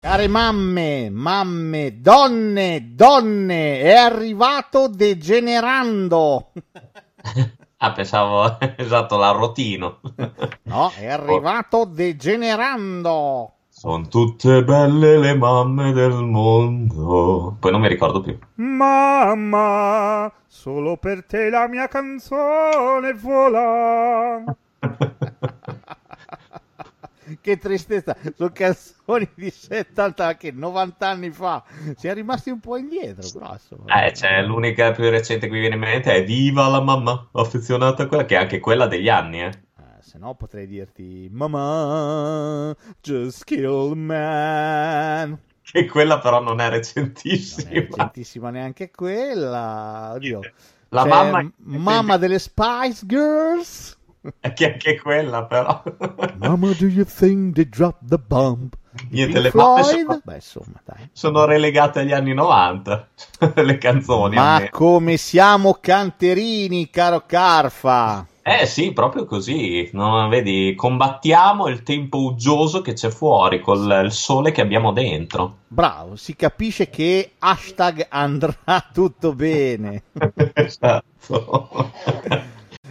Care mamme, mamme, donne, donne, è arrivato degenerando. Ah, pensavo esatto l'arrotino. No, è arrivato degenerando. Sono tutte belle le mamme del mondo. Poi non mi ricordo più. Mamma, solo per te la mia canzone vola. Che tristezza, sono canzoni di 70 anche 90 anni fa. Si è rimasti un po' indietro, insomma. Eh, c'è l'unica più recente che mi viene in mente è Viva la mamma, affezionata a quella, che è anche quella degli anni, eh. Eh, se no potrei dirti Mamma, just kill man. Che quella però non è Non recentissima. è recentissima neanche quella. Oddio. La C'è mamma... mamma delle Spice Girls. È che anche quella però. Mama, do you think they dropped the bomb? Niente, le Floyd? sono, Beh, insomma, dai. sono relegate agli anni 90. le canzoni. Ma me. come siamo canterini, caro Carfa. Eh sì, proprio così. No, vedi, combattiamo il tempo uggioso che c'è fuori col il sole che abbiamo dentro. Bravo, si capisce che hashtag andrà tutto bene. esatto.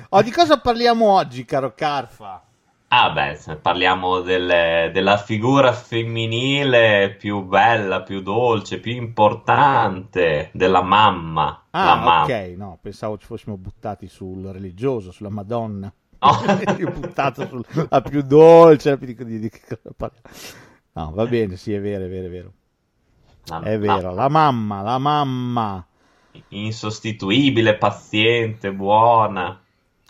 Oh, di cosa parliamo oggi, caro Carfa? Ah beh, parliamo del- della figura femminile più bella, più dolce, più importante della mamma. la Ah, mamma. ok, no, pensavo ci fossimo buttati sul religioso, sulla Madonna. No. Io buttato sulla più dolce, la più di, di-? No, va bene, sì, è vero, è vero, è vero. La- È vero, la mamma, la mamma. insostituibile, paziente, buona.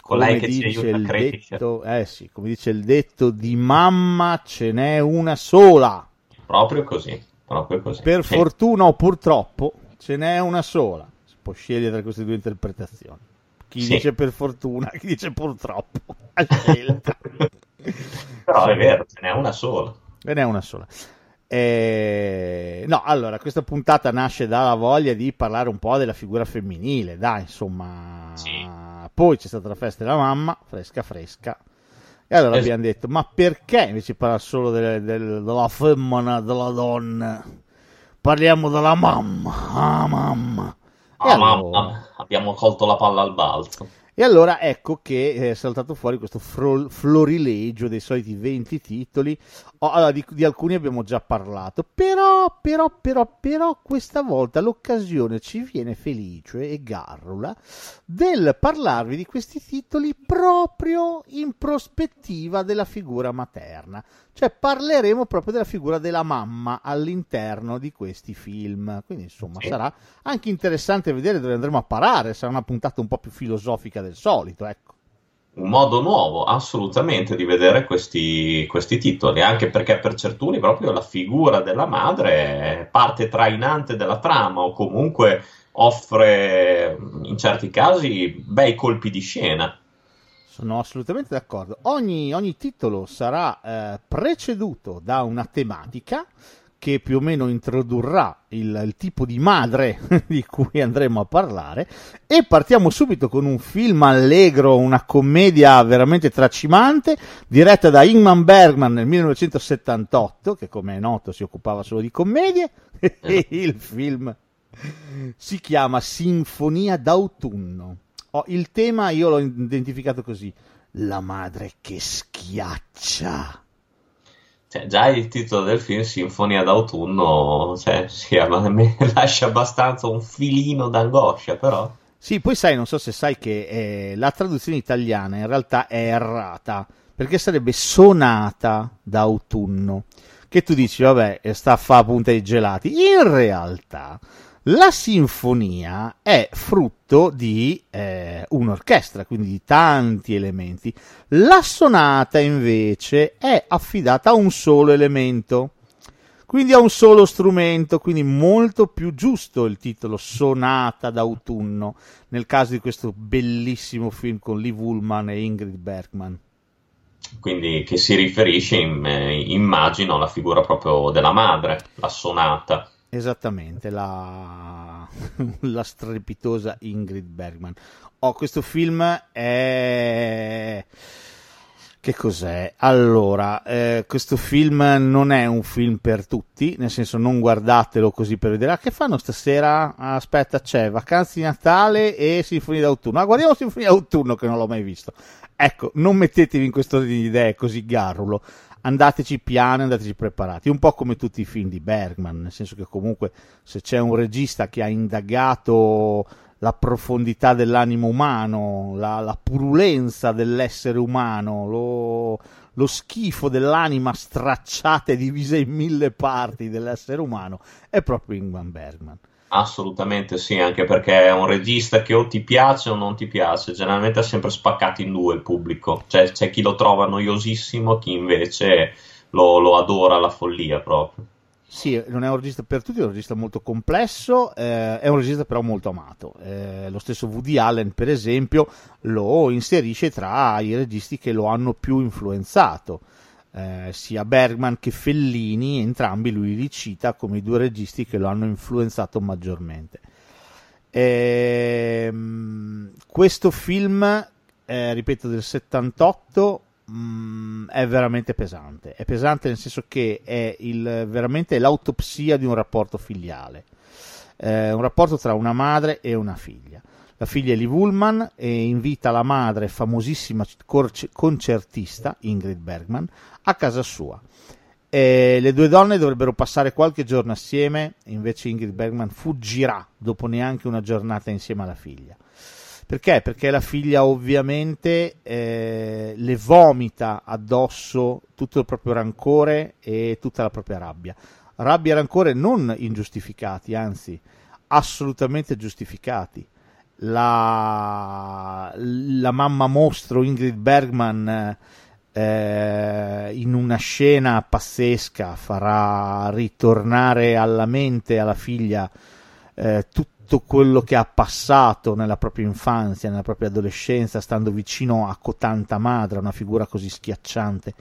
Come che ci dice aiuta a crescere. detto, eh sì, come dice il detto di mamma ce n'è una sola. Proprio così, proprio così. Per Sì. fortuna o purtroppo ce n'è una sola. Si può scegliere tra queste due interpretazioni. Chi Sì. dice per fortuna, chi dice purtroppo. Ha scelta. Però è vero, ce n'è una sola. Ce n'è una sola. Eh, no, allora, questa puntata nasce dalla voglia di parlare un po' della figura femminile, dai, insomma. Sì. Poi c'è stata la festa della mamma, fresca fresca. E allora Es- abbiamo detto, ma perché invece di parlare solo delle- del- della femmina, della donna? Parliamo della mamma, ah, mamma. Ah, allora- mamma, abbiamo colto la palla al balzo. E allora ecco che è saltato fuori questo fro- florilegio dei soliti 20 titoli. Oh, allora, di, di alcuni abbiamo già parlato, però, però, però, però, questa volta l'occasione ci viene felice e garrula del parlarvi di questi titoli proprio in prospettiva della figura materna. Cioè parleremo proprio della figura della mamma all'interno di questi film. Quindi insomma Sì. sarà anche interessante vedere dove andremo a parare. Sarà una puntata un po' più filosofica del solito, ecco. Un modo nuovo, assolutamente, di vedere questi, questi titoli, anche perché per certuni proprio la figura della madre è parte trainante della trama o comunque offre in certi casi bei colpi di scena. Sono assolutamente d'accordo. Ogni, ogni titolo sarà eh, preceduto da una tematica che più o meno introdurrà il, il tipo di madre di cui andremo a parlare e partiamo subito con un film allegro, una commedia veramente tracimante diretta da Ingmar Bergman nel 1978 che come è noto si occupava solo di commedie e il film si chiama Sinfonia d'autunno. Oh, il tema io l'ho identificato così: la madre che schiaccia. Cioè, già il titolo del film, Sinfonia d'autunno, cioè, sì, lascia abbastanza un filino d'angoscia, però. Sì, poi sai, non so se sai che eh, la traduzione italiana in realtà è errata perché sarebbe sonata d'autunno. Che tu dici, vabbè, sta a fa punta ai gelati. In realtà la sinfonia è frutto di eh, un'orchestra, quindi di tanti elementi. La sonata invece è affidata a un solo elemento. Quindi ha un solo strumento, quindi molto più giusto il titolo Sonata d'autunno, nel caso di questo bellissimo film con Lee Woolman e Ingrid Bergman. Quindi che si riferisce, in, eh, immagino, alla figura proprio della madre, la sonata. Esattamente, la, la strepitosa Ingrid Bergman. Oh, questo film è che cos'è? Allora, eh, questo film non è un film per tutti, nel senso non guardatelo così per vedere. Ah, che fanno stasera? Aspetta, c'è Vacanze di Natale e Sinfonia d'autunno. Ah, guardiamo Sinfonia d'autunno che non l'ho mai visto. Ecco, non mettetevi in questo di idee così garrulo. Andateci piano, andateci preparati. Un po' come tutti i film di Bergman, nel senso che comunque se c'è un regista che ha indagato la profondità dell'animo umano, la, la purulenza dell'essere umano, lo, lo, schifo dell'anima stracciata e divisa in mille parti dell'essere umano, è proprio Ingmar Bergman. Assolutamente sì, anche perché è un regista che o ti piace o non ti piace, generalmente ha sempre spaccato in due il pubblico, cioè c'è chi lo trova noiosissimo, chi invece lo, lo adora alla follia proprio. Sì, non è un regista per tutti, è un regista molto complesso, eh, è un regista però molto amato. Eh, lo stesso Woody Allen, per esempio, lo inserisce tra i registi che lo hanno più influenzato. Eh, sia Bergman che Fellini, entrambi lui li cita come i due registi che lo hanno influenzato maggiormente. Ehm, questo film, eh, ripeto, del 78 mh, mm, è veramente pesante. È pesante nel senso che è il, veramente l'autopsia di un rapporto filiale. Eh, un rapporto tra una madre e una figlia. La figlia è Lee Woolman e invita la madre, famosissima concertista Ingrid Bergman, a casa sua. E le due donne dovrebbero passare qualche giorno assieme, invece Ingrid Bergman fuggirà dopo neanche una giornata insieme alla figlia. Perché? Perché la figlia ovviamente eh, le vomita addosso tutto il proprio rancore e tutta la propria rabbia. Rabbia e rancore non ingiustificati, anzi assolutamente giustificati. La, la mamma mostro Ingrid Bergman eh, in una scena pazzesca farà ritornare alla mente alla figlia eh, tutto quello che ha passato nella propria infanzia, nella propria adolescenza, stando vicino a cotanta madre, una figura così schiacciante.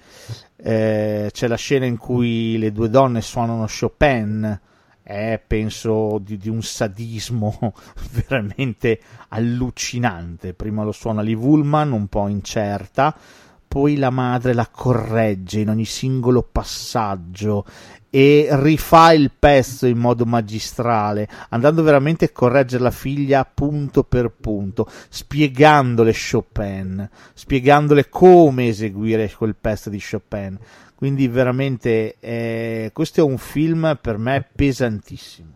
Eh, c'è la scena in cui le due donne suonano Chopin, è penso di, di, un sadismo veramente allucinante. Prima lo suona Lee Woolman, un po' incerta, poi la madre la corregge in ogni singolo passaggio e rifà il pezzo in modo magistrale, andando veramente a correggere la figlia punto per punto, spiegandole Chopin, spiegandole come eseguire quel pezzo di Chopin. Quindi veramente eh, questo è un film per me pesantissimo.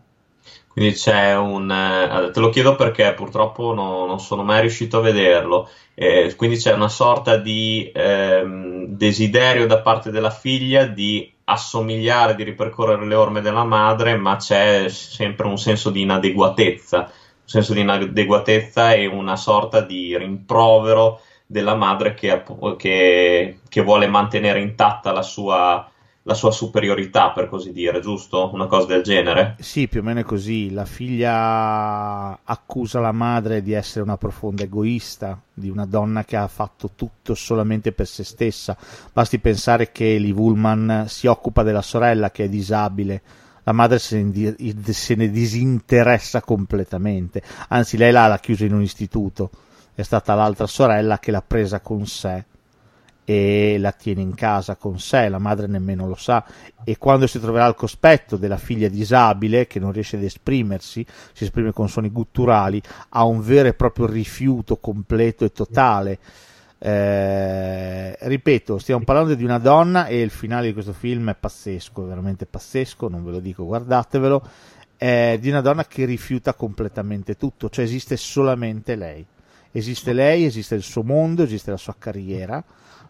Quindi c'è un... Eh, te lo chiedo perché purtroppo no, non sono mai riuscito a vederlo. Eh, quindi c'è una sorta di ehm, desiderio da parte della figlia di assomigliare, di ripercorrere le orme della madre, ma c'è sempre un senso di inadeguatezza, un senso di inadeguatezza e una sorta di rimprovero della madre che, che, che vuole mantenere intatta la sua, la sua superiorità, per così dire, giusto? Una cosa del genere? Sì, più o meno è così. La figlia accusa la madre di essere una profonda egoista, di una donna che ha fatto tutto solamente per se stessa. Basti pensare che Lee Woolman si occupa della sorella che è disabile. La madre se ne, se ne disinteressa completamente, anzi lei l'ha chiusa in un istituto, è stata l'altra sorella che l'ha presa con sé e la tiene in casa con sé, la madre nemmeno lo sa e quando si troverà al cospetto della figlia disabile che non riesce ad esprimersi, si esprime con suoni gutturali, ha un vero e proprio rifiuto completo e totale. Eh, ripeto, stiamo parlando di una donna e il finale di questo film è pazzesco, veramente pazzesco, non ve lo dico, guardatevelo, è di una donna che rifiuta completamente tutto, cioè esiste solamente lei. Esiste lei, esiste il suo mondo, esiste la sua carriera,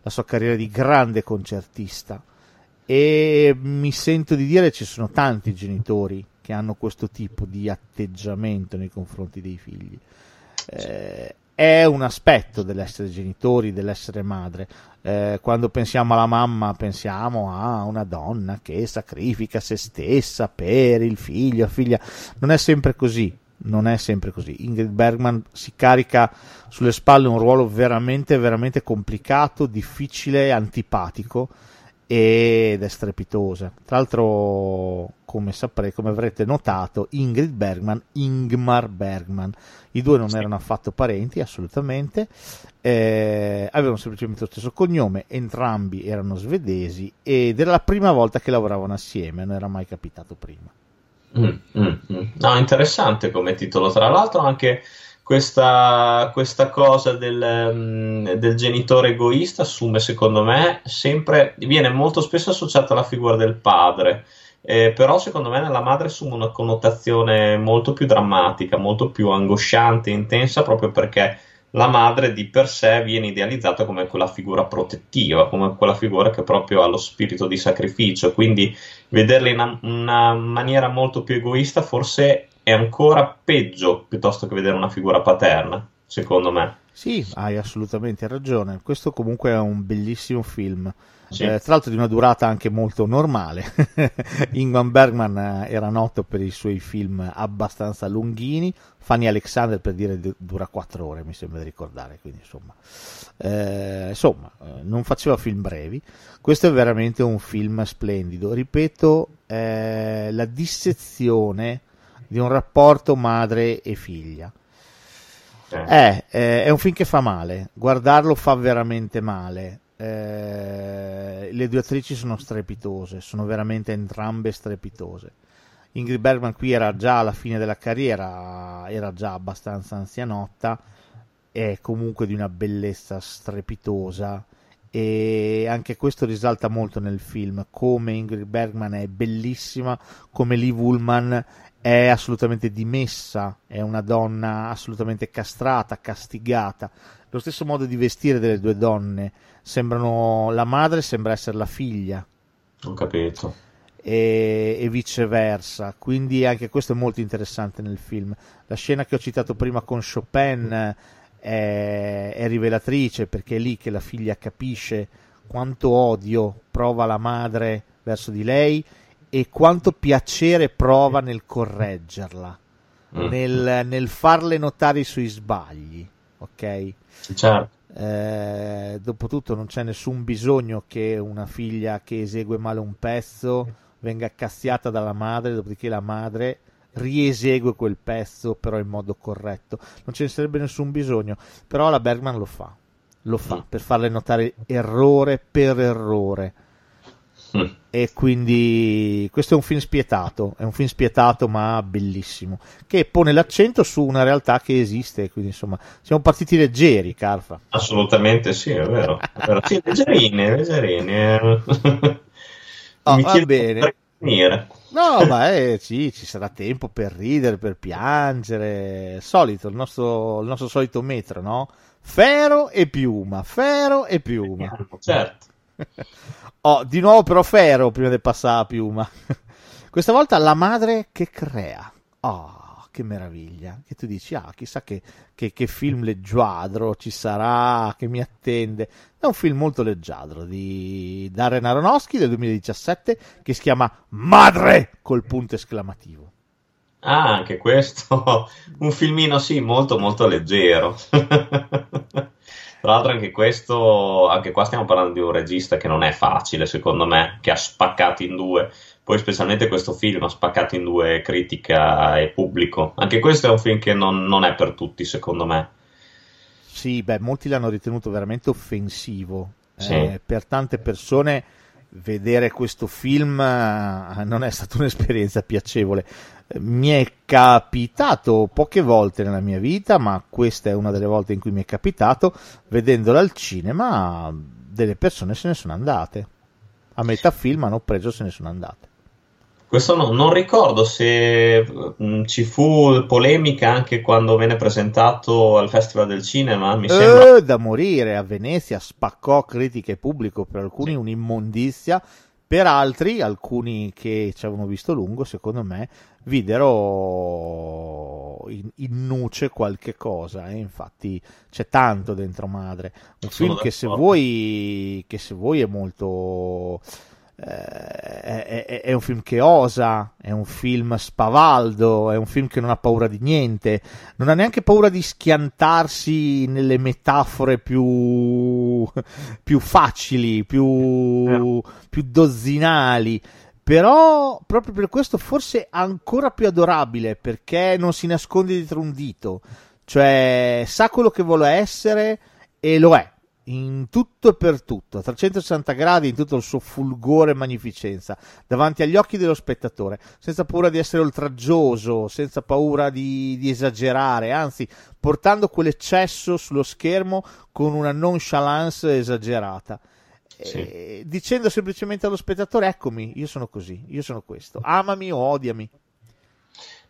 la sua carriera di grande concertista e mi sento di dire ci sono tanti genitori che hanno questo tipo di atteggiamento nei confronti dei figli. Eh, è un aspetto dell'essere genitori, dell'essere madre. Eh, quando pensiamo alla mamma pensiamo a una donna che sacrifica se stessa per il figlio, figlia. Non è sempre così, non è sempre così. Ingrid Bergman si carica sulle spalle un ruolo veramente, veramente complicato, difficile, antipatico ed è strepitosa. Tra l'altro, come saprete, come avrete notato, Ingrid Bergman, Ingmar Bergman, i due non sì. erano affatto parenti, assolutamente, eh, avevano semplicemente lo stesso cognome, entrambi erano svedesi ed era la prima volta che lavoravano assieme, non era mai capitato prima. Mm, mm, mm. No, interessante come titolo, tra l'altro anche questa, questa cosa del, um, del, genitore egoista assume, secondo me, sempre, viene molto spesso associata alla figura del padre, eh, però secondo me nella madre assume una connotazione molto più drammatica, molto più angosciante, intensa, proprio perché la madre di per sé viene idealizzata come quella figura protettiva, come quella figura che proprio ha lo spirito di sacrificio, quindi vederla in una, una maniera molto più egoista forse è ancora peggio piuttosto che vedere una figura paterna, secondo me. Sì, hai assolutamente ragione. Questo comunque è un bellissimo film. Sì. Eh, tra l'altro di una durata anche molto normale. Ingman Bergman eh, era noto per i suoi film abbastanza lunghini. Fanny Alexander per dire dura 4 ore, mi sembra di ricordare. Quindi insomma, eh, insomma eh, non faceva film brevi. Questo è veramente un film splendido. Ripeto, eh, la dissezione di un rapporto madre e figlia. Eh. È, eh, è un film che fa male, guardarlo fa veramente male. Eh, le due attrici sono strepitose, sono veramente entrambe strepitose. Ingrid Bergman qui era già alla fine della carriera, era già abbastanza anzianotta, è comunque di una bellezza strepitosa e anche questo risalta molto nel film, come Ingrid Bergman è bellissima, come Lee Woolman è assolutamente dimessa, è una donna assolutamente castrata, castigata. Lo stesso modo di vestire delle due donne, sembrano la madre sembra essere la figlia. Ho capito. E, e, viceversa. Quindi anche questo è molto interessante nel film. La scena che ho citato prima con Chopin è, è rivelatrice perché è lì che la figlia capisce quanto odio prova la madre verso di lei e quanto piacere prova nel correggerla, mm. nel, nel, farle notare i suoi sbagli, ok? Certo. Eh, dopotutto non c'è nessun bisogno che una figlia che esegue male un pezzo venga cazziata dalla madre, dopodiché la madre riesegue quel pezzo però in modo corretto. Non ce ne sarebbe nessun bisogno, però la Bergman lo fa, lo fa mm. per farle notare errore per errore Mm. E quindi questo è un film spietato, è un film spietato ma bellissimo, che pone l'accento su una realtà che esiste, quindi insomma siamo partiti leggeri, Carfa. Assolutamente sì, è vero. È vero. Sì, leggerini. Eh. Oh, va bene. No, ma eh, sì, ci sarà tempo per ridere, per piangere. Solito, il nostro, il nostro solito metro, no? Fero e piuma, fero e piuma. Certo. Oh, di nuovo però Fero prima di passare a Piuma. Questa volta la madre che crea. Oh, che meraviglia. Che tu dici, ah, chissà che, che, che film leggiadro ci sarà, che mi attende. È un film molto leggiadro di Darren Aronofsky del 2017 che si chiama Madre col punto esclamativo. Ah, anche questo. Un filmino, sì, molto molto leggero. Tra l'altro anche questo, anche qua stiamo parlando di un regista che non è facile secondo me, che ha spaccato in due, poi specialmente questo film ha spaccato in due critica e pubblico. Anche questo è un film che non, non è per tutti secondo me. Sì, beh, molti l'hanno ritenuto veramente offensivo. Sì. Eh, per tante persone vedere questo film eh, non è stata un'esperienza piacevole. Mi è capitato poche volte nella mia vita, ma questa è una delle volte in cui mi è capitato, vedendolo al cinema, delle persone se ne sono andate. A metà film hanno preso se ne sono andate. Questo no, non ricordo se mh, mm, ci fu polemica anche quando venne presentato al Festival del Cinema. Mi sembra... Eh, da morire a Venezia, spaccò critiche pubblico per alcuni sì. un'immondizia, per altri, alcuni che ci avevano visto lungo, secondo me, videro in, in nuce qualche cosa, e infatti c'è tanto dentro Madre. Un Sono film che se, vuoi, che se vuoi è molto... eh, è, è- è un film che osa, è un film spavaldo, è un film che non ha paura di niente, non ha neanche paura di schiantarsi nelle metafore più, più facili, più, più dozzinali. Però proprio per questo forse ancora più adorabile perché non si nasconde dietro un dito, cioè sa quello che vuole essere e lo è in tutto e per tutto, a 360 gradi in tutto il suo fulgore e magnificenza, davanti agli occhi dello spettatore, senza paura di essere oltraggioso, senza paura di, di esagerare, anzi portando quell'eccesso sullo schermo con una nonchalance esagerata. Sì. Dicendo semplicemente allo spettatore: Eccomi, io sono così, io sono questo, amami o odiami.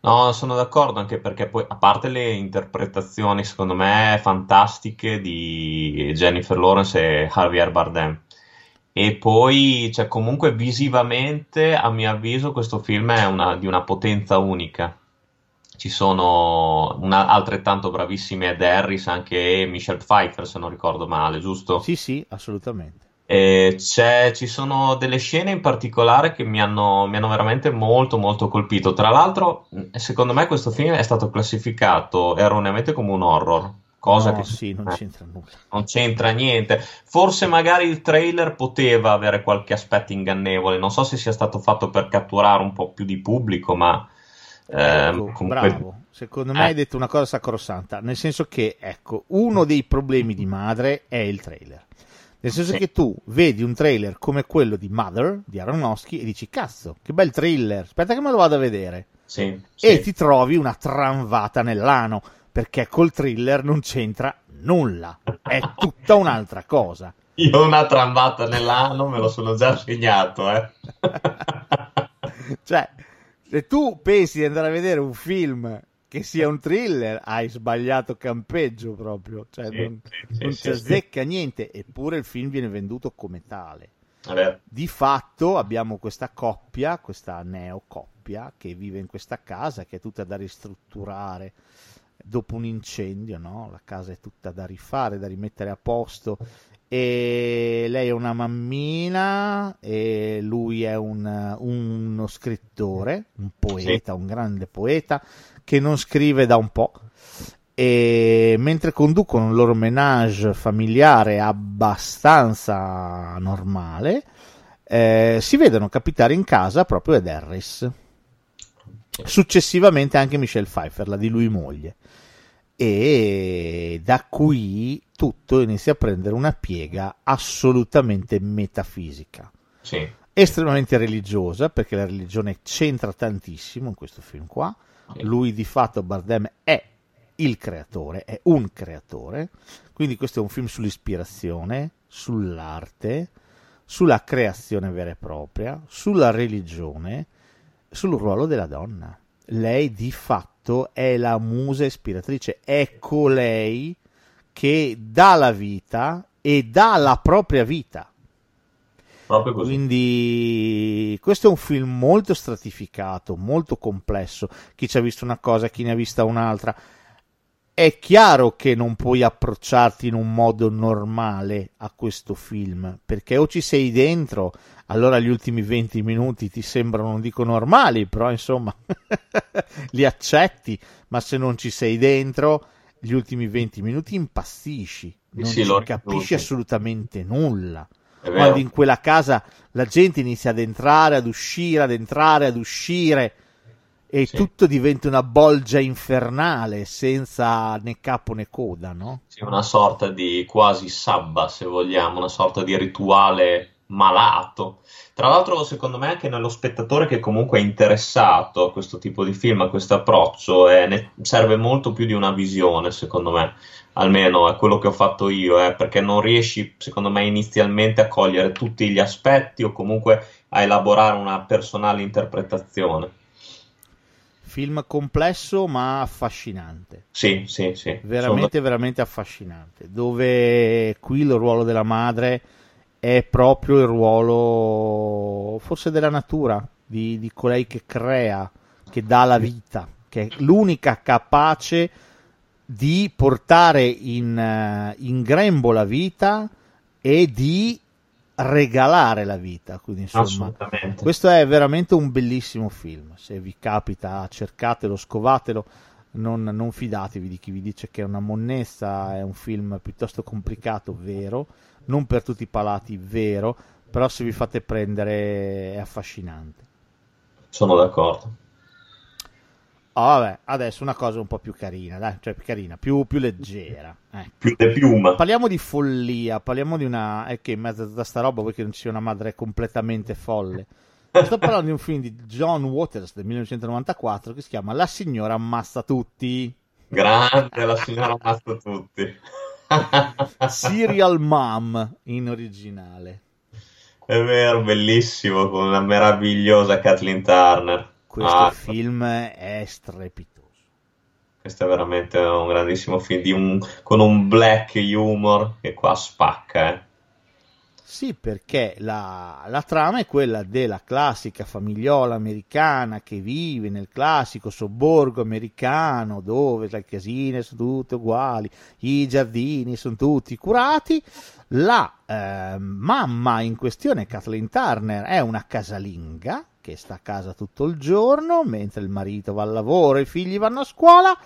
No, sono d'accordo anche perché poi, a parte le interpretazioni, secondo me, fantastiche di Jennifer Lawrence e Javier Bardem, e poi, cioè, comunque visivamente, a mio avviso, questo film è una- di una potenza unica. Ci sono una- altrettanto bravissime Ed Harris, anche Michelle Pfeiffer, se non ricordo male, giusto? Sì, sì, assolutamente. E c'è- ci sono delle scene in particolare che mi hanno, mi hanno veramente molto molto colpito. Tra l'altro, secondo me questo film è stato classificato erroneamente come un horror, cosa No, che sì, non eh, c'entra nulla. non c'entra niente. Forse magari il trailer poteva avere qualche aspetto ingannevole. Non so se sia stato fatto per catturare un po' più di pubblico, ma ehm, Ecco, comunque bravo. Secondo me Eh. hai detto una cosa sacrosanta, nel senso che, ecco, uno dei problemi di Madre è il trailer. Nel senso Sì. che tu vedi un trailer come quello di Mother di Aronofsky e dici cazzo, che bel trailer, aspetta che me lo vado a vedere. sì, E sì. ti trovi una tramvata nell'ano, perché col thriller non c'entra nulla, è tutta un'altra cosa. Io una trambata nell'anno me lo sono già segnato, eh. cioè, se tu pensi di andare a vedere un film che sia un thriller, hai sbagliato campeggio proprio, cioè Sì, non, sì, non sì, ci sì. azzecca niente, eppure il film viene venduto come tale. Vabbè, Di fatto abbiamo questa coppia, questa neocoppia che vive in questa casa che è tutta da ristrutturare dopo un incendio, no? La casa è tutta da rifare, da rimettere a posto e lei è una mammina e lui è un- uno scrittore, un poeta, un grande poeta che non scrive da un po'. E mentre conducono un loro menage familiare abbastanza normale, eh, si vedono capitare in casa proprio Ed Harris. Successivamente anche Michelle Pfeiffer, la di lui moglie. E da qui tutto inizia a prendere una piega assolutamente metafisica sì. estremamente religiosa perché la religione c'entra tantissimo in questo film qua. Lui di fatto Bardem è il creatore è un creatore. Quindi questo è un film sull'ispirazione sull'arte sulla creazione vera e propria sulla religione sul ruolo della donna. Lei di fatto è la musa ispiratrice. È colei che dà la vita e dà la propria vita Proprio così. quindi questo è un film molto stratificato, molto complesso. Chi ci ha visto una cosa, chi ne ha vista un'altra. È chiaro che non puoi approcciarti in un modo normale a questo film, perché o ci sei dentro, allora gli ultimi 20 minuti ti sembrano, non dico normali, però insomma li accetti, ma se non ci sei dentro, gli ultimi 20 minuti impazzisci, non Sì, capisci assolutamente nulla. Quando in quella casa la gente inizia ad entrare, ad uscire, ad entrare, ad uscire e Sì. tutto diventa una bolgia infernale senza né capo né coda, no? Sì, una sorta di quasi sabba, se vogliamo, una sorta di rituale malato. Tra l'altro, secondo me, anche nello spettatore che comunque è interessato a questo tipo di film, a questo approccio, eh, ne serve molto più di una visione, secondo me. Almeno è quello che ho fatto io, eh, perché non riesci, secondo me, inizialmente a cogliere tutti gli aspetti o comunque a elaborare una personale interpretazione. Film complesso ma affascinante, Sì, sì, sì. sono veramente, veramente affascinante, dove qui il ruolo della madre è proprio il ruolo forse della natura, di, di colei che crea, che dà la vita. che è l'unica capace di portare in, eh, in grembo la vita e di regalare la vita. Quindi, insomma, questo è veramente un bellissimo film. Se vi capita, cercatelo, scovatelo. Non, non fidatevi di chi vi dice che è una monnezza, è un film piuttosto complicato, vero. Non per tutti i palati, vero. Però se vi fate prendere è affascinante. Sono d'accordo. Oh, vabbè, adesso una cosa un po' più carina, dai, cioè più carina, più, più leggera. ecco. Più de piuma. Parliamo di follia, parliamo di una. È che in mezzo a tutta sta roba vuoi che non ci sia una madre completamente folle. Sto parlando di un film di John Waters del 1994 che si chiama La signora ammazza tutti. Grande la signora ammazza tutti. Serial Mom in originale. È vero, bellissimo, con una meravigliosa Kathleen Turner. Questo Ah, film è strepitoso. questo è veramente un grandissimo film un- con un black humor che qua spacca, eh. Sì, perché la, la trama è quella della classica famigliola americana che vive nel classico sobborgo americano dove le casine sono tutte uguali, i giardini sono tutti curati. La eh, mamma in questione, Kathleen Turner, è una casalinga che sta a casa tutto il giorno mentre il marito va al lavoro e i figli vanno a scuola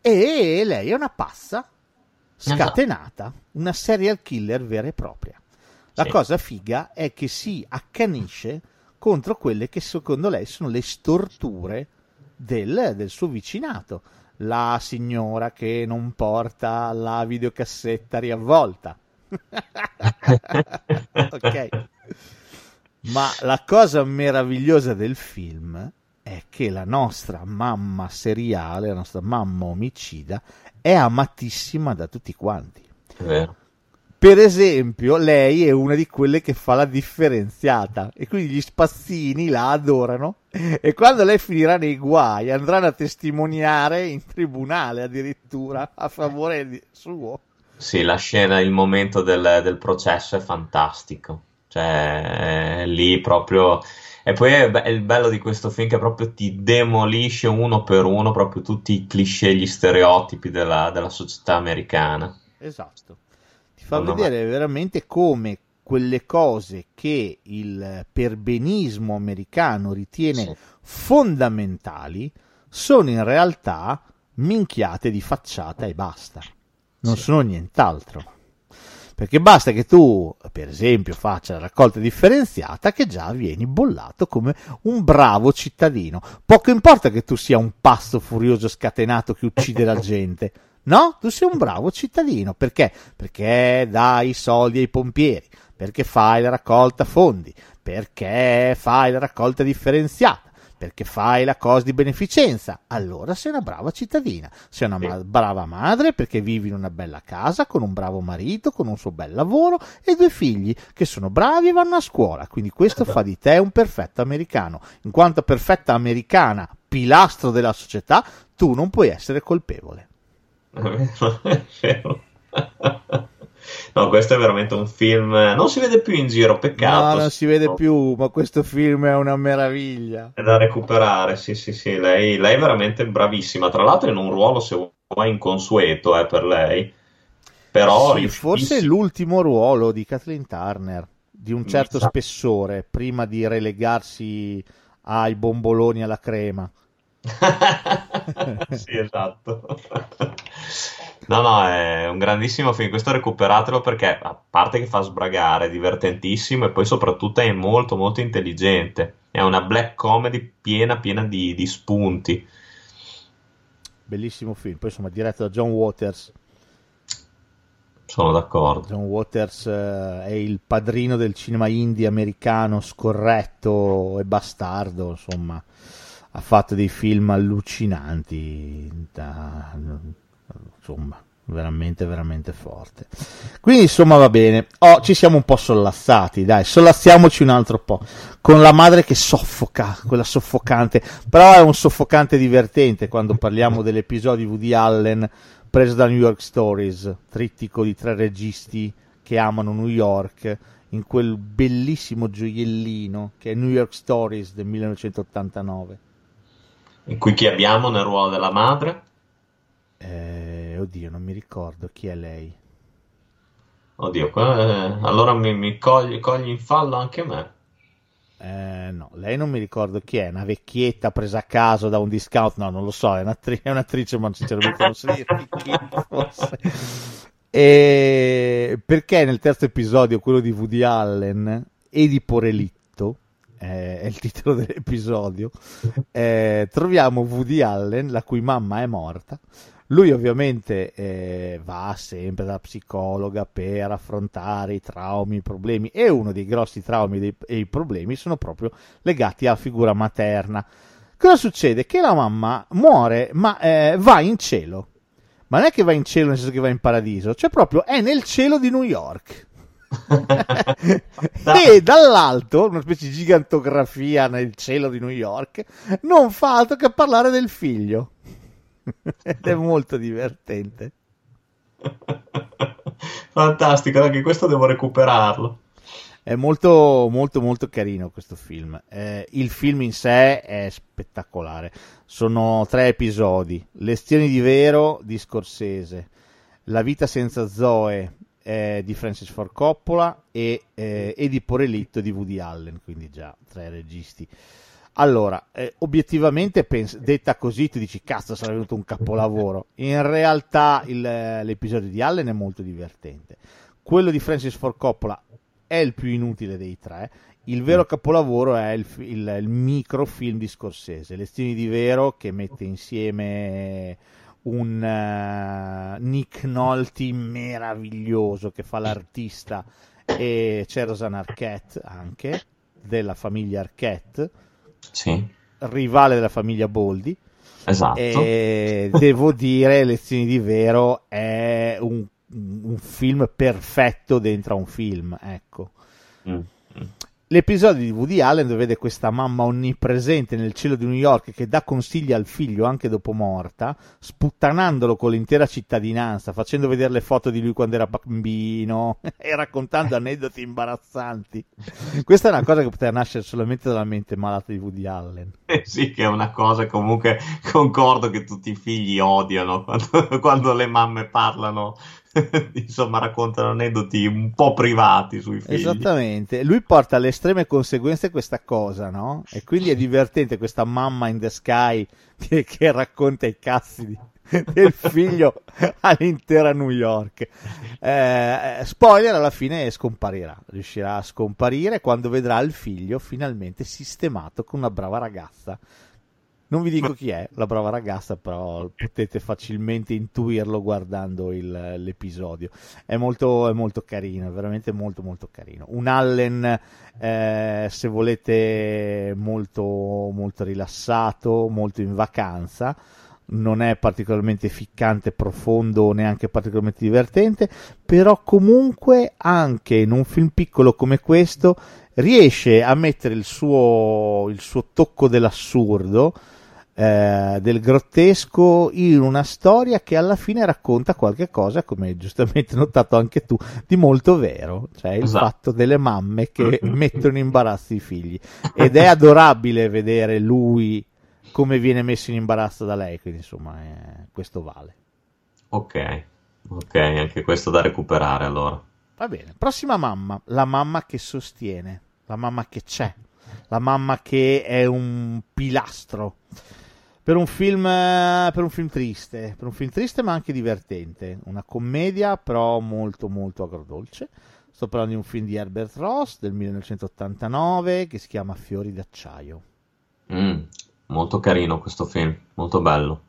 e lei è una pazza scatenata, una serial killer vera e propria. La Sì. cosa figa è che si accanisce contro quelle che secondo lei sono le storture del, del suo vicinato. La signora che non porta la videocassetta riavvolta. ok. Ma la cosa meravigliosa del film è che la nostra mamma seriale, la nostra mamma omicida, è amatissima da tutti quanti. Vero. Per esempio, lei è una di quelle che fa la differenziata e quindi gli spazzini la adorano e quando lei finirà nei guai andranno a testimoniare in tribunale addirittura a favore di- suo. Sì, la scena, il momento del, del processo è fantastico. Cioè, è lì proprio. E poi è, be- è il bello di questo film che proprio ti demolisce uno per uno proprio tutti i cliché, gli stereotipi della, della società americana. Esatto. Fa vedere veramente come quelle cose che il perbenismo americano ritiene Sì. fondamentali sono in realtà minchiate di facciata e basta. Non Sì. sono nient'altro. Perché basta che tu, per esempio, faccia la raccolta differenziata che già vieni bollato come un bravo cittadino. Poco importa che tu sia un pazzo furioso scatenato che uccide la gente. No, tu sei un bravo cittadino. Perché? Perché dai i soldi ai pompieri, perché fai la raccolta fondi, perché fai la raccolta differenziata, perché fai la cosa di beneficenza. Allora sei una brava cittadina. Sei una ma- brava madre perché vivi in una bella casa con un bravo marito, con un suo bel lavoro e due figli che sono bravi e vanno a scuola. Quindi questo fa di te un perfetto americano. In quanto perfetta americana, pilastro della società, tu non puoi essere colpevole. È vero. No, questo è veramente un film. Non si vede più in giro, peccato. No, non si vede più, ma questo film è una meraviglia. È da recuperare, sì, sì, sì. Lei, lei è veramente bravissima. Tra l'altro, in un ruolo, se vuoi, inconsueto eh, per lei. Però, Sì, forse è l'ultimo ruolo di Kathleen Turner, di un certo spessore, prima di relegarsi ai bomboloni alla crema. Sì, esatto. No, no, è un grandissimo film. Questo recuperatelo perché, a parte che fa sbragare, è divertentissimo e poi soprattutto è molto, molto intelligente. È una black comedy piena, piena di, di spunti. Bellissimo film, poi insomma diretto da John Waters. Sono d'accordo. John Waters eh, è il padrino del cinema indie americano scorretto e bastardo, insomma, ha fatto dei film allucinanti, da- insomma, veramente, veramente forte. Quindi, insomma, va bene. Oh, ci siamo un po' sollassati, dai, sollassiamoci un altro po'. Con la madre che soffoca, quella soffocante, però è un soffocante divertente quando parliamo dell'episodio di Woody Allen preso da New York Stories, trittico di tre registi che amano New York, in quel bellissimo gioiellino che è New York Stories del 1989. E qui chi abbiamo nel ruolo della madre? Eh, oddio, non mi ricordo chi è lei. Oddio, eh, allora mi, mi cogli, cogli, in fallo anche me. Eh, no, lei non mi ricordo chi è, una vecchietta presa a caso da un discount, no, non lo so, è, un'attri- è un'attrice, ma sinceramente non so dire chi fosse. E perché nel terzo episodio, quello di Woody Allen e di Porelitto, è il titolo dell'episodio, eh, troviamo Woody Allen, la cui mamma è morta. Lui ovviamente eh, va sempre dalla psicologa per affrontare i traumi, i problemi e uno dei grossi traumi dei, e i problemi sono proprio legati alla figura materna. Cosa succede? Che la mamma muore ma eh, va in cielo. Ma non è che va in cielo nel senso che va in paradiso, cioè proprio è nel cielo di New York. e dall'alto, una specie di gigantografia nel cielo di New York, non fa altro che parlare del figlio. Ed è molto divertente. Fantastico, anche questo devo recuperarlo. È molto, molto, molto carino questo film. Eh, il film in sé è spettacolare. Sono tre episodi: Lezioni di vero di Scorsese, La vita senza Zoe eh, di Francis Ford Coppola e, eh, e di Porelitto di Woody Allen. Quindi già tre registi. Allora, eh, obiettivamente, pens- detta così, tu dici cazzo, sarà venuto un capolavoro. In realtà il, l'episodio di Allen è molto divertente. Quello di Francis Ford Coppola è il più inutile dei tre. Il vero capolavoro è il, il, il microfilm di Scorsese, Lezioni di Vero, che mette insieme un uh, Nick Nolte meraviglioso che fa l'artista e c'è Rosanna Arquette anche, della famiglia Arquette sì. rivale della famiglia Boldi. Esatto. E devo dire, Lezioni di Vero è un, un film perfetto dentro a un film, ecco. Mm. L'episodio di Woody Allen dove vede questa mamma onnipresente nel cielo di New York che dà consigli al figlio anche dopo morta, sputtanandolo con l'intera cittadinanza, facendo vedere le foto di lui quando era bambino e raccontando aneddoti imbarazzanti. Questa è una cosa che poteva nascere solamente dalla mente malata di Woody Allen. Eh sì, che è una cosa comunque concordo che tutti i figli odiano quando, quando le mamme parlano insomma raccontano aneddoti un po' privati sui figli. Esattamente, lui porta alle estreme conseguenze questa cosa, no? E quindi è divertente questa mamma in the sky che, che racconta i cazzi di, del figlio all'intera New York. Eh, spoiler, alla fine scomparirà, riuscirà a scomparire quando vedrà il figlio finalmente sistemato con una brava ragazza non vi dico chi è la brava ragazza, però potete facilmente intuirlo guardando il, l'episodio. È molto, è molto carino, è veramente molto molto carino. Un Allen, eh, se volete, molto, molto rilassato, molto in vacanza. Non è particolarmente ficcante, profondo, neanche particolarmente divertente, però comunque anche in un film piccolo come questo riesce a mettere il suo, il suo tocco dell'assurdo eh, del grottesco in una storia che alla fine racconta qualche cosa, come giustamente notato anche tu, di molto vero, cioè il esatto. fatto delle mamme che mettono in imbarazzo i figli. Ed è adorabile vedere lui come viene messo in imbarazzo da lei, quindi insomma eh, questo vale. Ok, ok, anche questo da recuperare allora. Va bene, prossima mamma, la mamma che sostiene, la mamma che c'è, la mamma che è un pilastro per un film per un film triste, per un film triste ma anche divertente, una commedia però molto molto agrodolce. Sto parlando di un film di Herbert Ross del 1989 che si chiama Fiori d'acciaio. Mm, molto carino questo film, molto bello.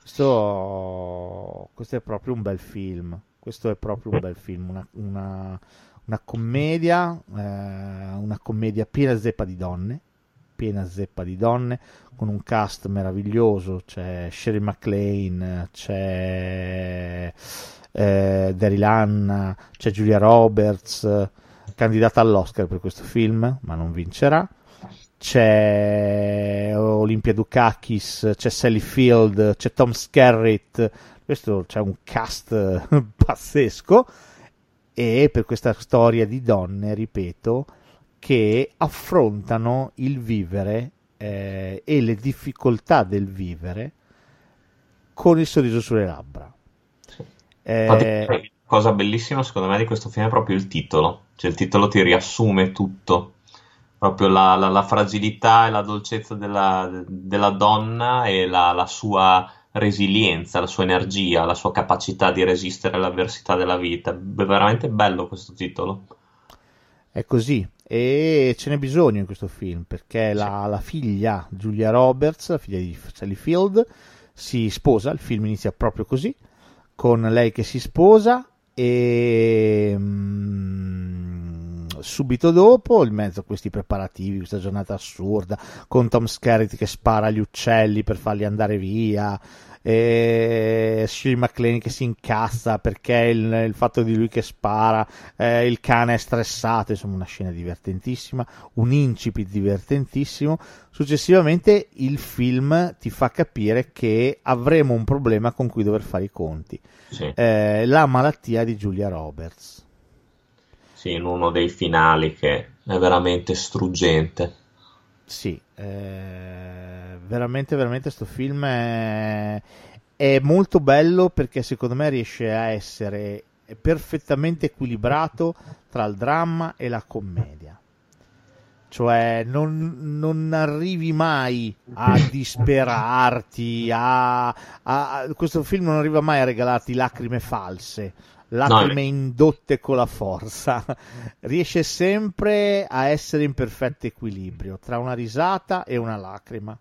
Questo, questo, è proprio un bel film. Questo è proprio un bel film, una, una, una commedia, eh, una commedia piena zeppa di donne, piena zeppa di donne, con un cast meraviglioso, c'è Sherry MacLaine, c'è eh, Daryl Anna, c'è Julia Roberts, candidata all'Oscar per questo film, ma non vincerà. C'è Olympia Dukakis, c'è Sally Field, c'è Tom Skerritt, questo c'è un cast pazzesco e per questa storia di donne, ripeto, che affrontano il vivere eh, e le difficoltà del vivere con il sorriso sulle labbra. Eh, cosa bellissima secondo me di questo film è proprio il titolo, cioè il titolo ti riassume tutto, proprio la, la, la fragilità e la dolcezza della, della donna e la, la, sua resilienza, la sua energia, la sua capacità di resistere all'avversità della vita. È veramente bello questo titolo. È così, e ce n'è bisogno in questo film perché la, la, figlia Julia Roberts, la figlia di Sally Field, si sposa, il film inizia proprio così, con lei che si sposa e mm, subito dopo, in mezzo a questi preparativi, questa giornata assurda, con Tom Skerritt che spara agli uccelli per farli andare via, e Shirley MacLaine che si incazza perché il, il fatto di lui che spara, eh, il cane è stressato, insomma una scena divertentissima, un incipit divertentissimo. Successivamente il film ti fa capire che avremo un problema con cui dover fare i conti. Sì. Eh, la malattia di Julia Roberts. Sì, in uno dei finali che è veramente struggente. Sì, eh, veramente, veramente questo film è, è, molto bello perché secondo me riesce a essere perfettamente equilibrato tra il dramma e la commedia. Cioè non, non arrivi mai a disperarti, a, a, questo film non arriva mai a regalarti lacrime false lacrime no. indotte con la forza, riesce sempre a essere in perfetto equilibrio tra una risata e una lacrima.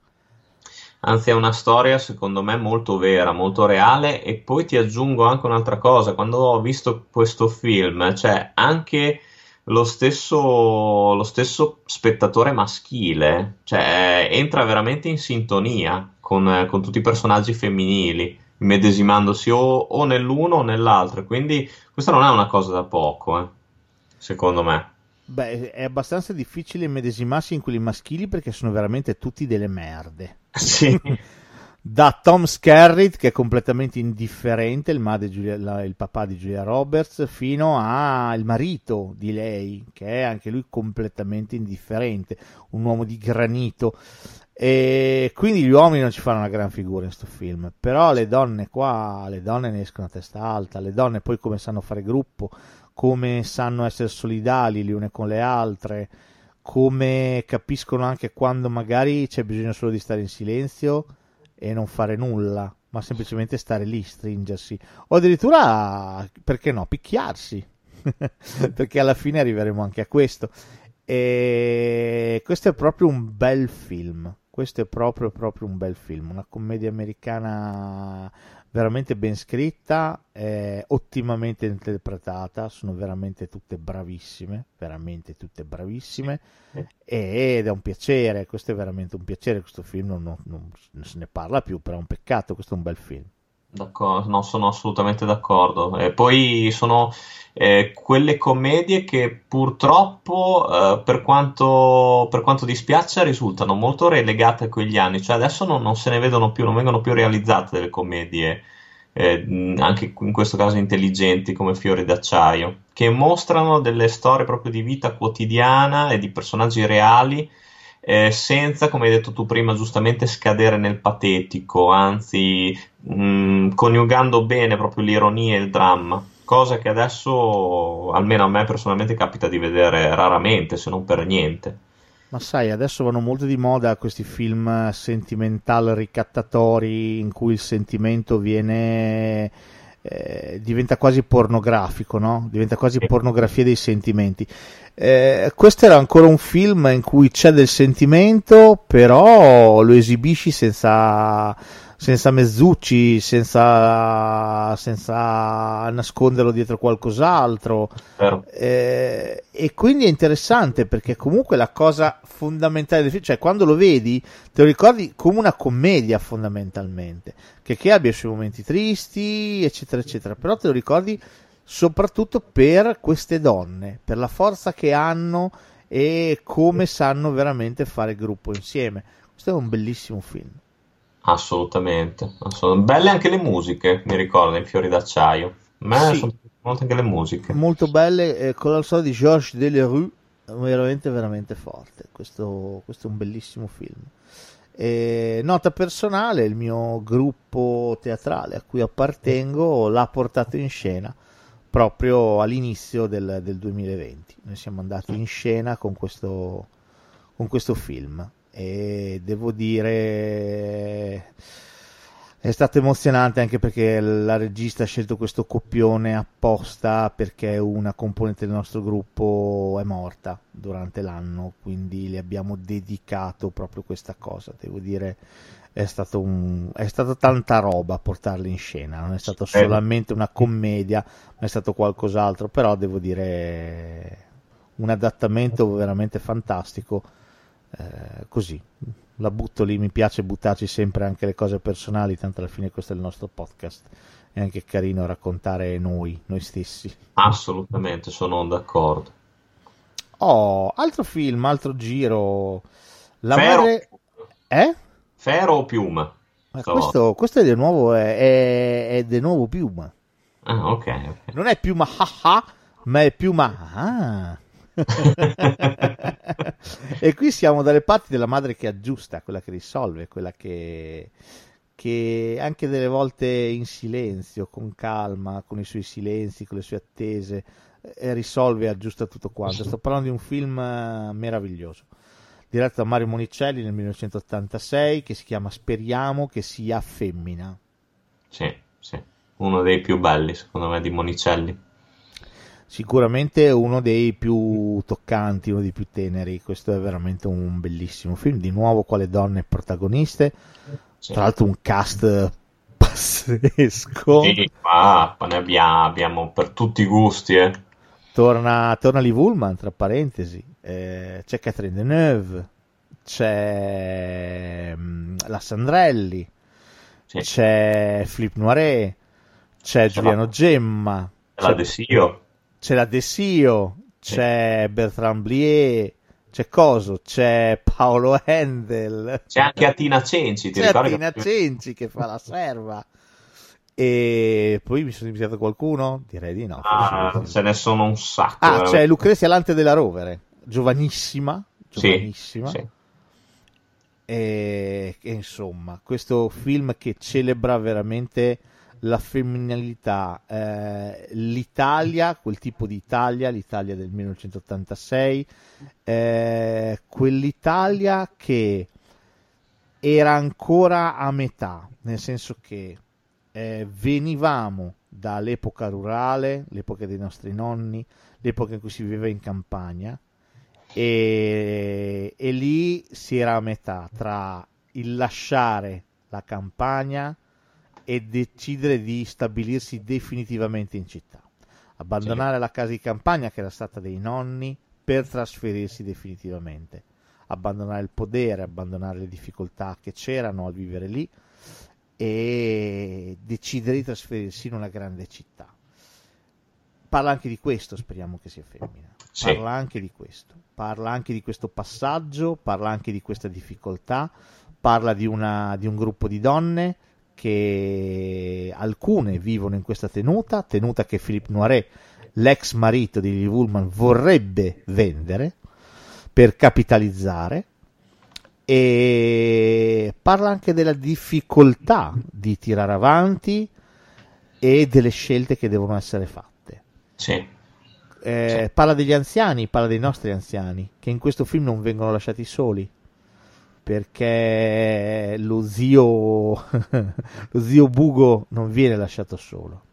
Anzi, è una storia secondo me molto vera, molto reale. E poi ti aggiungo anche un'altra cosa: quando ho visto questo film, cioè anche lo stesso, lo stesso spettatore maschile, cioè entra veramente in sintonia con, con tutti i personaggi femminili medesimandosi o, o nell'uno o nell'altro. Quindi questa non è una cosa da poco, eh, secondo me. Beh, è abbastanza difficile medesimarsi in quelli maschili perché sono veramente tutti delle merde. Sì. da Tom Skerritt, che è completamente indifferente, il, Giulia, la, il papà di Julia Roberts, fino al marito di lei, che è anche lui completamente indifferente, un uomo di granito. E quindi gli uomini non ci fanno una gran figura in questo film, però le donne qua, le donne ne escono a testa alta, le donne poi come sanno fare gruppo, come sanno essere solidali le une con le altre, come capiscono anche quando magari c'è bisogno solo di stare in silenzio e non fare nulla, ma semplicemente stare lì, stringersi, o addirittura, perché no, picchiarsi, perché alla fine arriveremo anche a questo. E questo è proprio un bel film. Questo è proprio, proprio un bel film, una commedia americana veramente ben scritta, eh, ottimamente interpretata, sono veramente tutte bravissime, veramente tutte bravissime ed è un piacere, questo è veramente un piacere, questo film non, non, non se ne parla più, però è un peccato, questo è un bel film. D'accordo, no, sono assolutamente d'accordo. E poi sono eh, quelle commedie che purtroppo, eh, per, quanto, per quanto dispiace, risultano molto relegate a quegli anni. Cioè adesso non, non se ne vedono più, non vengono più realizzate delle commedie, eh, anche in questo caso intelligenti come Fiori d'acciaio, che mostrano delle storie proprio di vita quotidiana e di personaggi reali eh, senza, come hai detto tu prima, giustamente scadere nel patetico, anzi mh, mm, coniugando bene proprio l'ironia e il dramma, cosa che adesso, almeno a me personalmente, capita di vedere raramente, se non per niente. Ma sai, adesso vanno molto di moda questi film sentimental ricattatori in cui il sentimento viene eh, diventa quasi pornografico, no? Diventa quasi pornografia dei sentimenti. Eh, questo era ancora un film in cui c'è del sentimento, però lo esibisci senza senza mezzucci, senza, senza nasconderlo dietro qualcos'altro. Eh, e quindi è interessante perché comunque la cosa fondamentale del film, cioè quando lo vedi te lo ricordi come una commedia fondamentalmente, che, che abbia i suoi momenti tristi, eccetera, eccetera, però te lo ricordi soprattutto per queste donne, per la forza che hanno e come sanno veramente fare gruppo insieme. Questo è un bellissimo film. Assolutamente, assolutamente. Belle anche le musiche, mi ricordo, in Fiori d'acciaio. A me sì. sono molte anche le musiche. Molto belle, eh, con la storia di Georges Delerue, veramente veramente forte. Questo, questo è un bellissimo film. E, nota personale il mio gruppo teatrale a cui appartengo l'ha portato in scena proprio all'inizio del, del 2020 noi siamo andati in scena con questo, con questo film. E devo dire è stato emozionante anche perché la regista ha scelto questo copione apposta perché una componente del nostro gruppo è morta durante l'anno, quindi le abbiamo dedicato proprio questa cosa. Devo dire, è stato, un, è stato tanta roba portarla in scena, non è stato solamente una commedia, ma è stato qualcos'altro, però devo dire un adattamento veramente fantastico. Eh, così la butto lì, mi piace buttarci sempre anche le cose personali, tanto alla fine questo è il nostro podcast, è anche carino raccontare noi, noi stessi. Assolutamente, sono d'accordo. Oh, altro film, altro giro. La Fero. madre... Eh? Fero o Piuma? Ma Stavolta. questo, questo è di nuovo, è, è, è di nuovo Piuma. Ah, ok, ok. Non è Piuma haha, ma è Piuma ah. e qui siamo dalle parti della madre che aggiusta, quella che risolve, quella che, che anche delle volte in silenzio, con calma, con i suoi silenzi, con le sue attese, eh, risolve e aggiusta tutto quanto. Sto parlando di un film eh, meraviglioso, diretto da Mario Monicelli nel 1986, che si chiama Speriamo che sia femmina. Sì, sì. Uno dei più belli, secondo me, di Monicelli. Sicuramente uno dei più toccanti, uno dei più teneri. Questo è veramente un bellissimo film. Di nuovo, quale donne protagoniste. Sì. Tra l'altro, un cast pazzesco. Sì, ma ne abbiamo, abbiamo per tutti i gusti, eh. Torna, torna Lee Woolman, tra parentesi. Eh, c'è Catherine Deneuve. C'è mm, la Sandrelli. Sì. C'è Flip Noiret. C'è C'è Giuliano la- Gemma. La Desio. C'è la Desio, c'è Bertrand Blier, c'è Coso, c'è Paolo Handel, C'è anche Atina Cenci, ti c'è ricordi? Tina che- Cenci che fa la serva. E poi mi sono dimenticato qualcuno? Direi di no. Ah, ce ne sono un sacco. Ah, veramente. c'è Lucrezia Lante della Rovere, giovanissima, Sì, giovanissima. sì. E, e insomma, questo film che celebra veramente la femminilità, eh, l'Italia, quel tipo di Italia, l'Italia del 1986, eh, quell'Italia che era ancora a metà, nel senso che eh, venivamo dall'epoca rurale, l'epoca dei nostri nonni, l'epoca in cui si viveva in campagna, e, e lì si era a metà tra il lasciare la campagna e decidere di stabilirsi definitivamente in città. Abbandonare la casa di campagna che era stata dei nonni per trasferirsi definitivamente. Abbandonare il podere, abbandonare le difficoltà che c'erano al vivere lì e decidere di trasferirsi in una grande città. Parla anche di questo, speriamo che sia femmina. Sì. Parla anche di questo. Parla anche di questo passaggio, parla anche di questa difficoltà, parla di, una, di un gruppo di donne che alcune vivono in questa tenuta, tenuta che Philippe Noiret, l'ex marito di Lily Woolman, vorrebbe vendere per capitalizzare e parla anche della difficoltà di tirare avanti e delle scelte che devono essere fatte. Sì. Eh, Parla degli anziani, parla dei nostri anziani, che in questo film non vengono lasciati soli. Perché lo zio, lo zio Bugo non viene lasciato solo.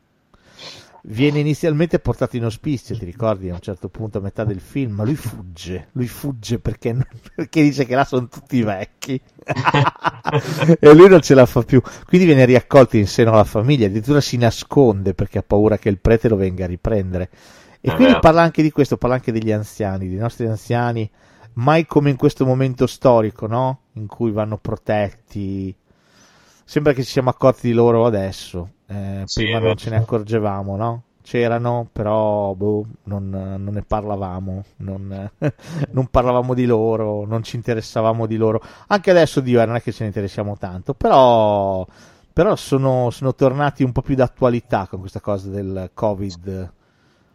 Viene inizialmente portato in ospizio, ti ricordi a un certo punto a metà del film, ma lui fugge, lui fugge perché, perché dice che là sono tutti vecchi e lui non ce la fa più. Quindi viene riaccolto in seno alla famiglia, addirittura si nasconde perché ha paura che il prete lo venga a riprendere. E È quindi parla anche di questo, parla anche degli anziani, dei nostri anziani, mai come in questo momento storico, no? In cui vanno protetti. Sembra che ci siamo accorti di loro adesso, eh, Sì, prima non ce ne accorgevamo, no? C'erano, però boh, non, non ne parlavamo, non, non parlavamo di loro, non ci interessavamo di loro. Anche adesso, Dio, eh, non è che ce ne interessiamo tanto, però, però sono, sono tornati un po' più d'attualità con questa cosa del Covid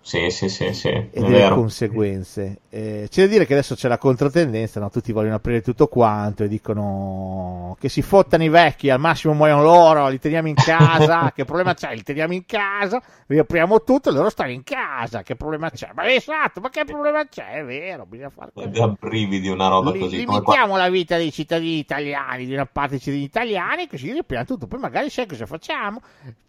Sì, sì, sì, sì, e delle vero. conseguenze. Eh, c'è da dire che adesso c'è la controtendenza, no? tutti vogliono aprire tutto quanto e dicono che si fottano i vecchi, al massimo muoiono loro, li teniamo in casa, che problema c'è? Li teniamo in casa, riapriamo tutto e loro stanno in casa, che problema c'è? Ma esatto, ma che problema c'è? È vero, bisogna fare così. Da brividi una roba Li- così. limitiamo la vita dei cittadini italiani, di una parte dei cittadini italiani, così riapriamo tutto. Poi magari sai cosa facciamo?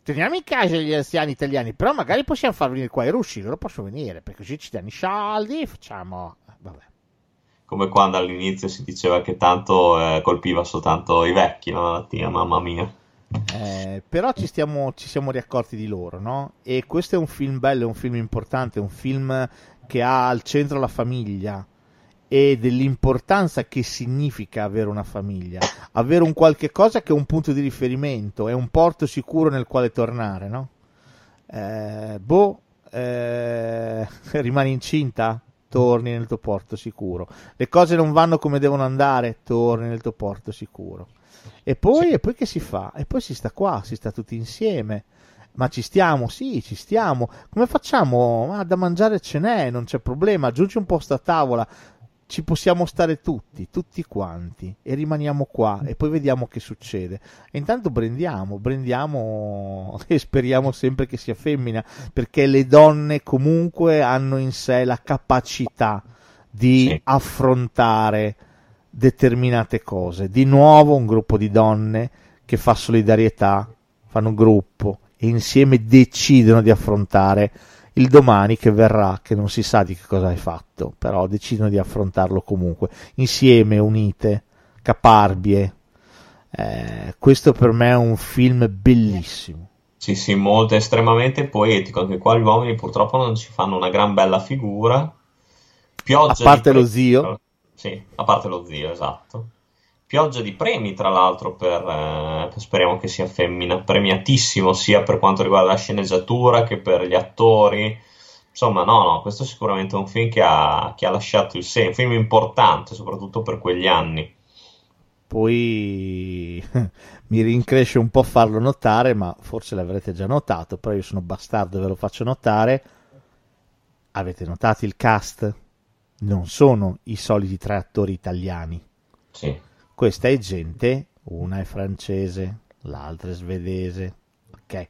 Teniamo in casa gli anziani italiani, però magari possiamo far venire qua i russi, loro possono venire, perché così ci danno i soldi, facciamo... Vabbè. Come quando all'inizio si diceva che tanto eh, colpiva soltanto i vecchi la malattia, mamma mia. Eh, però ci, stiamo, ci siamo riaccorti di loro, no? E questo è un film bello, è un film importante, è un film che ha al centro la famiglia e dell'importanza che significa avere una famiglia, avere un qualche cosa che è un punto di riferimento, è un porto sicuro nel quale tornare, no? Eh, boh, eh, rimani incinta? Torni nel tuo porto sicuro. Le cose non vanno come devono andare? Torni nel tuo porto sicuro. E poi, e poi che si fa? E poi si sta qua, si sta tutti insieme. Ma ci stiamo? Sì, ci stiamo. Come facciamo? Ma da mangiare ce n'è, non c'è problema. Aggiungi un posto a tavola. Ci possiamo stare tutti, tutti quanti. E rimaniamo qua. E poi vediamo che succede. E intanto brindiamo, brindiamo e speriamo sempre che sia femmina. Perché le donne comunque hanno in sé la capacità di Sì. affrontare determinate cose. Di nuovo un gruppo di donne che fa solidarietà, fanno gruppo e insieme decidono di affrontare il domani che verrà, che non si sa di che cosa hai fatto, però decidono di affrontarlo comunque, insieme, unite, caparbie. Eh, questo per me è un film bellissimo. Sì, sì, molto estremamente poetico. Anche qua gli uomini purtroppo non ci fanno una gran bella figura. Pioggia A parte lo zio. Sì, a parte lo zio, esatto. Pioggia di premi, tra l'altro, per, eh, speriamo che sia femmina, premiatissimo sia per quanto riguarda la sceneggiatura che per gli attori. Insomma, no, no, questo è sicuramente un film che ha, che ha lasciato il segno, un film importante, soprattutto per quegli anni. Poi mi rincresce un po' farlo notare, ma forse l'avrete già notato, però io sono bastardo e ve lo faccio notare. Avete notato il cast? Non sono i soliti tre attori italiani. Sì, Questa è gente, una è francese, l'altra è svedese. Ok.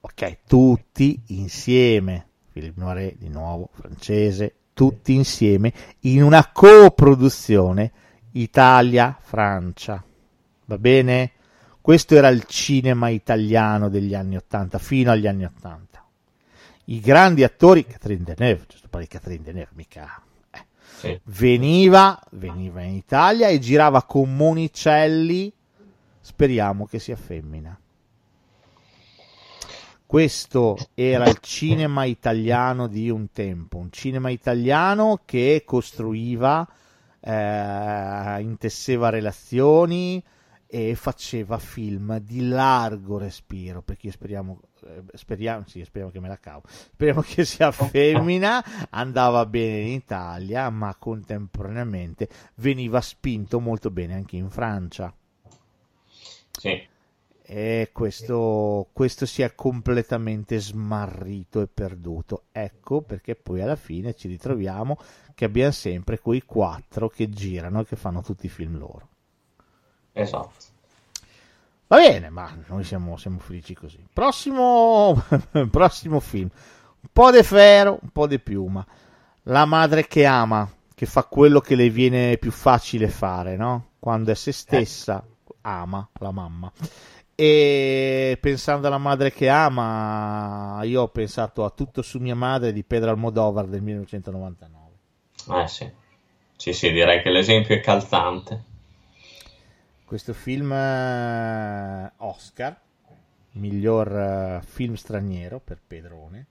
Ok, tutti insieme. Philippe Noiret di nuovo francese, tutti insieme in una coproduzione Italia-Francia. Va bene? Questo era il cinema italiano degli anni 80, fino agli anni 80. I grandi attori, Catherine Deneuve, giusto per Catherine Deneuve, mica... veniva, veniva in Italia e girava con Monicelli, speriamo che sia femmina. Questo era il cinema italiano di un tempo, un cinema italiano che costruiva, eh, intesseva relazioni e faceva film di largo respiro, perché speriamo, eh, speriamo, sì, speriamo che me la cavo, speriamo che sia femmina, andava bene in Italia, ma contemporaneamente veniva spinto molto bene anche in Francia. Sì. E questo, questo si è completamente smarrito e perduto. Ecco perché poi alla fine ci ritroviamo che abbiamo sempre quei quattro che girano e che fanno tutti i film loro. Esatto. Va bene, ma noi siamo, siamo felici così. Prossimo, prossimo film. Un po' di ferro, un po' di piuma. La madre che ama, che fa quello che le viene più facile fare, no? Quando è se stessa, ama la mamma. E pensando alla madre che ama, io ho pensato a Tutto su mia madre di Pedro Almodovar del 1999. Eh sì. Sì, sì, direi che l'esempio è calzante. Questo film eh, Oscar, miglior eh, film straniero per Pedrone.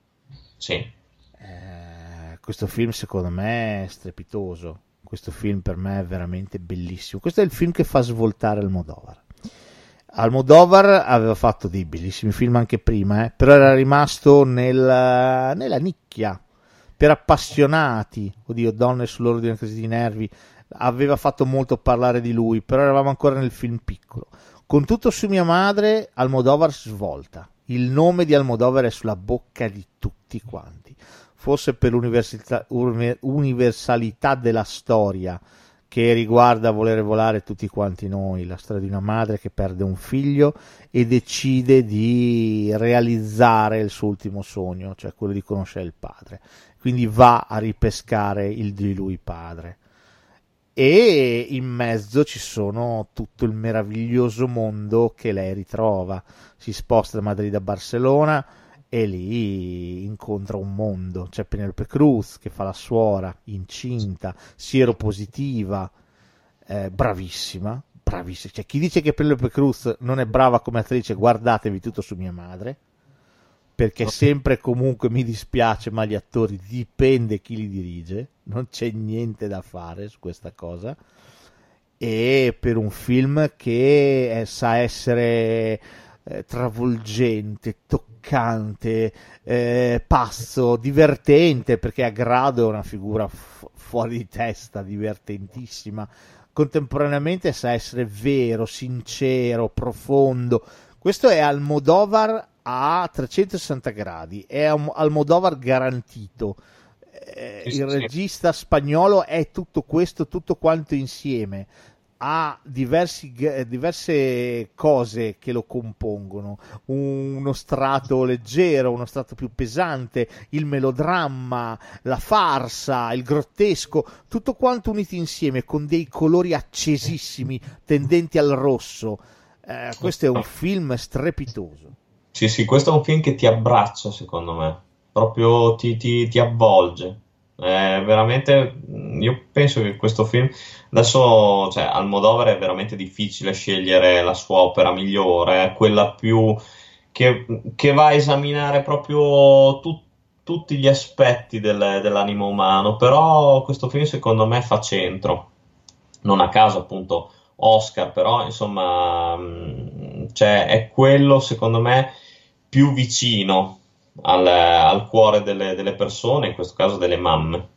Sì. Eh, questo film secondo me è strepitoso. Questo film per me è veramente bellissimo. Questo è il film che fa svoltare Almodovar. Almodovar aveva fatto dei bellissimi film anche prima, eh, però era rimasto nel, nella nicchia per appassionati. Oddio, donne sull'ordine crisi di nervi. Aveva fatto molto parlare di lui, però eravamo ancora nel film piccolo. Con tutto su mia madre, Almodovar svolta. Il nome di Almodovar è sulla bocca di tutti quanti. Forse per l'universalità della storia che riguarda volere volare tutti quanti noi, la storia di una madre che perde un figlio e decide di realizzare il suo ultimo sogno, cioè quello di conoscere il padre. Quindi va a ripescare il di lui padre e in mezzo ci sono tutto il meraviglioso mondo che lei ritrova. Si sposta da Madrid a Barcellona e lì incontra un mondo. C'è Penelope Cruz che fa la suora, incinta, sieropositiva, eh, bravissima. Bravissima. Cioè, chi dice che Penelope Cruz non è brava come attrice, guardatevi tutto su mia madre perché okay. sempre comunque mi dispiace, ma gli attori dipende chi li dirige, non c'è niente da fare su questa cosa. E per un film che è, sa essere eh, travolgente, toccante, eh, pazzo, divertente, perché a grado è una figura fu- fuori di testa, divertentissima. Contemporaneamente sa essere vero, sincero, profondo. Questo è Almodovar a 360 gradi, è Almodovar garantito. Eh, il regista spagnolo è tutto questo, tutto quanto insieme. Ha diversi, diverse cose che lo compongono, uno strato leggero, uno strato più pesante, il melodramma, la farsa, il grottesco, tutto quanto unito insieme con dei colori accesissimi tendenti al rosso. Eh, questo è un film strepitoso. Sì, sì, questo è un film che ti abbraccia, secondo me, proprio ti, ti, ti avvolge. È veramente, io penso che questo film, adesso, cioè, Almodovar è veramente difficile scegliere la sua opera migliore, quella più che, che va a esaminare proprio tu, tutti gli aspetti del, dell'animo umano, però questo film secondo me fa centro, non a caso appunto Oscar, però insomma, cioè, è quello secondo me più vicino al, al cuore delle, delle, persone, in questo caso delle mamme.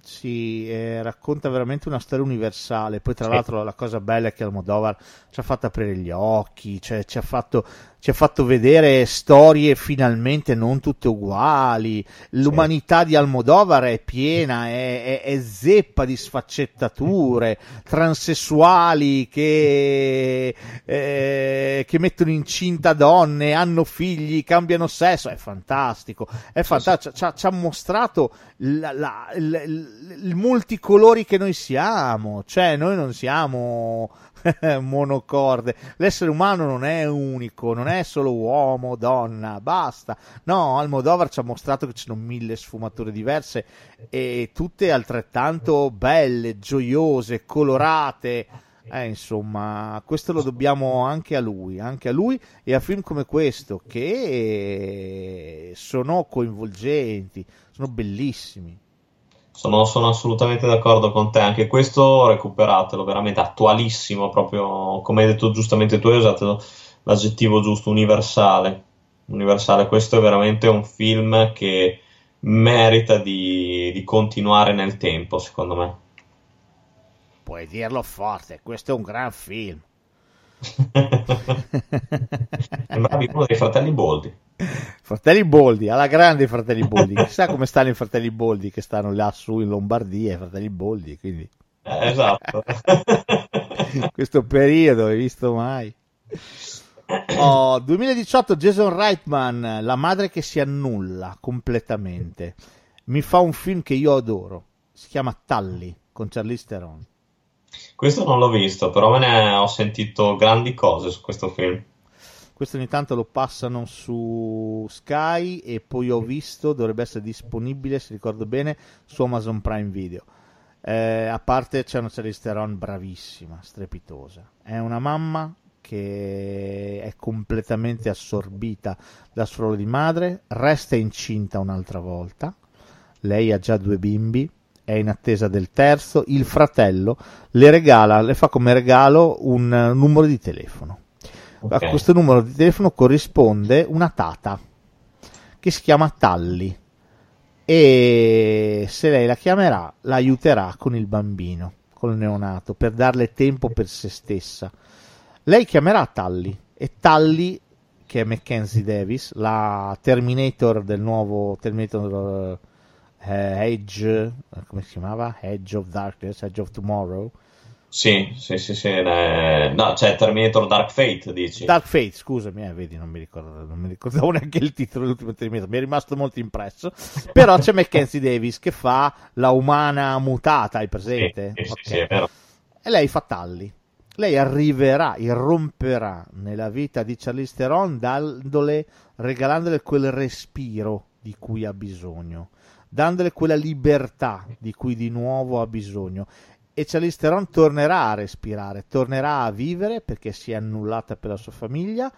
Sì, eh, racconta veramente una storia universale. Poi, tra sì. l'altro, la cosa bella è che Almodovar ci ha fatto aprire gli occhi, cioè, ci ha fatto ci ha fatto vedere storie finalmente non tutte uguali. L'umanità di Almodovar è piena, è, è, è, zeppa di sfaccettature, transessuali che, eh, che mettono incinta donne, hanno figli, cambiano sesso. È fantastico, è fantastico. Ci, ci, ha mostrato la, la, la, il multicolori che noi siamo, cioè noi non siamo monocorde. L'essere umano non è unico, non è solo uomo, donna, basta. No, Almodovar ci ha mostrato che ci sono mille sfumature diverse e tutte altrettanto belle, gioiose, colorate. Eh, insomma, questo lo dobbiamo anche a lui, anche a lui e a film come questo che sono coinvolgenti, sono bellissimi. Sono, sono, assolutamente d'accordo con te, anche questo recuperatelo, veramente attualissimo, proprio come hai detto giustamente tu, hai usato l'aggettivo giusto, universale. Universale, questo è veramente un film che merita di, di continuare nel tempo, secondo me. Puoi dirlo forte, questo è un gran film. Sembravi uno dei fratelli Boldi. Fratelli Boldi, alla grande fratelli Boldi. Chissà come stanno i fratelli Boldi che stanno là su in Lombardia, i fratelli Boldi, quindi... Eh, esatto. Questo periodo, hai visto mai? Oh, 2018 Jason Reitman, La madre che si annulla completamente. Mi fa un film che io adoro. Si chiama Tully con Charlize Theron. Questo non l'ho visto, però me ne ho sentito grandi cose su questo film. Questo ogni tanto lo passano su Sky e poi ho visto, dovrebbe essere disponibile, se ricordo bene, su Amazon Prime Video. Eh, a parte c'è una Charlize Theron bravissima, strepitosa. È una mamma che è completamente assorbita dal suo ruolo di madre, resta incinta un'altra volta. Lei ha già due bimbi, è in attesa del terzo. Il fratello le regala, le fa come regalo un numero di telefono Okay. A questo numero di telefono corrisponde una tata che si chiama Talli e se lei la chiamerà la aiuterà con il bambino, con il neonato, per darle tempo per se stessa. Lei chiamerà Talli e Talli che è Mackenzie Davis, la Terminator del nuovo Terminator eh, Edge, come si chiamava? Edge of Darkness, Edge of Tomorrow. Sì, sì, sì, sì. eh, No, c'è Terminator Dark Fate, dici. Dark Fate, scusami, eh, vedi, non mi, ricordo, non mi ricordavo neanche il titolo dell'ultimo Terminator, mi è rimasto molto impresso. Però c'è Mackenzie Davis che fa la umana mutata, hai presente? sì, sì, Ok. sì, è vero. E lei fa talli. Lei arriverà, irromperà nella vita di Charlize Theron dandole, regalandole quel respiro di cui ha bisogno, dandole quella libertà di cui di nuovo ha bisogno. E Charlize tornerà a respirare, tornerà a vivere perché si è annullata per la sua famiglia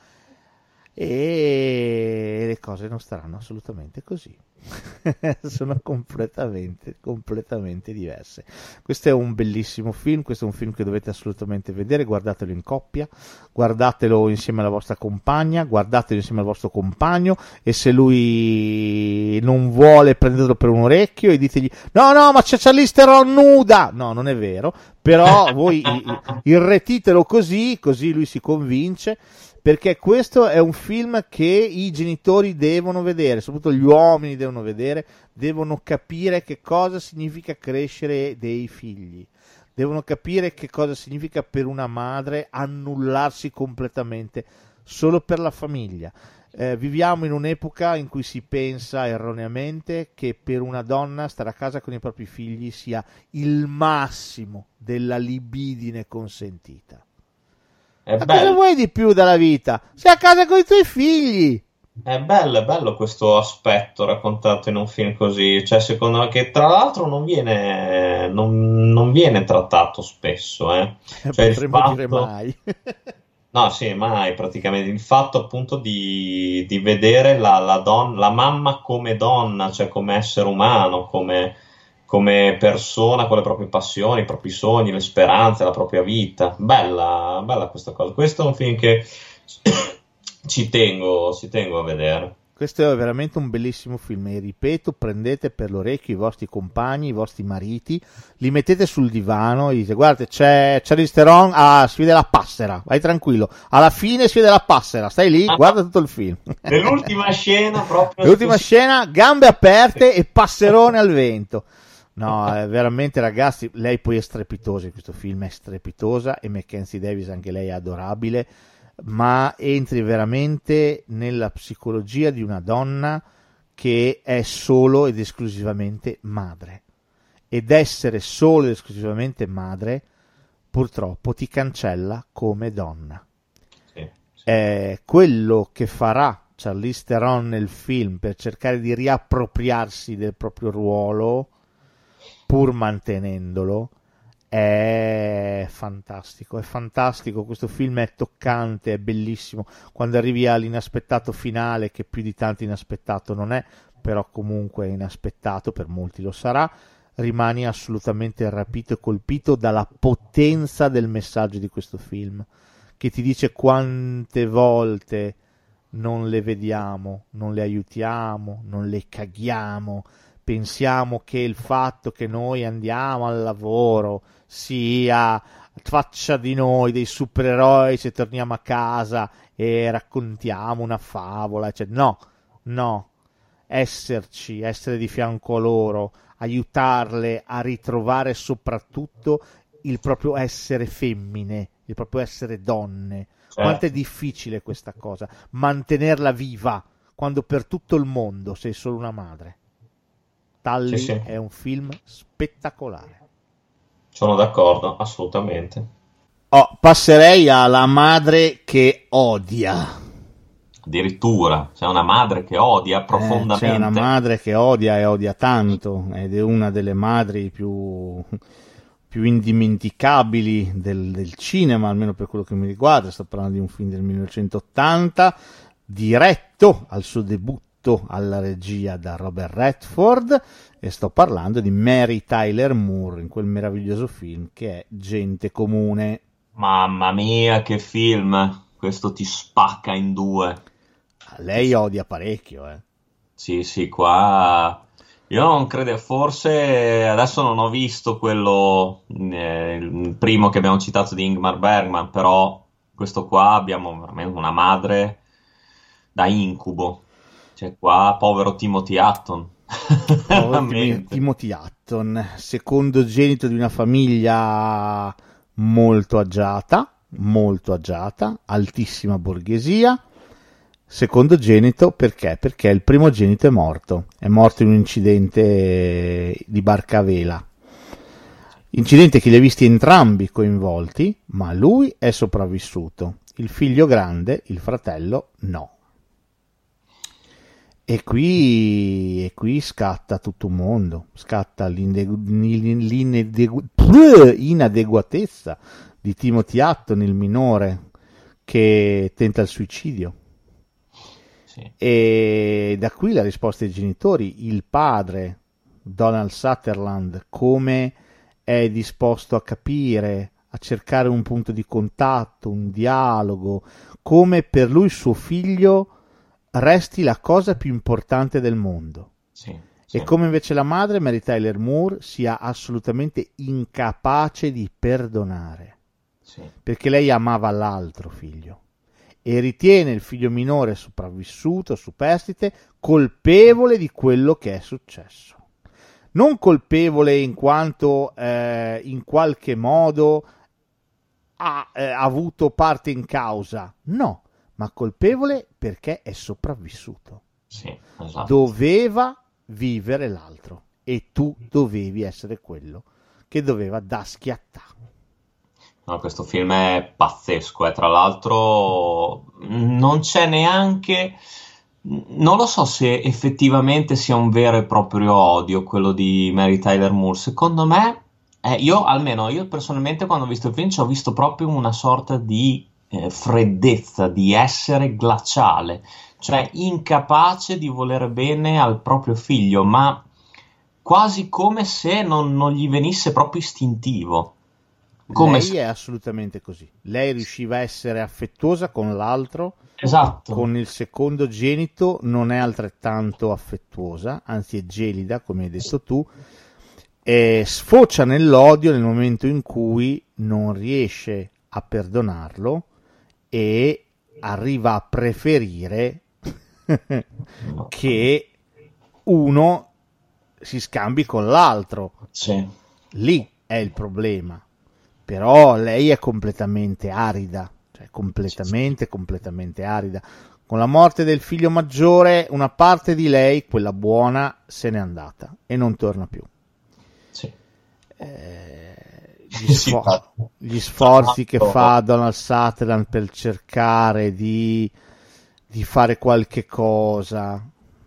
e le cose non staranno assolutamente così. Sono completamente, completamente diverse. Questo è un bellissimo film, questo è un film che dovete assolutamente vedere, guardatelo in coppia, guardatelo insieme alla vostra compagna, guardatelo insieme al vostro compagno e se lui non vuole prendetelo per un orecchio e ditegli no no ma c'è Charlize Theron nuda! No, non è vero, però voi irretitelo così, così lui si convince perché questo è un film che i genitori devono vedere, soprattutto gli uomini devono vedere, devono capire che cosa significa crescere dei figli, devono capire che cosa significa per una madre annullarsi completamente solo per la famiglia. Eh, viviamo in un'epoca in cui si pensa erroneamente che per una donna stare a casa con i propri figli sia il massimo della libidine consentita. È Ma cosa bello, vuoi di più dalla vita? Sei a casa con i tuoi figli. è bello, è bello questo aspetto raccontato in un film così. Cioè, secondo me, che tra l'altro non viene, non, non viene trattato spesso, eh. Cioè, Potremmo fatto- dire mai. No, sì, mai praticamente. Il fatto appunto di, di vedere la, la, don- la mamma come donna, cioè come essere umano, come, come persona con le proprie passioni, i propri sogni, le speranze, la propria vita. Bella, bella questa cosa. Questo è un film che ci tengo, ci tengo a vedere. Questo è veramente un bellissimo film e ripeto, prendete per l'orecchio i vostri compagni, i vostri mariti, li mettete sul divano e dite guardate c'è Charlize Theron, ah, si vede la passera, vai tranquillo, alla fine si vede la passera, stai lì, Ah. guarda tutto il film. Nell'ultima scena proprio... L'ultima scena, gambe aperte e passerone al vento. No, è veramente ragazzi, lei poi è strepitosa in questo film, è strepitosa e Mackenzie Davis anche lei è adorabile, ma entri veramente nella psicologia di una donna che è solo ed esclusivamente madre. Ed essere solo ed esclusivamente madre purtroppo ti cancella come donna Sì, sì. è quello che farà Charlize Theron nel film per cercare di riappropriarsi del proprio ruolo pur mantenendolo è fantastico, è fantastico, questo film è toccante, è bellissimo, quando arrivi all'inaspettato finale, che più di tanto inaspettato non è, però comunque inaspettato, per molti lo sarà, rimani assolutamente rapito e colpito dalla potenza del messaggio di questo film, che ti dice quante volte non le vediamo, non le aiutiamo, non le caghiamo, pensiamo che il fatto che noi andiamo al lavoro sia faccia di noi dei supereroi se torniamo a casa e raccontiamo una favola, cioè, no, no, esserci, essere di fianco a loro, aiutarle a ritrovare soprattutto il proprio essere femmine, il proprio essere donne. Certo. Quanto è difficile questa cosa, mantenerla viva quando per tutto il mondo sei solo una madre. Tully Sì, sì. è un film spettacolare. Sono d'accordo, assolutamente. Oh, passerei alla madre che odia. Addirittura c'è una madre che odia Eh, profondamente. c'è una madre che odia e odia tanto ed è una delle madri più, più indimenticabili del, del cinema, almeno per quello che mi riguarda. Sto parlando di un film del 1980 diretto al suo debutto alla regia da Robert Redford e sto parlando di Mary Tyler Moore in quel meraviglioso film che è Gente Comune. Mamma mia, che film! Questo ti spacca in due. Lei odia parecchio, eh. Sì, sì, qua io non credo, forse adesso non ho visto quello, eh, il primo che abbiamo citato di Ingmar Bergman, però questo qua abbiamo veramente una madre da incubo. Cioè qua, povero Timothy Hutton. Tim- Timothy Hutton, secondogenito di una famiglia molto agiata, molto agiata, altissima borghesia. Secondogenito perché? Perché il primogenito è morto, è morto in un incidente di barca a vela. Incidente che li ha visti entrambi coinvolti, ma lui è sopravvissuto. Il figlio grande, il fratello, no. E qui, e qui scatta tutto un mondo, scatta l'inadeguatezza di Timothy Hutton, il minore, che tenta il suicidio. Sì. E da qui la risposta dei genitori, il padre, Donald Sutherland, come è disposto a capire, a cercare un punto di contatto, un dialogo, come per lui suo figlio resti la cosa più importante del mondo. Sì, sì. E come invece la madre, Mary Tyler Moore, sia assolutamente incapace di perdonare. Sì. Perché lei amava l'altro figlio e ritiene il figlio minore sopravvissuto, superstite, colpevole di quello che è successo. Non colpevole in quanto eh, in qualche modo ha eh, avuto parte in causa, no, ma colpevole perché è sopravvissuto. Sì, esatto. Doveva vivere l'altro e tu dovevi essere quello che doveva da schiattare. No, questo film è pazzesco e tra l'altro non c'è neanche... Non lo so se effettivamente sia un vero e proprio odio quello di Mary Tyler Moore. Secondo me, eh, io almeno io personalmente quando ho visto il film ci ho visto proprio una sorta di eh, freddezza, di essere glaciale, cioè incapace di volere bene al proprio figlio, ma quasi come se non, non gli venisse proprio istintivo. Come Lei se... è assolutamente così. Lei riusciva a essere affettuosa con l'altro. Esatto. Con il secondo genito non è altrettanto affettuosa, anzi è gelida, come hai detto tu, e sfocia nell'odio nel momento in cui non riesce a perdonarlo e arriva a preferire che uno si scambi con l'altro. Sì. Lì è il problema. Però lei è completamente arida, cioè completamente, completamente arida. Con la morte del figlio maggiore, una parte di lei, quella buona, se n'è andata e non torna più. Sì. Eh, gli, sfor- gli sforzi che fa Donald Sutherland per cercare di, di fare qualche cosa.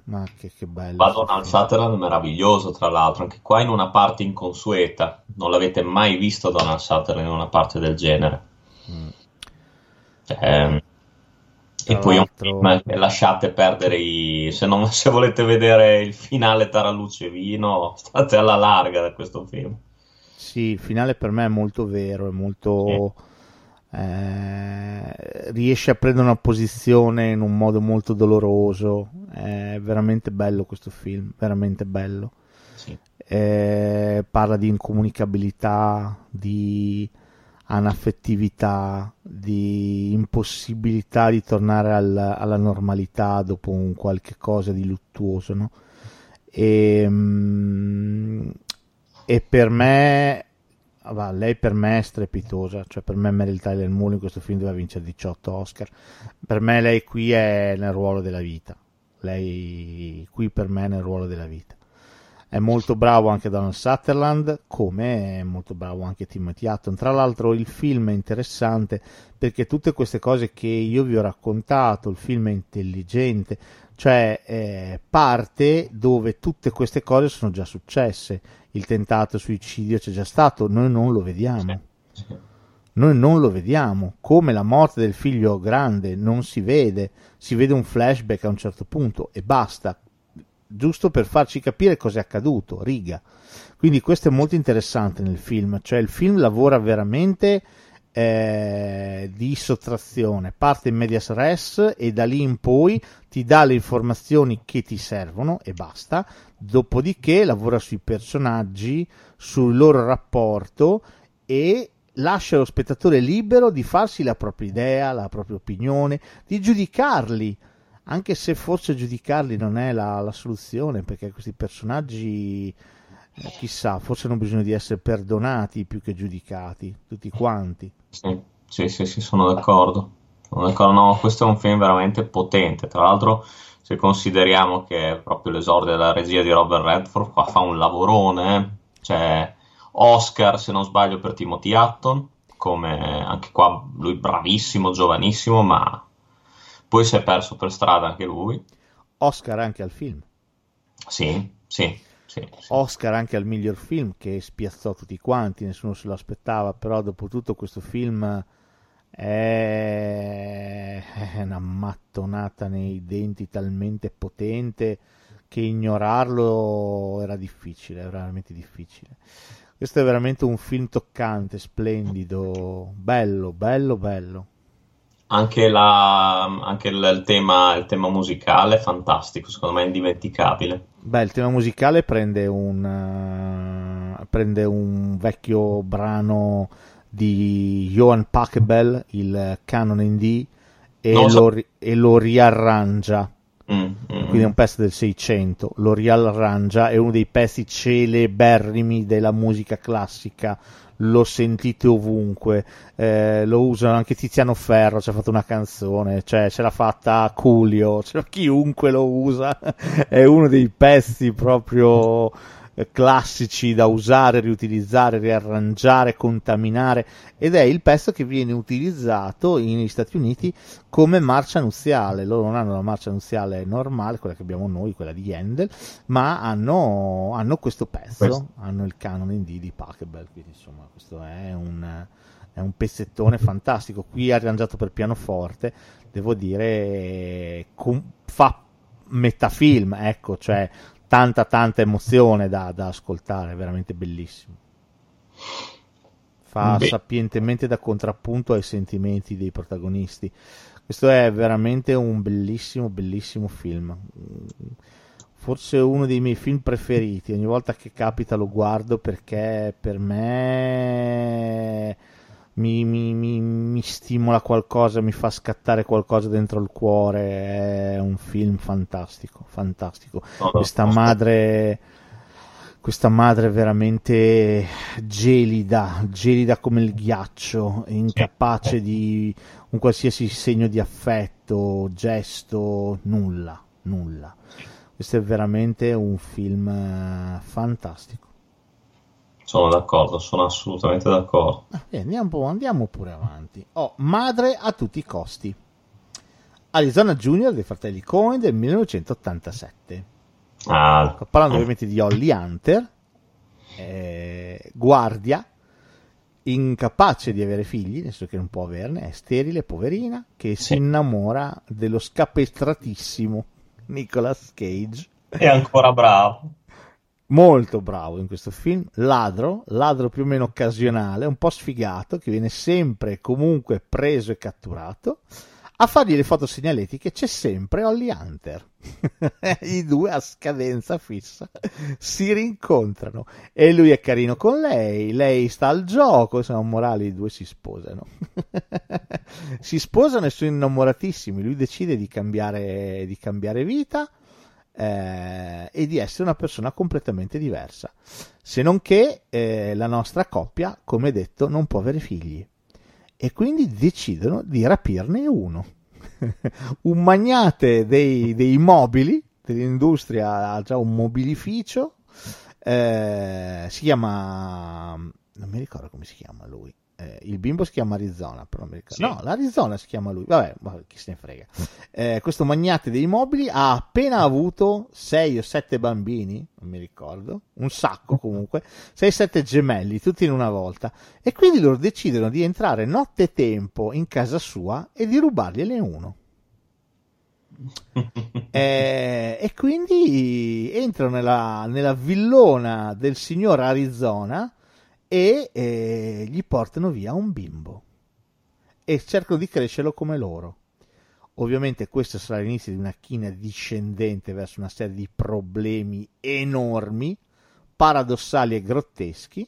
Ma che, che bello. Ma Donald Sutherland è meraviglioso, tra l'altro, anche qua in una parte inconsueta. Non l'avete mai visto Donald Sutherland in una parte del genere. Mm. Eh, e poi un film lasciate perdere i... Se, non, se volete vedere il finale tra luce e vino, state alla larga da questo film. Sì, il finale per me è molto vero, è molto... Eh, riesce a prendere una posizione in un modo molto doloroso. È veramente bello questo film, veramente bello. Sì. Eh, parla di incomunicabilità, di anaffettività, di impossibilità di tornare al, alla normalità dopo un qualche cosa di luttuoso, no? E, mm, e per me va, lei per me è strepitosa cioè per me Meryl Tyler Moore in questo film doveva vincere 18 Oscar. Per me lei qui è nel ruolo della vita. Lei qui per me è nel ruolo della vita. È molto bravo anche Donald Sutherland come è molto bravo anche Timothy Hutton. Tra l'altro il film è interessante perché tutte queste cose che io vi ho raccontato il film è intelligente cioè eh, parte dove tutte queste cose sono già successe. Il tentato suicidio c'è già stato, noi non lo vediamo. Noi non lo vediamo, come la morte del figlio grande non si vede, si vede un flashback a un certo punto e basta, giusto per farci capire cosa è accaduto, riga. Quindi questo è molto interessante nel film, cioè il film lavora veramente eh, di sottrazione, parte in medias res e da lì in poi ti dà le informazioni che ti servono e basta, dopodiché lavora sui personaggi, sul loro rapporto e lascia lo spettatore libero di farsi la propria idea, la propria opinione, di giudicarli anche se forse giudicarli non è la, la soluzione, perché questi personaggi, eh, chissà, forse hanno bisogno di essere perdonati più che giudicati, tutti quanti. Sì, sì, sì, sì, sono d'accordo. Sono d'accordo. No, questo è un film veramente potente. Tra l'altro, se consideriamo che è proprio l'esordio della regia di Robert Redford, qua fa un lavorone. eh. Cioè, Oscar, se non sbaglio, per Timothy Hutton, come anche qua lui bravissimo, giovanissimo, ma poi si è perso per strada anche lui. Oscar anche al film. Sì, sì, sì. Oscar anche al miglior film che spiazzò tutti quanti, nessuno se lo aspettava, però dopo tutto questo film è, è una mattonata nei denti talmente potente che ignorarlo era difficile, era veramente difficile. Questo è veramente un film toccante, splendido, bello, bello, bello. Anche, la, anche il, il tema, il tema musicale è fantastico, secondo me è indimenticabile. Beh, il tema musicale prende un, uh, prende un vecchio brano di Johann Pachelbel, il Canon in D, e, lo, e lo riarrangia. Mm, mm, Quindi è un pezzo del 600, lo riarrangia, è uno dei pezzi celeberrimi della musica classica, lo sentite ovunque, eh, lo usano anche Tiziano Ferro, ci ha fatto una canzone, cioè ce l'ha fatta Culio, cioè, chiunque lo usa, è uno dei pezzi proprio eh, classici da usare, riutilizzare, riarrangiare, contaminare ed è il pezzo che viene utilizzato negli Stati Uniti come marcia nuziale. Loro non hanno la marcia nuziale normale, quella che abbiamo noi, quella di Handel, ma hanno, hanno questo pezzo, Questo. hanno il canon in D di Pachelbel, quindi insomma questo è un, è un pezzettone fantastico. Qui arrangiato per pianoforte, devo dire, com- fa metafilm, ecco, cioè tanta tanta emozione da, da ascoltare, veramente bellissimo. Fa Beh. sapientemente da contrappunto ai sentimenti dei protagonisti. Questo è veramente un bellissimo, bellissimo film. Forse uno dei miei film preferiti. Ogni volta che capita lo guardo perché per me mi, mi- mi- mi stimola qualcosa, mi fa scattare qualcosa dentro il cuore. È un film fantastico, fantastico. No, no, Questa madre, questa madre veramente gelida, gelida come il ghiaccio, incapace di un qualsiasi segno di affetto, gesto, nulla, nulla. Questo è veramente un film eh, fantastico. Sono d'accordo, sono assolutamente d'accordo. Eh, andiamo, andiamo pure avanti. Oh, madre a tutti i costi. Arizona Junior dei fratelli Cohen del 1987. Ah, Sto parlando ovviamente di Holly Hunter, eh, guardia, incapace di avere figli, nel senso che non può averne, è sterile, poverina, che si Sì. innamora dello scapestratissimo Nicolas Cage, è ancora bravo. Molto bravo in questo film, ladro, ladro più o meno occasionale, un po' sfigato, che viene sempre e comunque preso e catturato. A fargli le foto segnaletiche c'è sempre Holly Hunter. I due a scadenza fissa si rincontrano e lui è carino con lei, lei sta al gioco, sono morali, i due si sposano. si sposano e sono innamoratissimi. Lui decide di cambiare, di cambiare vita eh, e di essere una persona completamente diversa. Se non che eh, la nostra coppia, come detto, non può avere figli e quindi decidono di rapirne uno. un magnate dei, dei mobili, dell'industria, ha già un mobilificio, eh, si chiama, non mi ricordo come si chiama lui. Eh, il bimbo si chiama Arizona, però non mi ricordo. Sì. No, l'Arizona si chiama lui. Vabbè, vabbè, chi se ne frega. Eh, questo magnate dei mobili ha appena avuto 6 o 7 bambini, non mi ricordo, un sacco comunque, 6-7 gemelli, tutti in una volta. E quindi loro decidono di entrare notte tempo in casa sua e di rubargliene uno. Eh, e quindi entrano nella, nella villona del signor Arizona e eh, gli portano via un bimbo e cercano di crescerlo come loro. Ovviamente questo sarà l'inizio di una china discendente verso una serie di problemi enormi, paradossali e grotteschi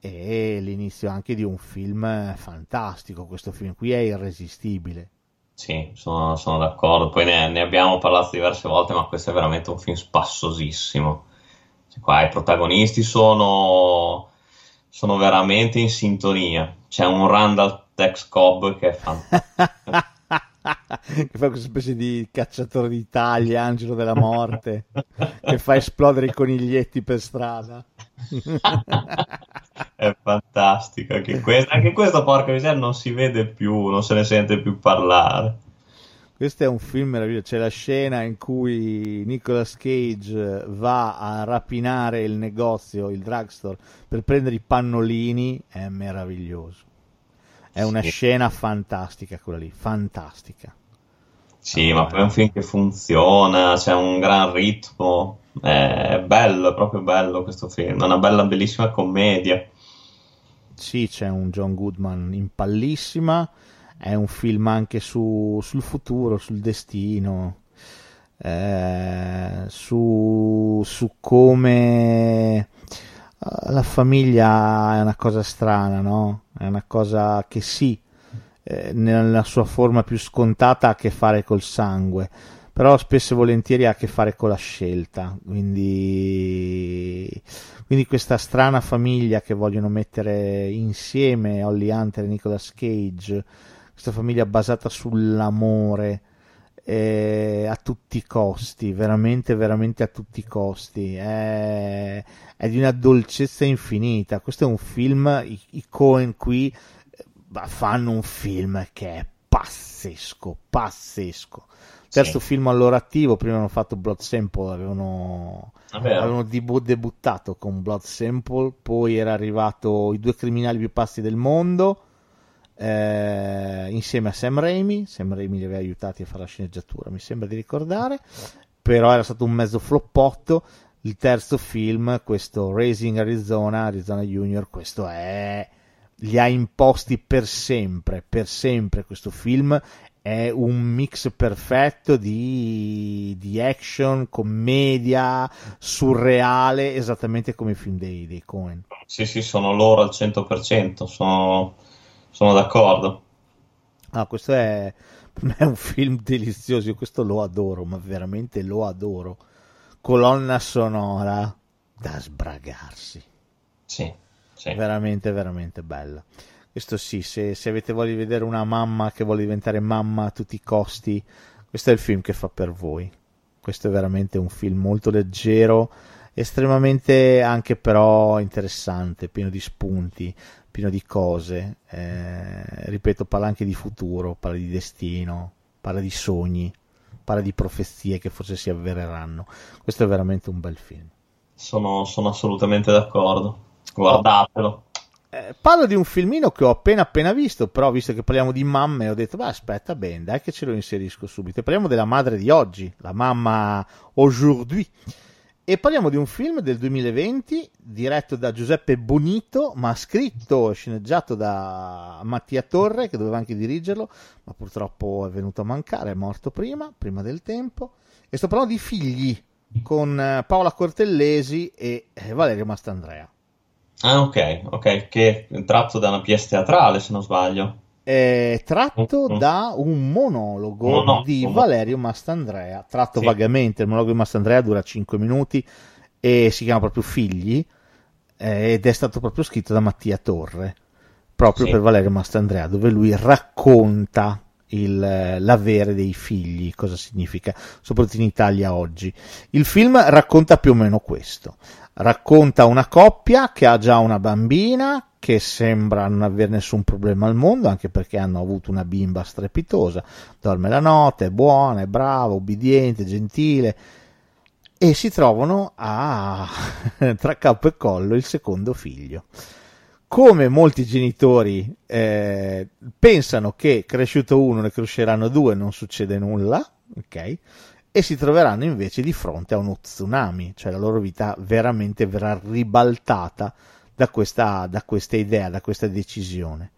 e l'inizio anche di un film fantastico. Questo film qui è irresistibile, Sì, sono, sono d'accordo. Poi ne, ne abbiamo parlato diverse volte, ma questo è veramente un film spassosissimo. Cioè, qua i protagonisti sono, sono veramente in sintonia. C'è un Randall Tex Cobb che è fantastico. che fa questa specie di cacciatore d'Italia, angelo della morte, che fa esplodere i coniglietti per strada. è fantastico anche questo, anche questo porca miseria non si vede più, non se ne sente più parlare. Questo è un film meraviglioso, c'è la scena in cui Nicolas Cage va a rapinare il negozio, il drugstore, per prendere i pannolini, è meraviglioso. È una sì. scena fantastica quella lì, fantastica. Sì, allora, ma poi è un film che funziona, c'è un gran ritmo, è bello, è proprio bello questo film, è una bella, bellissima commedia. Sì, c'è un John Goodman in pallissima, è un film anche su, sul futuro, sul destino, eh, su, su come eh, la famiglia è una cosa strana, no? È una cosa che sì, eh, nella sua forma più scontata ha a che fare col sangue, però spesso e volentieri ha a che fare con la scelta. Quindi, quindi questa strana famiglia che vogliono mettere insieme Holly Hunter e Nicolas Cage, questa famiglia basata sull'amore eh, a tutti i costi, veramente, veramente a tutti i costi. È, è di una dolcezza infinita. Questo è un film, i, i Cohen qui eh, fanno un film che è pazzesco, pazzesco. Terzo sì. film al loro attivo, prima hanno fatto Blood Sample, avevano, avevano debuttato con Blood Sample, poi era arrivato I due criminali più pazzi del mondo, eh, insieme a Sam Raimi, Sam Raimi li aveva aiutati a fare la sceneggiatura, mi sembra di ricordare, però era stato un mezzo floppotto, il terzo film, questo Raising Arizona, Arizona Junior, questo è li ha imposti per sempre, per sempre questo film. È un mix perfetto di, di action, commedia, surreale, esattamente come i film dei, dei Cohen. Sì, sì, sono loro al 100%, sono, sono d'accordo. Ah, questo è, è un film delizioso, io questo lo adoro, ma veramente lo adoro colonna sonora da sbragarsi. Sì, sì. Veramente, veramente bella. Questo sì, se, se, avete voglia di vedere una mamma che vuole diventare mamma a tutti i costi, questo è il film che fa per voi. Questo è veramente un film molto leggero, estremamente anche però interessante, pieno di spunti, pieno di cose. Eh, ripeto, parla anche di futuro, parla di destino, parla di sogni parla di profezie che forse si avvereranno. Questo è veramente un bel film. Sono, sono assolutamente d'accordo. Guardatelo. Eh, parlo di un filmino che ho appena appena visto, però visto che parliamo di mamme ho detto, beh aspetta bene, dai che ce lo inserisco subito. Parliamo della madre di oggi, la mamma aujourd'hui. E parliamo di un film del 2020 diretto da Giuseppe Bonito, ma scritto e sceneggiato da Mattia Torre, che doveva anche dirigerlo, ma purtroppo è venuto a mancare, è morto prima, prima del tempo. E sto parlando di Figli, con eh, Paola Cortellesi e eh, Valerio Mastandrea. Ah, ok, ok, che è tratto da una pièce teatrale, se non sbaglio è tratto mm-hmm. da un monologo no, no, di. Valerio Mastandrea, tratto sì. vagamente, il monologo di Mastandrea dura 5 minuti e si chiama proprio Figli eh, ed è stato proprio scritto da Mattia Torre, proprio sì. per Valerio Mastandrea, dove lui racconta il, l'avere dei figli, cosa significa, soprattutto in Italia oggi. Il film racconta più o meno questo. Racconta una coppia che ha già una bambina che sembra non avere nessun problema al mondo, anche perché hanno avuto una bimba strepitosa, dorme la notte, è buona, è brava, obbediente, gentile, e si trovano a tra capo e collo il secondo figlio. Come molti genitori eh, pensano che cresciuto uno ne cresceranno due, non succede nulla, ok? E si troveranno invece di fronte a uno tsunami, cioè la loro vita veramente verrà ribaltata da questa, da questa idea, da questa decisione.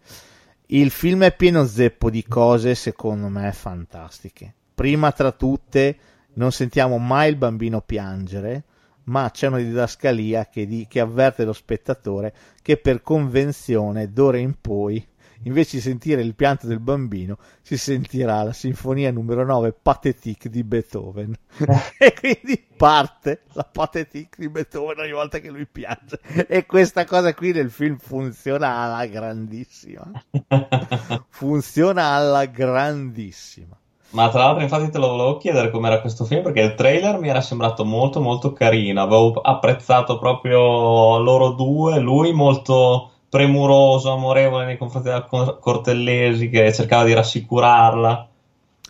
Il film è pieno zeppo di cose, secondo me, fantastiche. Prima tra tutte, non sentiamo mai il bambino piangere, ma c'è una didascalia che, di, che avverte lo spettatore che per convenzione, d'ora in poi, invece di sentire il pianto del bambino, si sentirà la sinfonia numero 9 Pathétique di Beethoven. e quindi parte la Pathétique di Beethoven ogni volta che lui piange. E questa cosa qui nel film funziona alla grandissima. funziona alla grandissima. Ma tra l'altro, infatti, te lo volevo chiedere com'era questo film perché il trailer mi era sembrato molto, molto carino. Avevo apprezzato proprio loro due, lui molto premuroso, amorevole nei confronti della Cortellesi che cercava di rassicurarla.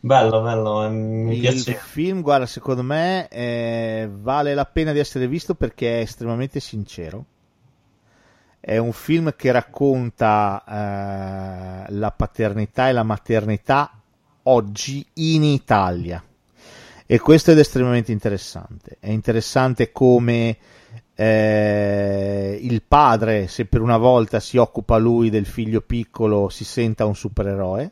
Bello, bello, eh, mi il piace. Il film, guarda, secondo me eh, vale la pena di essere visto perché è estremamente sincero. È un film che racconta eh, la paternità e la maternità oggi in Italia. E questo è estremamente interessante. È interessante come eh, il padre, se per una volta si occupa lui del figlio piccolo, si senta un supereroe,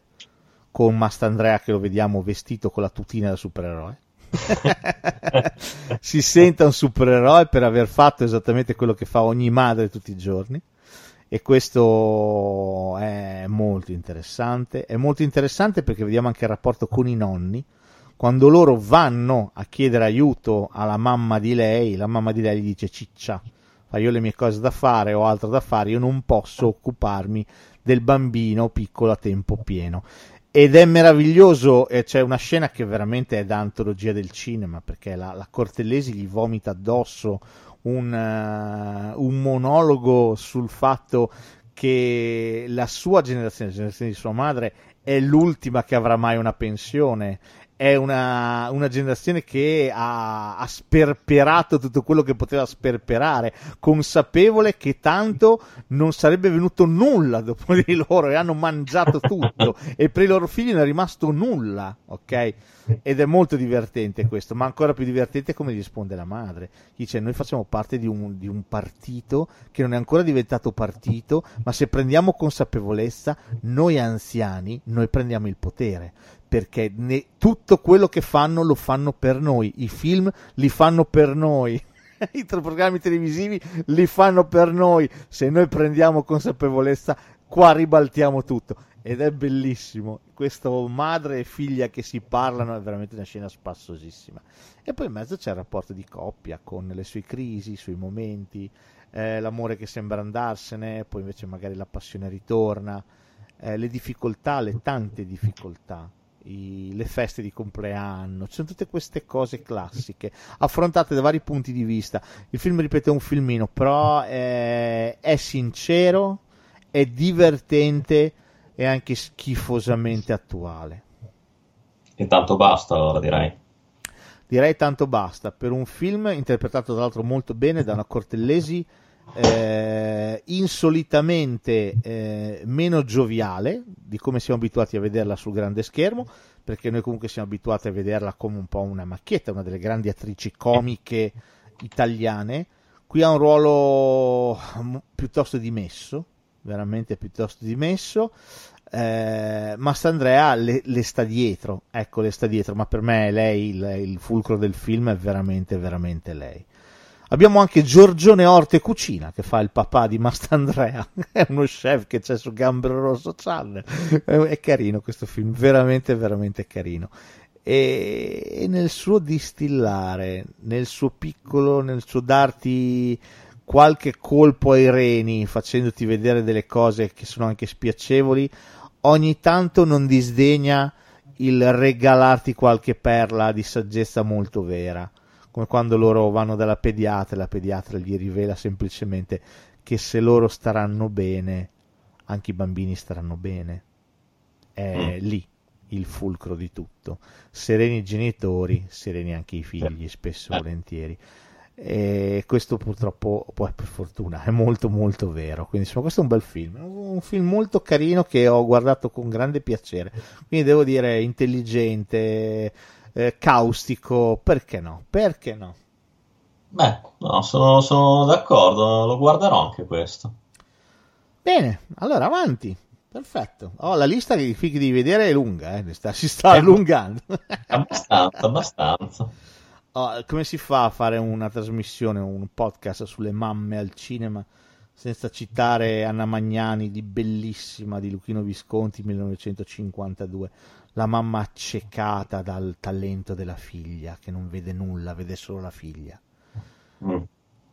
con Mastandrea che lo vediamo vestito con la tutina da supereroe. si senta un supereroe per aver fatto esattamente quello che fa ogni madre tutti i giorni e questo è molto interessante. È molto interessante perché vediamo anche il rapporto con i nonni. Quando loro vanno a chiedere aiuto alla mamma di lei, la mamma di lei gli dice ciccia, fa io le mie cose da fare, ho altro da fare, io non posso occuparmi del bambino piccolo a tempo pieno. Ed è meraviglioso, e c'è una scena che veramente è da antologia del cinema, perché la, la Cortellesi gli vomita addosso un, uh, un monologo sul fatto che la sua generazione, la generazione di sua madre, è l'ultima che avrà mai una pensione. È una, una generazione che ha, ha, sperperato tutto quello che poteva sperperare, consapevole che tanto non sarebbe venuto nulla dopo di loro e hanno mangiato tutto e per i loro figli non è rimasto nulla, ok? ed è molto divertente questo, ma ancora più divertente come risponde la madre. Dice: Noi facciamo parte di un, di un, partito che non è ancora diventato partito, ma se prendiamo consapevolezza, noi anziani, noi prendiamo il potere. Perché ne, tutto quello che fanno lo fanno per noi, i film li fanno per noi. I programmi televisivi li fanno per noi. Se noi prendiamo consapevolezza, qua ribaltiamo tutto ed è bellissimo. Questo madre e figlia che si parlano è veramente una scena spassosissima. E poi in mezzo c'è il rapporto di coppia con le sue crisi, i suoi momenti, eh, l'amore che sembra andarsene, poi invece magari la passione ritorna, eh, le difficoltà, le tante difficoltà. I, le feste di compleanno, ci sono tutte queste cose classiche affrontate da vari punti di vista. Il film, ripeto, è un filmino, però è, è sincero, è divertente e anche schifosamente attuale. E tanto basta allora direi. Direi tanto basta per un film interpretato tra l'altro molto bene da una Cortellesi eh, insolitamente eh, meno gioviale di come siamo abituati a vederla sul grande schermo perché noi comunque siamo abituati a vederla come un po' una macchietta, una delle grandi attrici comiche italiane. Qui ha un ruolo piuttosto dimesso, veramente piuttosto dimesso. Eh, Mastandrea le, le, sta dietro, ecco, le sta dietro, ma per me lei il, il fulcro del film è veramente, veramente lei. Abbiamo anche Giorgione Orte Cucina che fa il papà di Mastandrea, è uno chef che c'è su Gambero Rosso Channel. È carino questo film, veramente, veramente carino. E, nel suo distillare, nel suo piccolo, nel suo darti qualche colpo ai reni facendoti vedere delle cose che sono anche spiacevoli, ogni tanto non disdegna il regalarti qualche perla di saggezza molto vera, come quando loro vanno dalla pediatra e la pediatra gli rivela semplicemente che se loro staranno bene, anche i bambini staranno bene. È mm. lì il fulcro di tutto. Sereni i genitori, sereni anche i figli, spesso e eh. volentieri e questo purtroppo poi per fortuna è molto molto vero quindi insomma questo è un bel film un film molto carino che ho guardato con grande piacere quindi devo dire intelligente eh, caustico perché no perché no beh no sono, sono d'accordo lo guarderò anche questo bene allora avanti Perfetto. Oh, la lista che fighi di vedere è lunga, eh? si sta eh, allungando. abbastanza, abbastanza. Oh, come si fa a fare una trasmissione, un podcast sulle mamme al cinema senza citare Anna Magnani di bellissima di Luchino Visconti 1952 la mamma accecata dal talento della figlia che non vede nulla vede solo la figlia. Mm.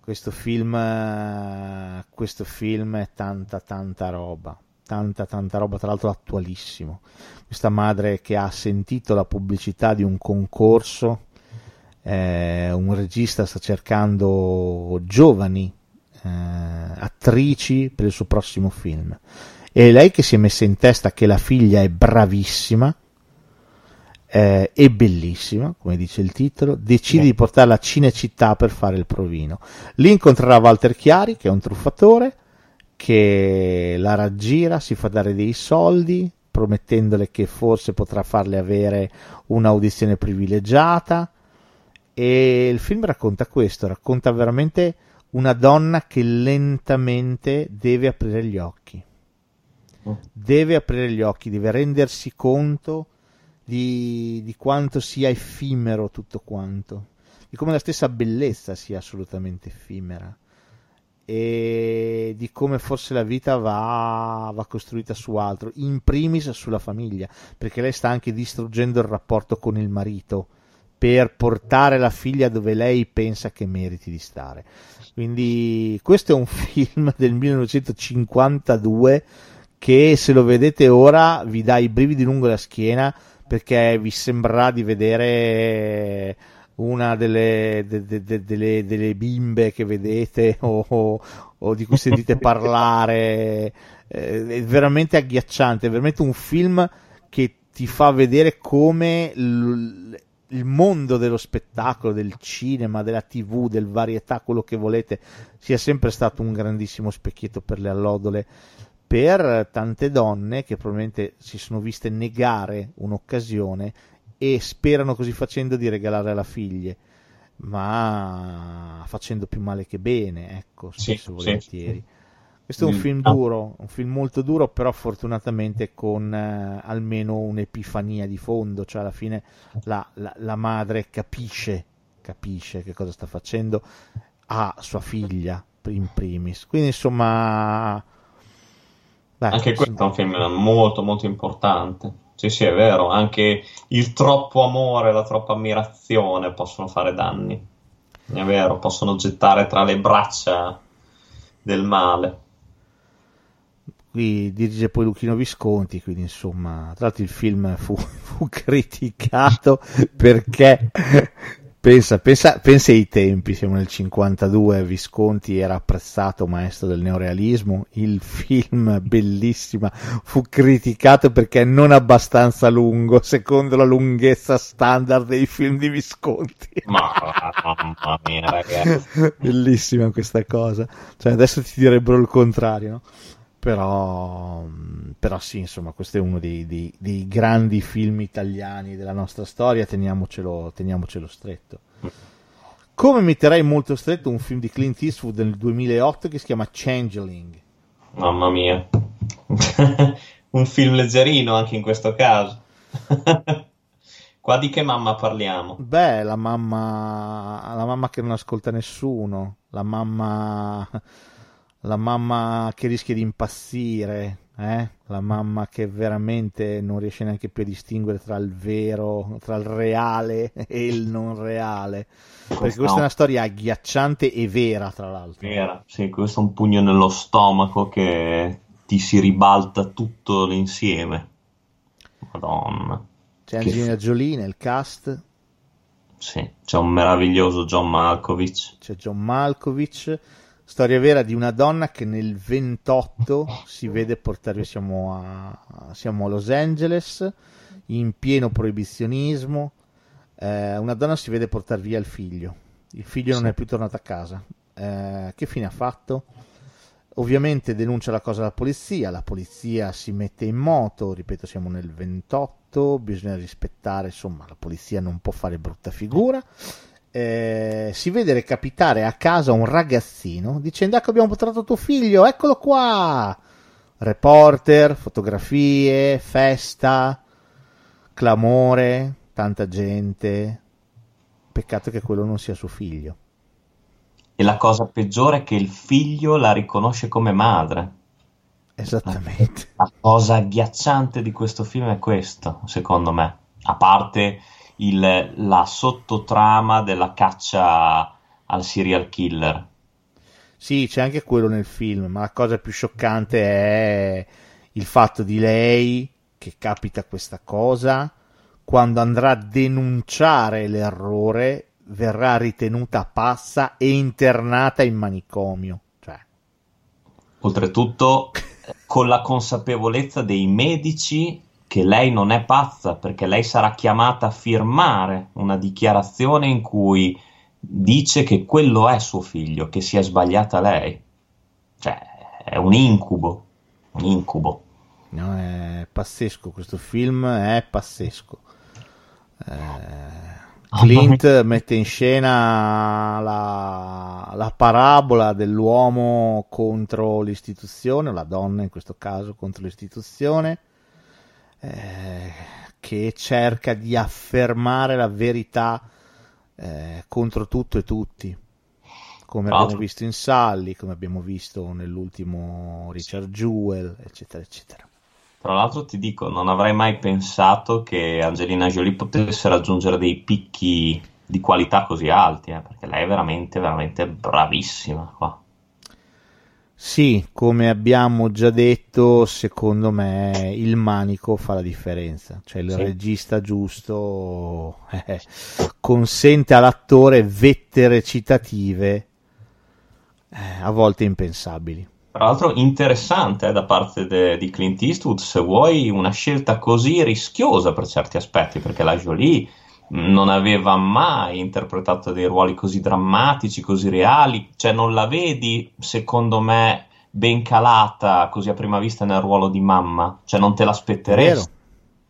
questo film eh, questo film è tanta tanta roba. Tanta tanta roba tra l'altro attualissimo. Questa madre che ha sentito la pubblicità di un concorso eh, un regista sta cercando giovani eh, attrici per il suo prossimo film. E lei che si è messa in testa che la figlia è bravissima eh, è bellissima, come dice il titolo, decide Beh. di portarla a Cinecittà per fare il provino. Lì incontrerà Walter Chiari, che è un truffatore, che la raggira, si fa dare dei soldi, promettendole che forse potrà farle avere un'audizione privilegiata. E il film racconta questo, racconta veramente una donna che lentamente deve aprire gli occhi. Deve aprire gli occhi, deve rendersi conto di, di quanto sia effimero tutto quanto, di come la stessa bellezza sia assolutamente effimera e di come forse la vita va, va costruita su altro, in primis sulla famiglia, perché lei sta anche distruggendo il rapporto con il marito per portare la figlia dove lei pensa che meriti di stare. Quindi questo è un film del 1952 che se lo vedete ora vi dà i brividi lungo la schiena perché vi sembrerà di vedere una delle, de- de- de- delle- delle bimbe che vedete o, o- o di cui sentite parlare. Eh, È veramente agghiacciante, è veramente un film che ti fa vedere come l- il mondo dello spettacolo, del cinema, della tv, del varietà, quello che volete, sia sempre stato un grandissimo specchietto per le allodole per tante donne che probabilmente si sono viste negare un'occasione e sperano così facendo di regalare alla figlia, ma facendo più male che bene, ecco, Sì, spesso sì. volentieri. Questo è un Mm, film ah. duro, un film molto duro, però fortunatamente con eh, almeno un'epifania di fondo, cioè alla fine la, la- la madre capisce, capisce che cosa sta facendo a sua figlia in primis. Quindi insomma... beh, Anche questo è un film molto molto importante. Sì, sì, è vero, anche il troppo amore, la troppa ammirazione possono fare danni. È vero, possono gettare tra le braccia del male. Qui dirige poi Luchino Visconti, quindi insomma, tra l'altro il film fu, fu criticato perché pensa, pensa, pensa ai tempi, siamo nel 52, Visconti era apprezzato maestro del neorealismo, il film bellissima fu criticato perché non abbastanza lungo, secondo la lunghezza standard dei film di Visconti. Ma mamma mia, ragazzi. Bellissima questa cosa. Cioè, adesso ti direbbero il contrario, no? Però, però sì, insomma, questo è uno dei, dei- dei grandi film italiani della nostra storia, teniamocelo, teniamocelo stretto. Come metterei molto stretto un film di Clint Eastwood del 2008 che si chiama Changeling. Mamma mia. Un film leggerino anche in questo caso. Qua di che mamma parliamo? Beh, la mamma, la mamma che non ascolta nessuno, la mamma, la mamma che rischia di impazzire, eh? la mamma che veramente non riesce neanche più a distinguere tra il vero, tra il reale e il non reale. Perché questa è una storia agghiacciante e vera, tra l'altro. Vera, sì, questo è un pugno nello stomaco che ti si ribalta tutto l'insieme. Madonna. C'è Che Angelina Jolie nel cast, Sì, c'è un meraviglioso John Malkovich. c'è John Malkovich, storia vera di una donna che nel 28 si vede portare siamo a, siamo a Los Angeles, in pieno proibizionismo, eh, una donna si vede portare via il figlio, il figlio non Sì. è più tornato a casa, Eh, che fine ha fatto? Ovviamente denuncia la cosa alla polizia, la polizia si mette in moto, ripeto siamo nel 28, bisogna rispettare, insomma la polizia non può fare brutta figura, eh, si vede recapitare a casa un ragazzino dicendo ecco abbiamo portato tuo figlio, eccolo qua, reporter, fotografie, festa, clamore, tanta gente, peccato che quello non sia suo figlio. E la cosa peggiore è che il figlio la riconosce come madre. Esattamente. La cosa agghiacciante di questo film è questo, secondo me. A parte il- la sottotrama della caccia al serial killer. Sì, c'è anche quello nel film, ma la cosa più scioccante è il fatto di lei che capita questa cosa, quando andrà a denunciare l'errore, verrà ritenuta pazza e internata in manicomio. Cioè, Oltretutto, con la consapevolezza dei medici che lei non è pazza, perché lei sarà chiamata a firmare una dichiarazione in cui dice che quello è suo figlio, che si è sbagliata lei. Cioè, è un incubo, un incubo. no, è pazzesco questo film, è pazzesco. Eh, Clint mette in scena la, la parabola dell'uomo contro l'istituzione, la donna in questo caso contro l'istituzione, eh, che cerca di affermare la verità eh, contro tutto e tutti, come Tra abbiamo visto in Sally, come abbiamo visto nell'ultimo Richard Jewell, eccetera, eccetera. Tra l'altro ti dico, non avrei mai pensato che Angelina Jolie potesse raggiungere dei picchi di qualità così alti, eh, perché lei è veramente, veramente bravissima qua. Sì, come abbiamo già detto, secondo me il manico fa la differenza, cioè il Sì. regista giusto eh, consente all'attore vette recitative eh, a volte impensabili. Tra l'altro interessante eh, da parte de- di Clint Eastwood, se vuoi, una scelta così rischiosa per certi aspetti, perché la Jolie non aveva mai interpretato dei ruoli così drammatici, così reali, cioè non la vedi, secondo me, ben calata così a prima vista nel ruolo di mamma, cioè non te È vero, l'aspetteresti.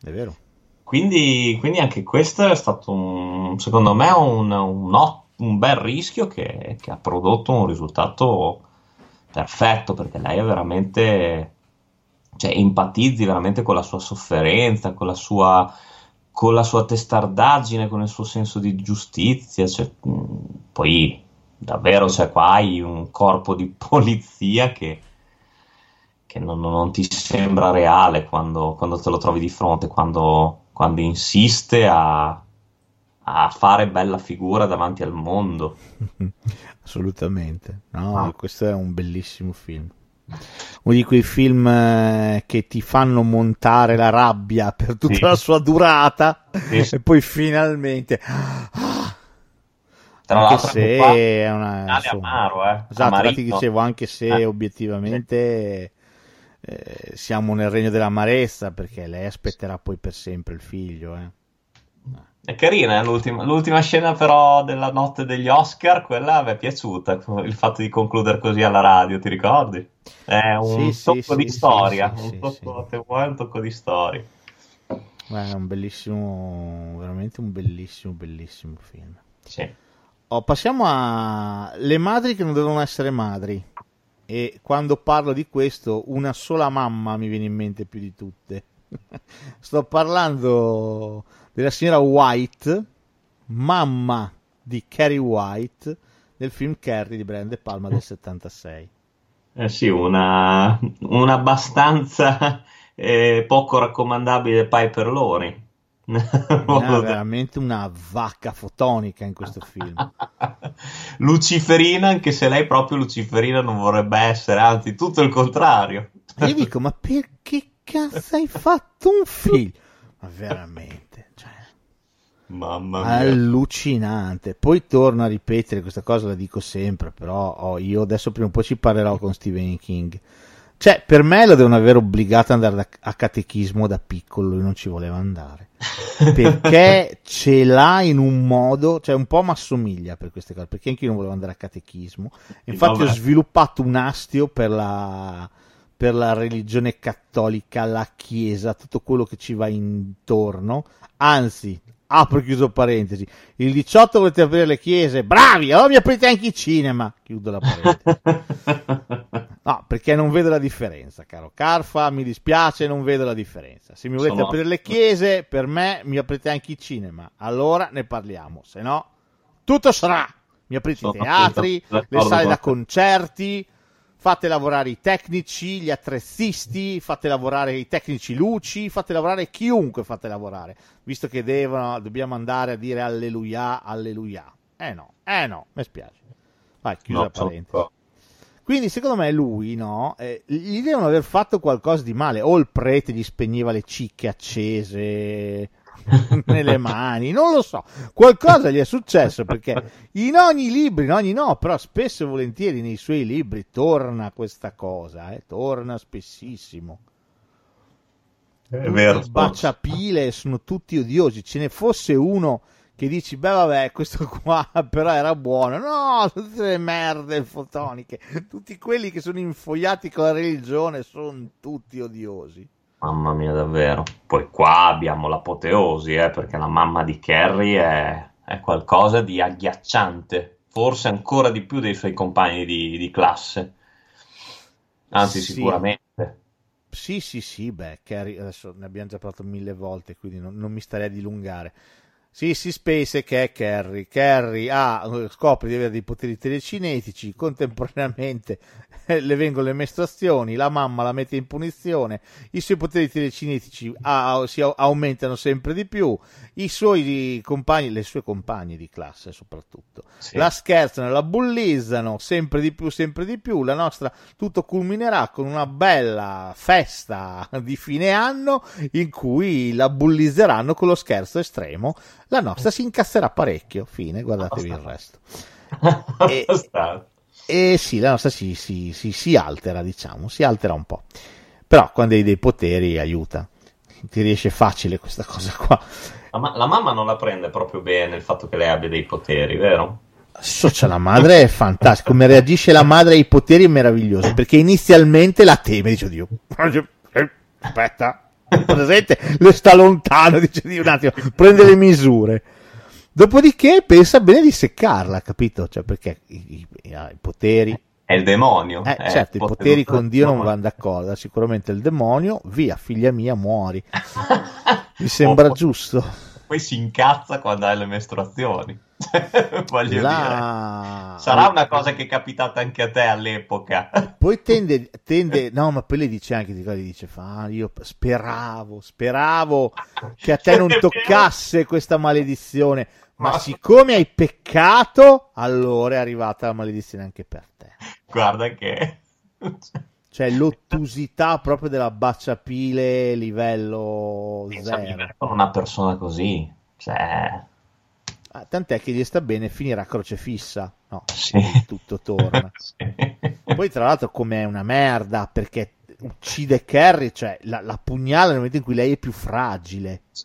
è vero. Quindi, quindi anche questo è stato, un- secondo me, un, un un bel rischio che, che ha prodotto un risultato perfetto, perché lei è veramente, cioè, empatizzi veramente con la sua sofferenza, con la sua, con la sua testardaggine, con il suo senso di giustizia. cioè, mh, poi davvero, cioè, qua hai un corpo di polizia che, che non, non- non ti sembra reale quando, quando te lo trovi di fronte, quando, quando insiste a, a fare bella figura davanti al mondo. Assolutamente. No, Ah. questo è un bellissimo film. Uno di quei film eh, che ti fanno montare la rabbia per tutta Sì. la sua durata Sì. e poi finalmente Tra anche l'altro, se qua, è una insomma, amaro, eh. esatto, infatti dicevo anche se Eh. obiettivamente eh, siamo nel regno dell'amarezza perché lei aspetterà poi per sempre il figlio eh. È carina, eh, l'ultima, l'ultima scena però della notte degli Oscar, quella mi è piaciuta, il fatto di concludere così alla radio, ti ricordi? È un Sì, tocco sì, di sì, storia, un tocco, vuoi, un tocco di storia. Beh, è un bellissimo veramente un bellissimo bellissimo film Sì. Oh, passiamo a le madri che non devono essere madri. E quando parlo di questo, una sola mamma mi viene in mente più di tutte. Sto parlando della signora White, mamma di Carrie White, del film Carrie di Brian De Palma del 76. Eh sì, una, una abbastanza eh, poco raccomandabile Piper Lori. È veramente una vacca fotonica in questo film. Luciferina, anche se lei proprio Luciferina non vorrebbe essere, anzi, tutto il contrario. Io dico, ma perché cazzo hai fatto un film? Ma veramente. Mamma mia. allucinante. Poi torno a ripetere questa cosa, la dico sempre, però oh, io adesso prima o poi ci parlerò con Stephen King. Cioè, per me lo devono aver obbligato ad andare da- a catechismo da piccolo, lui non ci voleva andare. Perché ce l'ha in un modo, cioè un po' mi assomiglia per queste cose, perché anche io non volevo andare a catechismo. Infatti Vabbè. ho sviluppato un astio per la, per la religione cattolica, la chiesa, tutto quello che ci va intorno. Anzi, apro chiuso parentesi, il 18 volete aprire le chiese, bravi, allora mi aprite anche i cinema, chiudo la parentesi. No, perché non vedo la differenza, caro Carfa, mi dispiace, non vedo la differenza. Se mi volete Sono- aprire le chiese, per me mi aprite anche i cinema, allora ne parliamo, se no tutto sarà. Mi aprite Sono i teatri, le sale da concerti, fate lavorare i tecnici, gli attrezzisti, fate lavorare i tecnici luci, fate lavorare chiunque fate lavorare, visto che devono, dobbiamo andare a dire alleluia, alleluia. Eh no, eh no, mi spiace. Vai, chiusa No, parentesi. Quindi, secondo me, lui, no? eh, gli devono aver fatto qualcosa di male. O il prete gli spegneva le cicche accese nelle mani, non lo so. Qualcosa gli è successo perché in ogni libro, in ogni no, però spesso e volentieri nei suoi libri torna questa cosa, eh, torna spessissimo. È vero. baciapile sono tutti odiosi. Ce ne fosse uno che dici, beh, vabbè, questo qua però era buono. No, tutte le merde fotoniche, tutti quelli che sono infogliati con la religione sono tutti odiosi. Mamma mia, davvero. Poi qua abbiamo l'apoteosi, eh, perché la mamma di Carrie è, è qualcosa di agghiacciante, forse ancora di più dei suoi compagni di, di classe. Anzi, Sì. sicuramente. Sì, sì, sì, beh, Carrie, adesso ne abbiamo già parlato mille volte, quindi non, non mi starei a dilungare. Sì, si spese che è Carrie. Carrie ha, scopre di avere dei poteri telecinetici, contemporaneamente eh, le vengono le mestruazioni, la mamma la mette in punizione, i suoi poteri telecinetici ah, si au- aumentano sempre di più, i suoi compagni, le sue compagne di classe soprattutto, Sì. la scherzano, la bullizzano sempre di più, sempre di più. La nostra tutto culminerà con una bella festa di fine anno in cui la bullizzeranno con lo scherzo estremo. La nostra si incasserà parecchio. Fine, guardatevi il resto. E-. E sì, la nostra si, si, si, si altera, diciamo, si altera un po'. Però quando hai dei poteri aiuta. Ti riesce facile questa cosa qua. La, ma- la mamma non la prende proprio bene il fatto che lei abbia dei poteri, vero? Socia, la madre è fantastica. Come reagisce la madre ai poteri è meraviglioso. Perché inizialmente la teme, dice Dio. Aspetta, presente, le sta lontano, dice Dio un attimo, prende le misure. Dopodiché pensa bene di seccarla, capito? Cioè, perché i, i- i poteri. È il demonio. Eh, è certo, i poteri con Dio non vanno d'accordo. Sicuramente il demonio, via, figlia mia, muori. Mi sembra Oh, giusto. Poi si incazza quando hai le mestruazioni. Voglio dire. La... Sarà una cosa che è capitata anche a te all'epoca. Poi tende, tende, no, ma poi le dice anche, gli dice, fa, "Ah, io speravo, speravo che a te non toccasse questa maledizione, ma Ma- siccome hai peccato, allora è arrivata la maledizione anche per te. Guarda che... Cioè l'ottusità proprio della baciapile livello Pensa zero. con una persona così. Cioè... Ah, tant'è che gli sta bene, finirà crocefissa. No, Sì. tutto torna. Sì. Poi, tra l'altro, come è una merda perché uccide Carrie, cioè la, la pugnala nel momento in cui lei è più fragile. Sì.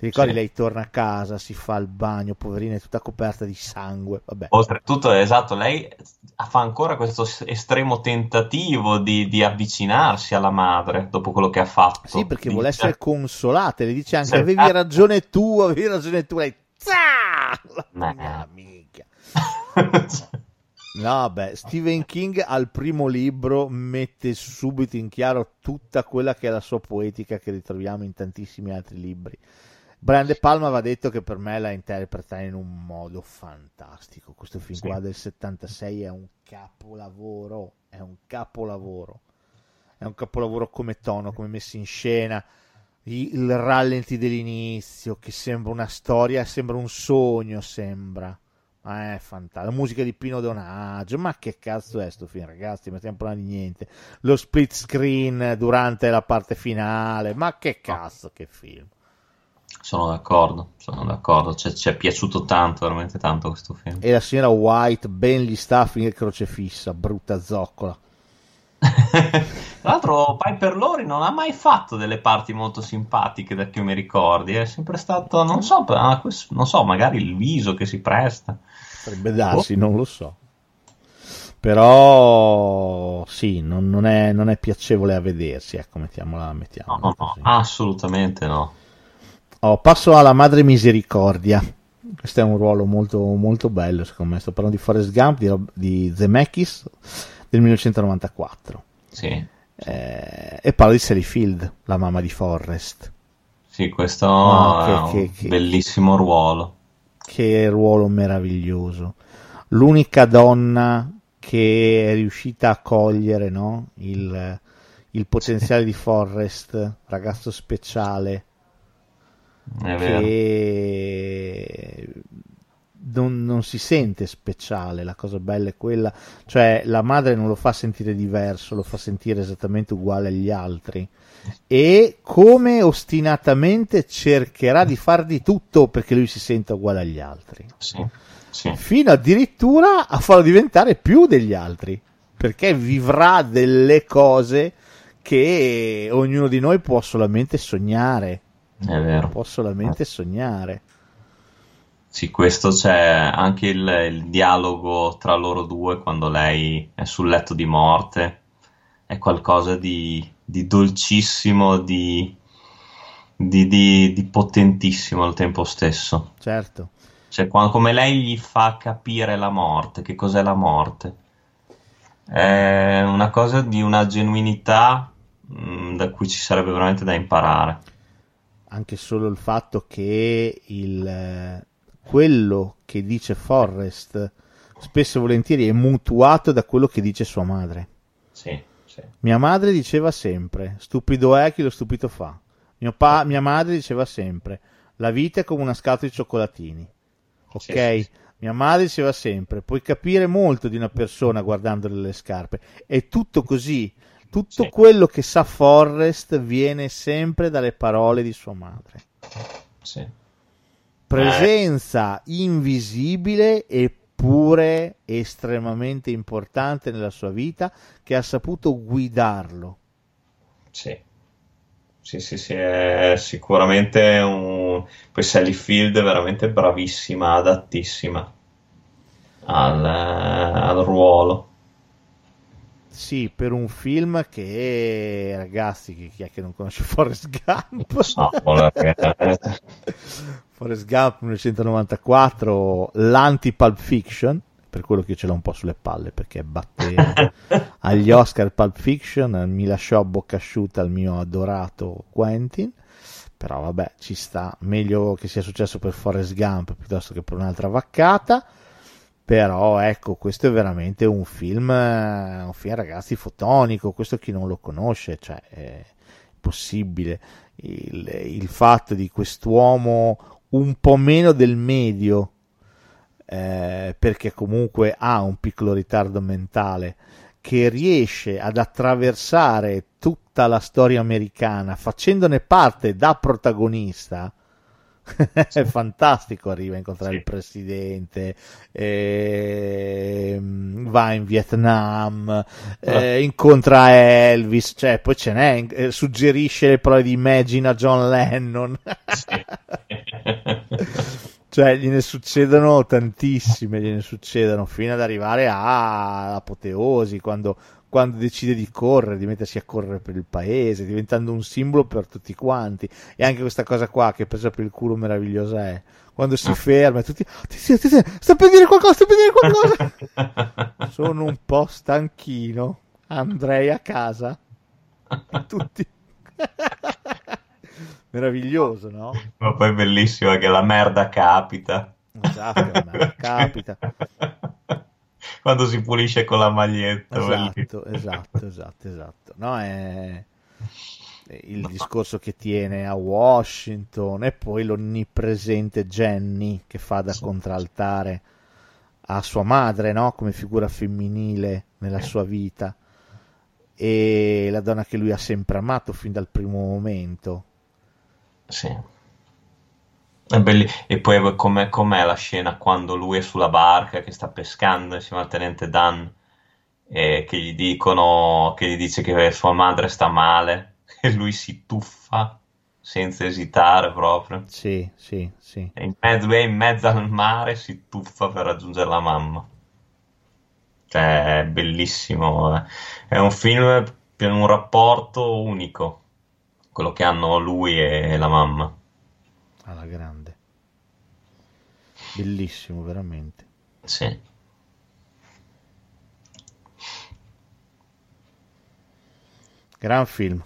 Ti ricordi? Sì. Lei torna a casa, si fa il bagno, poverina, è tutta coperta di sangue. Vabbè, Oltretutto, esatto, lei fa ancora questo estremo tentativo di, di avvicinarsi alla madre dopo quello che ha fatto. sì, perché Di- vuole essere consolata. Le dice anche. Avevi ragione tu, avevi ragione tu. Lei, Zah! La pugnala, minchia. No, beh, Stephen King al primo libro mette subito in chiaro tutta quella che è la sua poetica che ritroviamo in tantissimi altri libri. Brian De Palma va detto che per me la interpreta in un modo fantastico. Questo film Sì. qua del 76 è un capolavoro, è un capolavoro. È un capolavoro come tono, come messo in scena, il rallenti dell'inizio che sembra una storia, sembra un sogno, sembra. Ma è fantastico. La musica di Pino Donaggio. Ma che cazzo è sto film, ragazzi? Ma stiamo parlando di niente. Lo split screen durante la parte finale. Ma che cazzo, che film. Sono d'accordo, sono d'accordo. Ci ci è piaciuto tanto, veramente tanto questo film. E la signora White ben gli sta a finire crocefissa, brutta zoccola. Tra l'altro, Piper Lori non ha mai fatto delle parti molto simpatiche, da che mi ricordi. È sempre stato, non so, questo- non so, magari il viso che si presta. Potrebbe darsi, non lo so. Però sì, non, non è, non è piacevole a vedersi, ecco, mettiamola, mettiamola No, no, no, assolutamente no. Oh, passo alla Madre Misericordia. Questo è un ruolo molto, molto bello, secondo me. Sto parlando di Forrest Gump, di, di Zemeckis del 1994. Sì, Eh, e parlo di Sally Field, la mamma di Forrest. sì, questo Ah, è che- un che- che- bellissimo ruolo. Che ruolo meraviglioso. l'unica donna che è riuscita a cogliere no? il, il potenziale di Forrest, ragazzo speciale, È vero. Non, non si sente speciale, la cosa bella è quella, cioè la madre non lo fa sentire diverso, lo fa sentire esattamente uguale agli altri e come ostinatamente cercherà di far di tutto perché lui si senta uguale agli altri, Sì, sì. fino addirittura a farlo diventare più degli altri, perché vivrà delle cose che ognuno di noi può solamente sognare, È vero. può solamente sognare. Sì, questo c'è anche il, il dialogo tra loro due quando lei è sul letto di morte. È qualcosa di, di dolcissimo, di, di, di- di potentissimo al tempo stesso. Certo. Cioè, qua- come lei gli fa capire la morte, che cos'è la morte. È una cosa di una genuinità, mm, da cui ci sarebbe veramente da imparare. anche solo il fatto che il, eh, quello che dice Forrest spesso e volentieri è mutuato da quello che dice sua madre. Sì, sì. Mia madre diceva sempre: stupido è chi lo stupito fa. Mio pa- mia madre diceva sempre: la vita è come una scatola di cioccolatini. Ok? Sì. Mia madre diceva sempre: puoi capire molto di una persona guardandole le scarpe. È tutto così. Tutto quello che sa Forrest viene sempre dalle parole di sua madre Sì. Presenza invisibile eppure estremamente importante nella sua vita che ha saputo guidarlo. Sì, sì, sì, sì, è sicuramente un... Poi Sally Field è veramente bravissima, adattissima al, al ruolo. Sì, per un film che, ragazzi, chi è che non conosce Forrest Gump? No, Forrest Gump 1994, l'anti-Pulp Fiction, per quello che ce l'ho un po' sulle palle, perché batte agli Oscar Pulp Fiction, mi lasciò a bocca asciutta il mio adorato Quentin, però vabbè, ci sta, meglio che sia successo per Forrest Gump piuttosto che per un'altra vaccata, però ecco, questo è veramente un film, eh, un film ragazzi fotonico, questo chi non lo conosce, cioè è possibile, il, il fatto di quest'uomo un po' meno del medio, eh, perché comunque ha un piccolo ritardo mentale, che riesce ad attraversare tutta la storia americana facendone parte da protagonista. È fantastico, arriva a incontrare Sì. il presidente, ehm, va in Vietnam, eh, incontra Elvis, cioè poi ce n'è, eh, suggerisce le parole di Imagine a John Lennon. Sì. Cioè, gliene succedono tantissime, gliene succedono fino ad arrivare all'apoteosi, quando, quando decide di correre, di mettersi a correre per il paese, diventando un simbolo per tutti quanti. E anche questa cosa qua, che presa per il culo meravigliosa è, quando si ferma e tutti, attenzione, attenzione, sta per dire qualcosa, sta per dire qualcosa. Sono un po' stanchino, andrei a casa. Tutti. Meraviglioso, no? Ma poi è bellissimo che la merda capita. Esatto, la merda capita. Quando si pulisce con la maglietta. Esatto, esatto, esatto, esatto. No, è è il discorso che tiene a Washington e poi l'onnipresente Jenny che fa da contraltare a sua madre, no? Come figura femminile nella sua vita e la donna che lui ha sempre amato fin dal primo momento. Sì. È belli- E poi com'è, com'è la scena quando lui è sulla barca che sta pescando insieme al tenente Dan e che gli dicono, che gli dice che sua madre sta male e lui si tuffa senza esitare proprio. Sì, sì, sì. E in mezzo, è in mezzo al mare si tuffa per raggiungere la mamma. Cioè, è bellissimo. eh. È un film per un rapporto unico, quello che hanno lui e la mamma. Alla grande. Bellissimo, veramente. Sì. Gran film.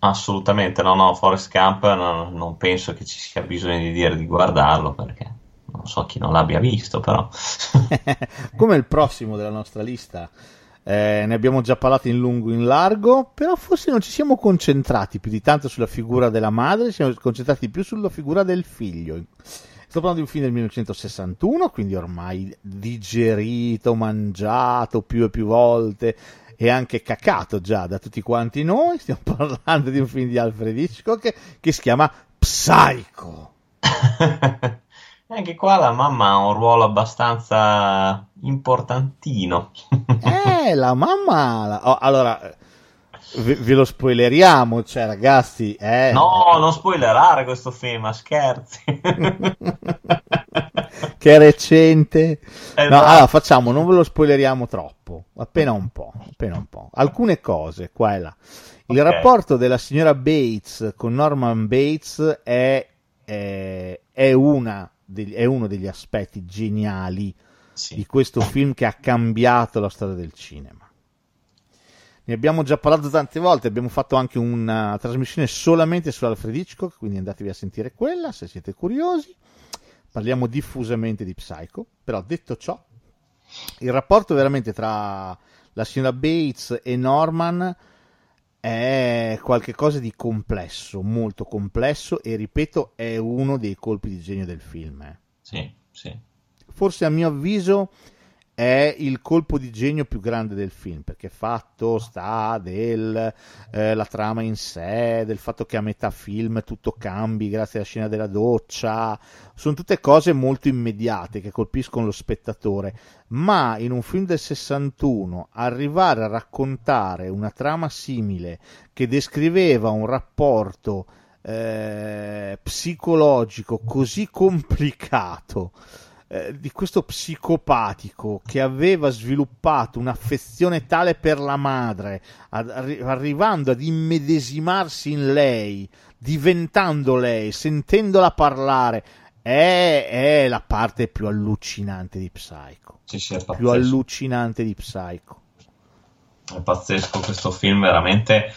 Assolutamente, no, no, Forrest Gump no- non penso che ci sia bisogno di dire di guardarlo perché non so chi non l'abbia visto, però. Come il prossimo della nostra lista. Eh, ne abbiamo già parlato in lungo e in largo, però forse non ci siamo concentrati più di tanto sulla figura della madre, ci siamo concentrati più sulla figura del figlio. Sto parlando di un film del 1961, quindi ormai digerito, mangiato più e più volte e anche cacato già da tutti quanti noi. Stiamo parlando di un film di Alfred Hitchcock che si chiama Psycho. Anche qua la mamma ha un ruolo abbastanza importantino. eh, la mamma... La... Oh, allora, ve, ve, lo spoileriamo, cioè ragazzi... Eh... No, non spoilerare questo film, scherzi. che è recente. Eh, no, allora facciamo, non ve lo spoileriamo troppo, appena un po', appena un po'. Alcune cose, qua e là. Il okay. rapporto della signora Bates con Norman Bates è, è, è una degli, è uno degli aspetti geniali sì. di questo film che ha cambiato la storia del cinema. Ne abbiamo già parlato tante volte, abbiamo fatto anche una trasmissione solamente su Alfred Hitchcock, quindi andatevi a sentire quella se siete curiosi. Parliamo diffusamente di Psycho, però detto ciò, il rapporto veramente tra la signora Bates e Norman è qualcosa di complesso, molto complesso e ripeto è uno dei colpi di genio del film. Eh. Sì, sì. Forse a mio avviso è il colpo di genio più grande del film, perché fatto sta della eh, trama in sé, del fatto che a metà film tutto cambi grazie alla scena della doccia, sono tutte cose molto immediate che colpiscono lo spettatore, ma in un film del 61 arrivare a raccontare una trama simile che descriveva un rapporto eh, psicologico così complicato, eh, di questo psicopatico che aveva sviluppato un'affezione tale per la madre, ad, arrivando ad immedesimarsi in lei, diventando lei, sentendola parlare, è, è la parte più allucinante di Psycho. Sì, sì, più allucinante di Psycho. È pazzesco questo film, veramente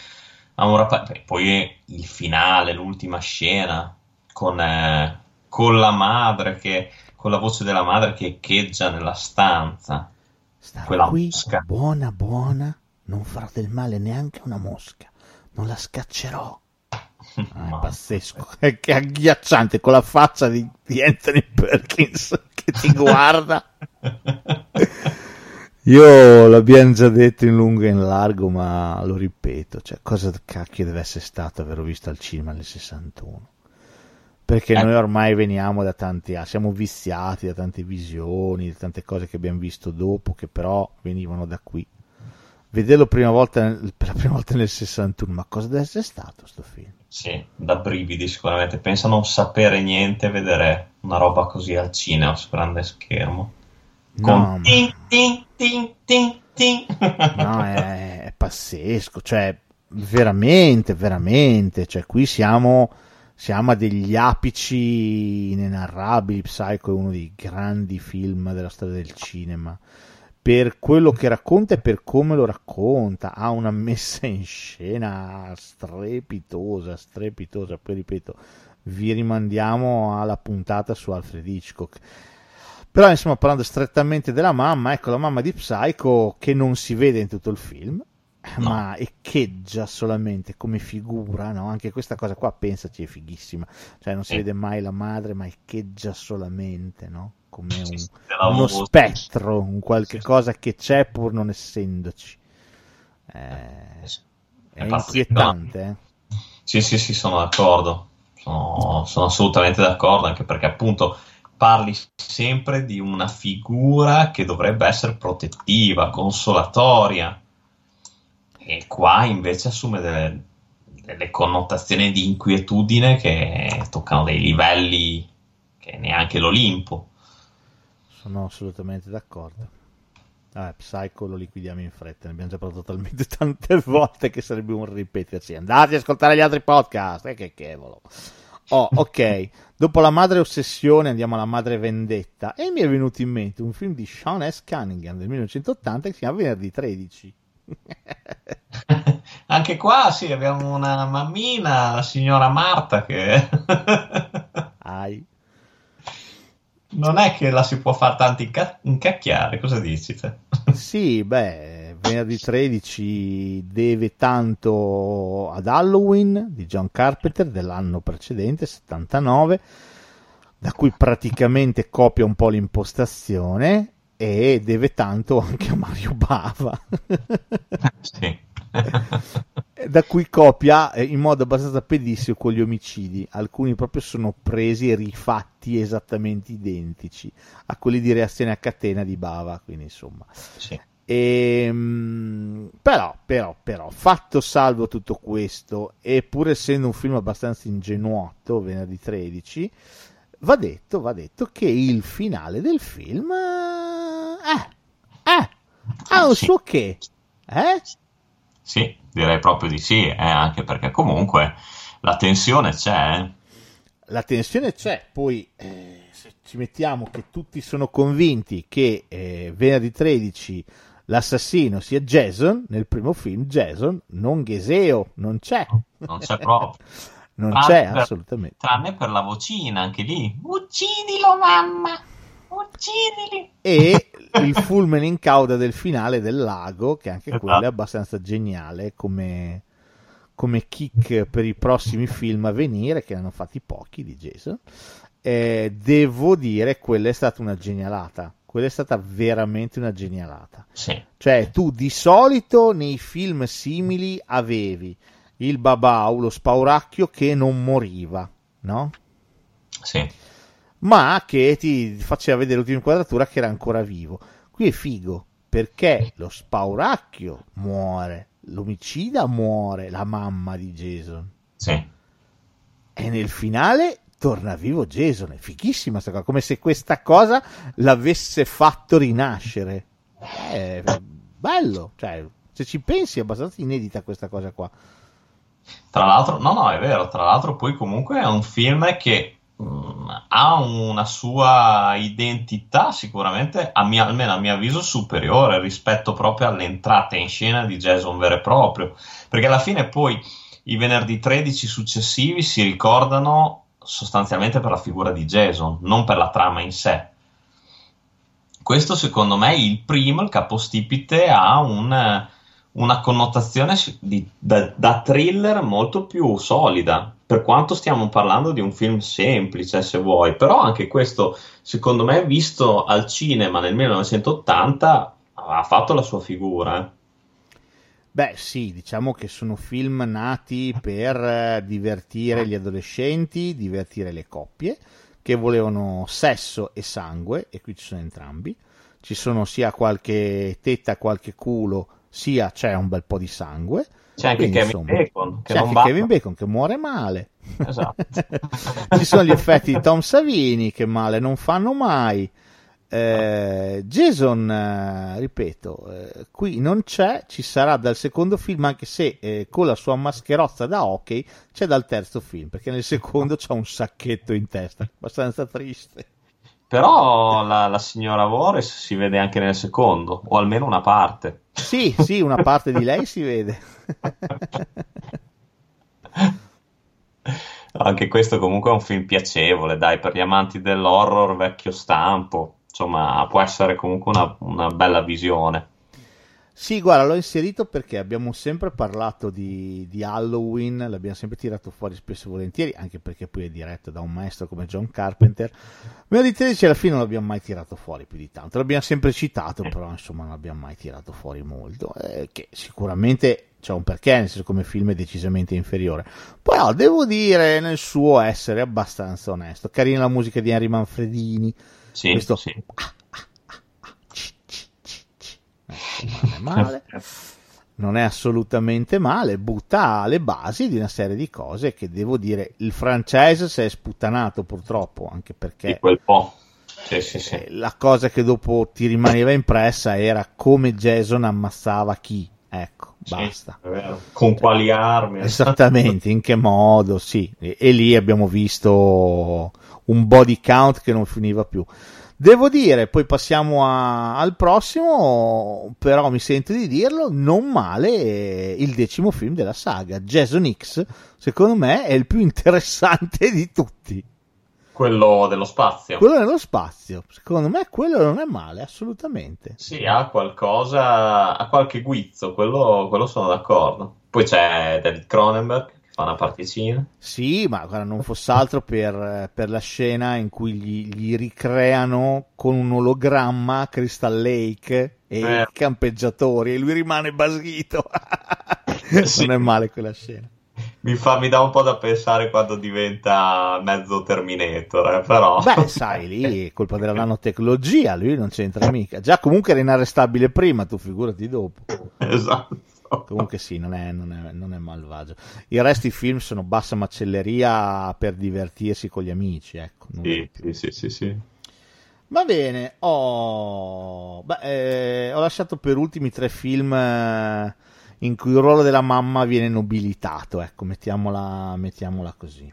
rapporto. Poi il finale, l'ultima scena con, eh, con la madre che con la voce della madre che echeggia nella stanza. Starò Quella qui, mosca. buona, buona, non farò del male neanche una mosca, non la scaccerò. Ah, è pazzesco, è che agghiacciante con la faccia di, di Anthony Perkins che ti guarda. Io l'abbiamo già detto in lungo e in largo, ma lo ripeto, cioè, cosa cacchio deve essere stato averlo visto al cinema nel 61? Perché eh. noi ormai veniamo da tanti, ah, siamo viziati da tante visioni, da tante cose che abbiamo visto dopo, che però venivano da qui. Vederlo prima volta, per la prima volta nel 61, ma cosa deve essere stato sto film? Sì, da brividi sicuramente. Pensa a non sapere niente vedere una roba così al cinema su grande schermo. Con no, tin, tin, tin, tin, tin. no è, è pazzesco, cioè veramente, veramente, cioè qui siamo siamo a degli apici inenarrabili. Psycho è uno dei grandi film della storia del cinema. Per quello che racconta e per come lo racconta, ha una messa in scena strepitosa, strepitosa. Poi ripeto, vi rimandiamo alla puntata su Alfred Hitchcock. Però insomma, parlando strettamente della mamma, ecco la mamma di Psycho che non si vede in tutto il film, no. ma echeggia solamente come figura, no? Anche questa cosa qua, pensaci, è fighissima. Cioè, non si eh. vede mai la madre, ma echeggia solamente, no? Come un, uno spettro, un qualche cosa che c'è pur non essendoci. Eh, è, è inquietante, eh? Sì, sì, sì, sono d'accordo. Sono, sono assolutamente d'accordo, anche perché appunto parli sempre di una figura che dovrebbe essere protettiva, consolatoria, e qua invece assume delle, delle connotazioni di inquietudine che toccano dei livelli che neanche l'Olimpo. Sono assolutamente d'accordo. Ah, Psycho lo liquidiamo in fretta, ne abbiamo già parlato talmente tante volte che sarebbe un ripetersi. Andate ad ascoltare gli altri podcast, eh, che cavolo. Oh, ok. Dopo la madre ossessione andiamo alla madre vendetta. E mi è venuto in mente un film di Sean S. Cunningham del 1980 che si chiama Venerdì 13. Anche qua sì, abbiamo una mammina, la signora Marta che... Ai. non è che la si può fare tanto inca- incacchiare, cosa dici te? Sì, beh, venerdì 13 deve tanto ad Halloween di John Carpenter dell'anno precedente, 79, da cui praticamente copia un po' l'impostazione e deve tanto anche a Mario Bava. sì. da cui copia eh, in modo abbastanza pedissimo con gli omicidi. Alcuni proprio sono presi e rifatti esattamente identici a quelli di reazione a catena di Bava. Quindi insomma. Sì. E, ehm, però, però, però, fatto salvo tutto questo, e pur essendo un film abbastanza ingenuotto, venerdì 13, va detto, va detto che il finale del film eh, eh, ha un Sì. suo che, eh? Sì, direi proprio di sì, eh, anche perché comunque la tensione c'è. eh. La tensione c'è, poi eh, se ci mettiamo che tutti sono convinti che eh, venerdì 13 l'assassino sia Jason, nel primo film Jason, non Geseo, non c'è. Non c'è proprio. non Tranne c'è per- assolutamente. Tranne per la vocina, anche lì. Uccidilo, mamma! Uccidili! E il fulmine in cauda del finale del lago, che anche Esatto. quello è abbastanza geniale come, come kick per i prossimi film a venire, che ne hanno fatti pochi di Jason. Eh, devo dire, quella è stata una genialata. Quella è stata veramente una genialata. Sì, Cioè, tu di solito nei film simili avevi il babau, lo spauracchio che non moriva, no? sì. Ma che ti faceva vedere l'ultima inquadratura che era ancora vivo. Qui è figo perché lo spauracchio muore, l'omicida muore, la mamma di Jason. Sì. E nel finale torna vivo Jason. È fighissima sta cosa, come se questa cosa l'avesse fatto rinascere. È bello, cioè, se ci pensi è abbastanza inedita questa cosa qua. Tra l'altro, no, no, è vero, tra l'altro poi comunque è un film che mm, ha una sua identità sicuramente, a mia- almeno a mio avviso, superiore rispetto proprio alle entrate in scena di Jason vero e proprio, perché alla fine poi i venerdì 13 successivi si ricordano sostanzialmente per la figura di Jason, non per la trama in sé. Questo secondo me il primo, il capostipite, ha un, una connotazione di- da, da thriller molto più solida, per quanto stiamo parlando di un film semplice, se vuoi, però anche questo, secondo me, visto al cinema nel 1980, ha fatto la sua figura. eh. Beh, sì, diciamo che sono film nati per eh, divertire gli adolescenti, divertire le coppie che volevano sesso e sangue, e qui ci sono entrambi. Ci sono sia qualche tetta, qualche culo, sia c'è un bel po' di sangue. C'è anche Quindi, Kevin insomma, Bacon, che c'è anche basta. Kevin Bacon che muore male. Esatto. Ci sono gli effetti di Tom Savini che male non fanno mai. Eh, Jason, eh, ripeto, eh, qui non c'è, ci sarà dal secondo film, anche se eh, con la sua mascherozza da hockey c'è dal terzo film, perché nel secondo c'ha un sacchetto in testa, abbastanza triste. Però la, la signora Vores si vede anche nel secondo, o almeno una parte. Sì, sì, una parte di lei si vede. Anche questo comunque è un film piacevole, dai, per gli amanti dell'horror vecchio stampo, insomma, può essere comunque una, una bella visione. Sì, guarda, l'ho inserito perché abbiamo sempre parlato di, di Halloween, l'abbiamo sempre tirato fuori spesso e volentieri, anche perché poi è diretto da un maestro come John Carpenter. Venerdì 13 alla fine non l'abbiamo mai tirato fuori più di tanto, l'abbiamo sempre citato, però insomma non l'abbiamo mai tirato fuori molto, eh, che sicuramente c'è un perché, nel senso come film è decisamente inferiore. Però devo dire nel suo essere abbastanza onesto. Carina la musica di Henry Manfredini, Sì, questo sì. Ecco, non è male, non è assolutamente male, butta le basi di una serie di cose che devo dire, il franchise si è sputtanato purtroppo, anche Di perché quel po'. Sì, sì, sì. eh, la cosa che dopo ti rimaneva impressa era come Jason ammazzava chi, ecco, Sì, basta. è vero. Con quali armi? Esattamente, in che modo, sì. E, e lì abbiamo visto un body count che non finiva più. Devo dire, poi passiamo a- al prossimo, però mi sento di dirlo, non male eh, il decimo film della saga, Jason X, secondo me è il più interessante di tutti. Quello dello spazio. Quello nello spazio. Secondo me quello non è male, assolutamente. Sì, ha qualcosa, ha qualche guizzo, quello, quello sono d'accordo. Poi c'è David Cronenberg fa una particina. Sì, ma guarda, non fosse altro per, per la scena in cui gli, gli ricreano con un ologramma Crystal Lake e Eh. i campeggiatori e lui rimane basito. Sì. Non è male quella scena. Mi, fa, mi dà un po' da pensare quando diventa mezzo Terminator, eh, però... Beh, sai, lì è colpa della nanotecnologia, lui non c'entra mica. Già comunque era inarrestabile prima, tu figurati dopo. esatto. Comunque sì, non è, non è- non è malvagio. Il resto i film sono bassa macelleria per divertirsi con gli amici, ecco. Sì, sì, sì, sì. Va bene, ho... beh, eh, ho lasciato per ultimi tre film eh, in cui il ruolo della mamma viene nobilitato, ecco, mettiamola, mettiamola così.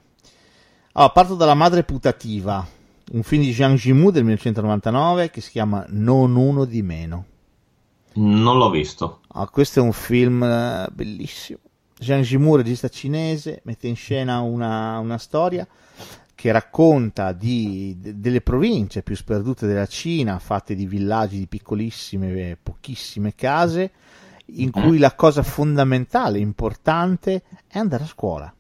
Allora, parto dalla madre putativa, un film di Jean Jimu del 1999 che si chiama Non uno di meno. Non l'ho visto. Ah, questo è un film eh, bellissimo. Jean Jimu, regista cinese, mette in scena una, una storia che racconta di, de- delle province più sperdute della Cina, fatte di villaggi di piccolissime, eh, pochissime case, in cui la cosa fondamentale, importante, è andare a scuola.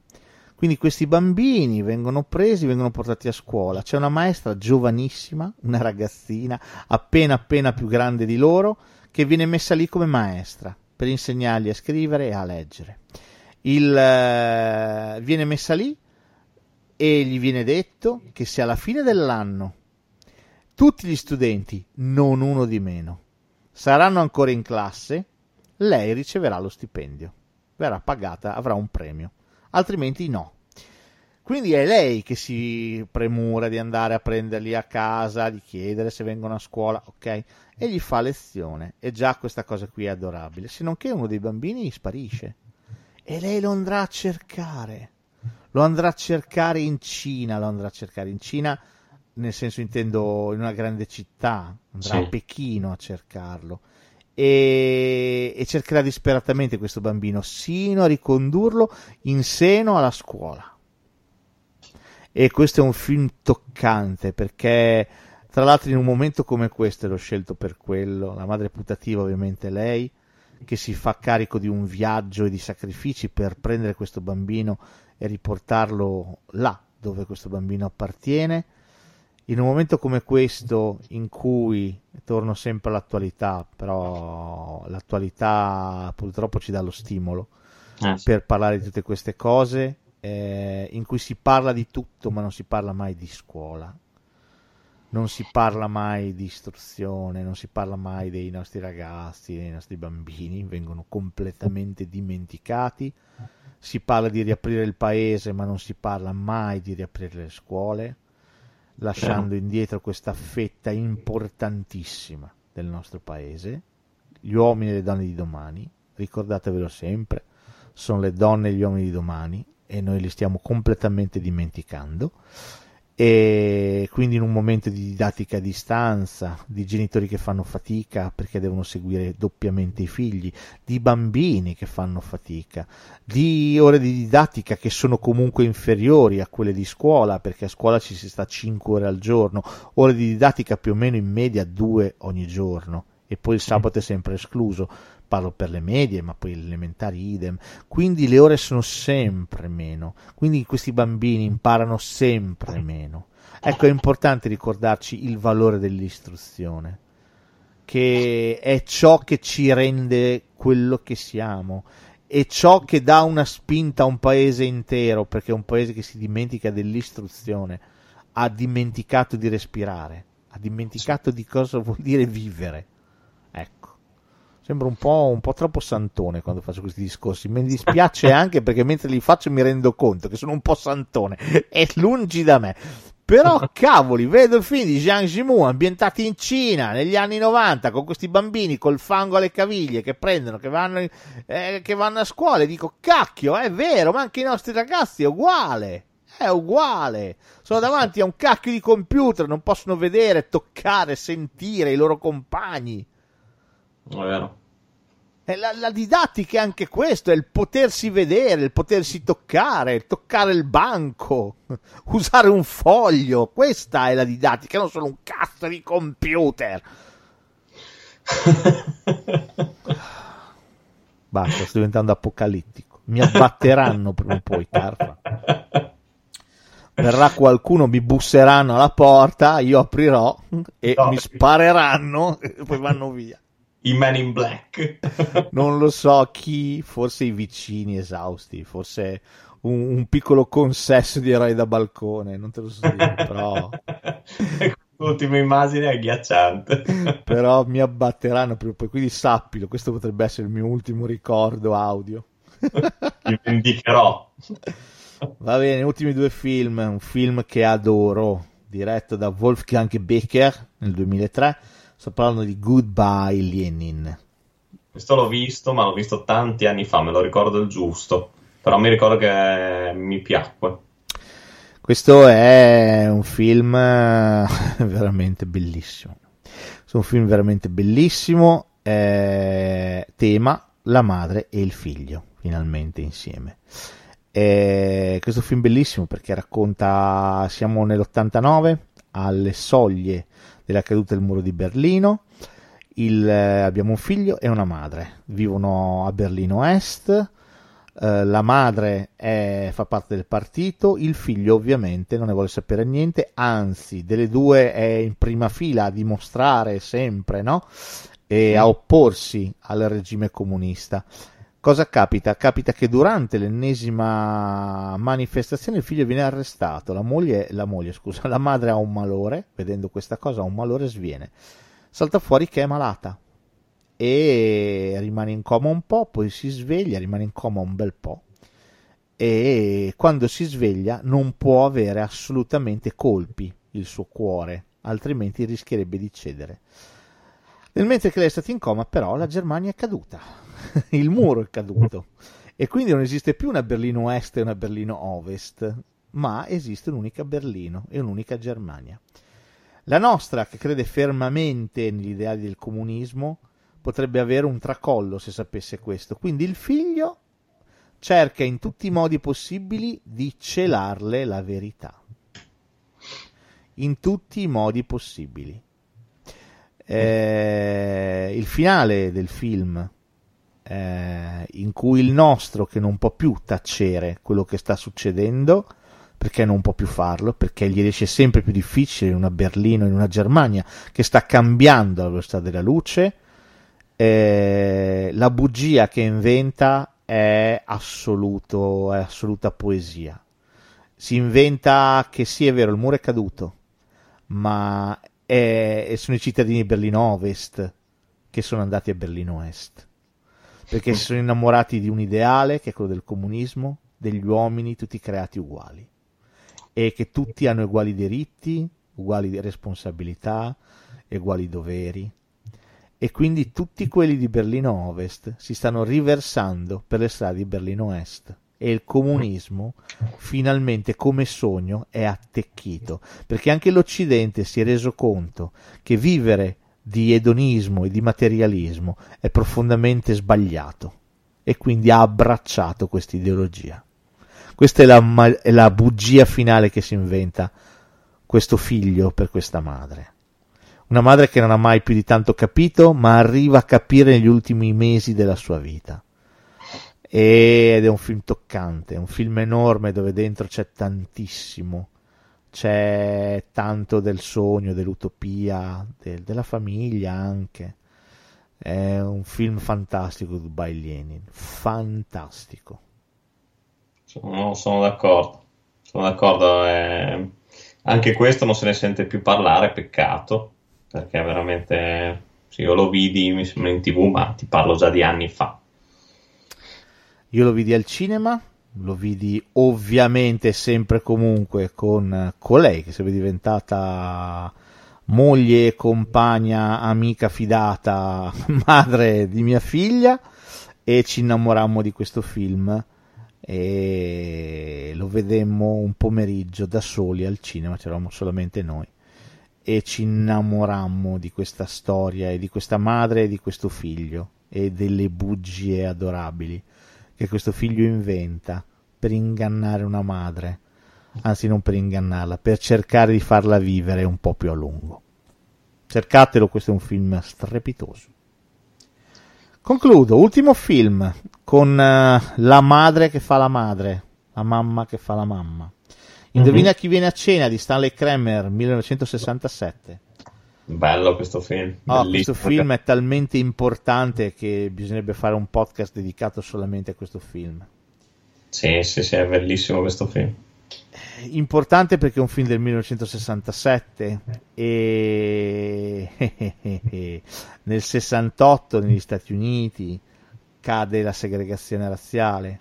Quindi questi bambini vengono presi, vengono portati a scuola. C'è una maestra giovanissima, una ragazzina appena appena più grande di loro, che viene messa lì come maestra per insegnargli a scrivere e a leggere. Il, eh, viene messa lì e gli viene detto che se alla fine dell'anno tutti gli studenti, non uno di meno, saranno ancora in classe, lei riceverà lo stipendio, verrà pagata, avrà un premio, altrimenti no. Quindi è lei che si premura di andare a prenderli a casa, di chiedere se vengono a scuola, ok? E gli fa lezione. E già questa cosa qui è adorabile. Se non che uno dei bambini sparisce. E lei lo andrà a cercare. Lo andrà a cercare in Cina, lo andrà a cercare in Cina, nel senso intendo in una grande città, andrà Sì. a Pechino a cercarlo. E, e cercherà disperatamente questo bambino, sino a ricondurlo in seno alla scuola. E questo è un film toccante perché, tra l'altro, in un momento come questo, l'ho scelto per quello, la madre putativa, ovviamente, è lei, che si fa carico di un viaggio e di sacrifici per prendere questo bambino e riportarlo là dove questo bambino appartiene. In un momento come questo, in cui torno sempre all'attualità, però l'attualità purtroppo ci dà lo stimolo Eh, per parlare di tutte queste cose, eh, in cui si parla di tutto, ma non si parla mai di scuola, non si parla mai di istruzione, non si parla mai dei nostri ragazzi, dei nostri bambini, vengono completamente dimenticati. Si parla di riaprire il paese, ma non si parla mai di riaprire le scuole, lasciando indietro questa fetta importantissima del nostro paese, gli uomini e le donne di domani, ricordatevelo sempre, sono le donne e gli uomini di domani e noi li stiamo completamente dimenticando e quindi in un momento di didattica a distanza, di genitori che fanno fatica perché devono seguire doppiamente i figli, di bambini che fanno fatica, di ore di didattica che sono comunque inferiori a quelle di scuola perché a scuola ci si sta 5 ore al giorno, ore di didattica più o meno in media 2 ogni giorno e poi il sabato è sempre escluso parlo per le medie, ma poi le elementari idem. Quindi le ore sono sempre meno. Quindi questi bambini imparano sempre meno. Ecco, è importante ricordarci il valore dell'istruzione, che è ciò che ci rende quello che siamo. È ciò che dà una spinta a un paese intero, perché un paese che si dimentica dell'istruzione ha dimenticato di respirare, ha dimenticato di cosa vuol dire vivere. Sembra un po', un po' troppo santone quando faccio questi discorsi. Mi dispiace anche perché mentre li faccio mi rendo conto che sono un po' santone. È lungi da me. Però, cavoli, vedo il film di Jean Jimu ambientati in Cina negli anni 90 con questi bambini col fango alle caviglie che prendono, che vanno, eh, che vanno a scuola e dico, cacchio, è vero, ma anche i nostri ragazzi è uguale. È uguale. Sono davanti a un cacchio di computer, non possono vedere, toccare, sentire i loro compagni. È vero. E la, la didattica è anche questo, è il potersi vedere, il potersi toccare, toccare il banco, usare un foglio, questa è la didattica, non solo un cazzo di computer. Basta, sto diventando apocalittico. Mi abbatteranno prima o poi, Carfa. Verrà qualcuno, mi busseranno alla porta, io aprirò e No. mi spareranno e poi vanno via. I Men in Black. Non lo so chi, forse i vicini esausti, forse un, un piccolo consesso di eroi da balcone, non te lo so dire, però, L'ultima immagine è agghiacciante. però mi abbatteranno prima o poi, quindi sappilo, questo potrebbe essere il mio ultimo ricordo audio. Ti vendicherò. Va bene, ultimi due film, un film che adoro, diretto da Wolfgang Becker nel 2003, sto parlando di Goodbye Lenin. Questo l'ho visto, ma l'ho visto tanti anni fa, me lo ricordo il giusto. Però mi ricordo che mi piacque. Questo è un film eh, veramente bellissimo. È un film veramente bellissimo. eh, tema la madre e il figlio, finalmente insieme. Eh, questo film bellissimo perché racconta, siamo nell'89, alle soglie della caduta del muro di Berlino. Il, eh, abbiamo un figlio e una madre, vivono a Berlino Est. Eh, la madre è- fa parte del partito, il figlio ovviamente non ne vuole sapere niente, anzi, delle due è in prima fila a dimostrare sempre, no? E a opporsi al regime comunista. Cosa capita? Capita che durante l'ennesima manifestazione il figlio viene arrestato, la moglie, la moglie, scusa, la madre ha un malore, vedendo questa cosa ha un malore, sviene. Salta fuori che è malata e rimane in coma un po', poi si sveglia, rimane in coma un bel po' e quando si sveglia non può avere assolutamente colpi il suo cuore, altrimenti rischierebbe di cedere. Nel mentre che lei è stata in coma, però, la Germania è caduta, il muro è caduto e quindi non esiste più una Berlino Est e una Berlino Ovest, ma esiste un'unica Berlino e un'unica Germania. La nostra, che crede fermamente negli ideali del comunismo, potrebbe avere un tracollo se sapesse questo. Quindi il figlio cerca in tutti i modi possibili di celarle la verità. In tutti i modi possibili. Eh, il finale del film, eh, in cui il nostro, che non può più tacere quello che sta succedendo, perché non può più farlo, perché gli riesce sempre più difficile in una Berlino, in una Germania che sta cambiando la velocità della luce, eh, la bugia che inventa è, assoluto, è assoluta poesia. Si inventa che sì, è vero, il muro è caduto, ma è- sono i cittadini di Berlino Ovest che sono andati a Berlino Est, perché si sono innamorati di un ideale che è quello del comunismo, degli uomini tutti creati uguali e che tutti hanno uguali diritti, uguali responsabilità, uguali doveri. E quindi tutti quelli di Berlino Ovest si stanno riversando per le strade di Berlino Est. E il comunismo finalmente come sogno è attecchito, perché anche l'Occidente si è reso conto che vivere di edonismo e di materialismo è profondamente sbagliato e quindi ha abbracciato questa ideologia. Questa è la, è la bugia finale che si inventa questo figlio per questa madre. Una madre che non ha mai più di tanto capito, ma arriva a capire negli ultimi mesi della sua vita. Ed è un film toccante, è un film enorme dove dentro c'è tantissimo. C'è tanto del sogno, dell'utopia, del- della famiglia anche. È un film fantastico, Dubai Lenin. Fantastico. Sono, sono d'accordo. Sono d'accordo. eh, Anche questo non se ne sente più parlare, peccato, perché veramente. Sì, io lo vidi, mi sembra in tv, ma ti parlo già di anni fa. Io lo vidi al cinema, lo vidi ovviamente sempre e comunque con colei che sarebbe diventata moglie, compagna, amica fidata, madre di mia figlia e ci innamorammo di questo film e lo vedemmo un pomeriggio da soli al cinema, c'eravamo solamente noi e ci innamorammo di questa storia e di questa madre e di questo figlio e delle bugie adorabili che questo figlio inventa per ingannare una madre, anzi non per ingannarla, per cercare di farla vivere un po' più a lungo. Cercatelo, questo è un film strepitoso. Concludo, ultimo film con uh, la madre che fa la madre, la mamma che fa la mamma. Indovina mm-hmm. chi viene a cena di Stanley Kramer 1967. Bello questo film. Oh, questo film è talmente importante che bisognerebbe fare un podcast dedicato solamente a questo film. Sì, sì, sì, è bellissimo questo film. Importante perché è un film del 1967 e nel 68 negli Stati Uniti cade la segregazione razziale,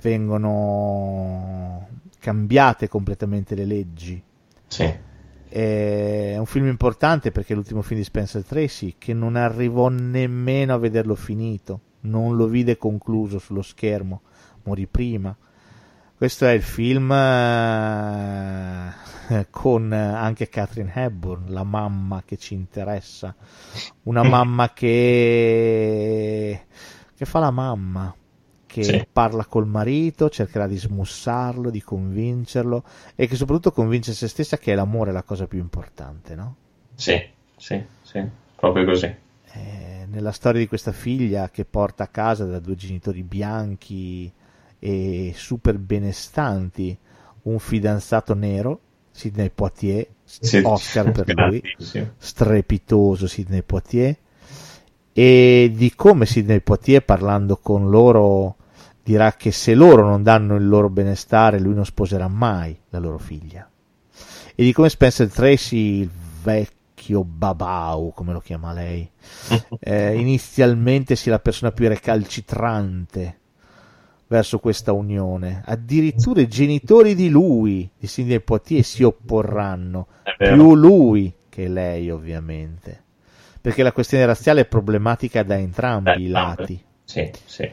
vengono cambiate completamente le leggi. Sì è un film importante perché è l'ultimo film di Spencer Tracy che non arrivò nemmeno a vederlo finito, non lo vide concluso sullo schermo, morì prima. Questo è il film eh, con anche Catherine Hepburn, la mamma che ci interessa, una mamma che, che fa la mamma, che sì. parla col marito, cercherà di smussarlo, di convincerlo e che soprattutto convince se stessa che l'amore è la cosa più importante, no? Sì, sì, sì, proprio così. Eh, nella storia di questa figlia che porta a casa da due genitori bianchi e super benestanti un fidanzato nero, Sidney Poitier, sì, Oscar per lui, strepitoso Sidney Poitier, e di come Sidney Poitier parlando con loro dirà che se loro non danno il loro benestare lui non sposerà mai la loro figlia. E di come Spencer Tracy, il vecchio babau, come lo chiama lei, eh, inizialmente sia la persona più recalcitrante verso questa unione. Addirittura i genitori di lui, di Sidney Poitier, si opporranno, più lui che lei ovviamente. Perché la questione razziale è problematica da entrambi Beh, i lati. Sì, sì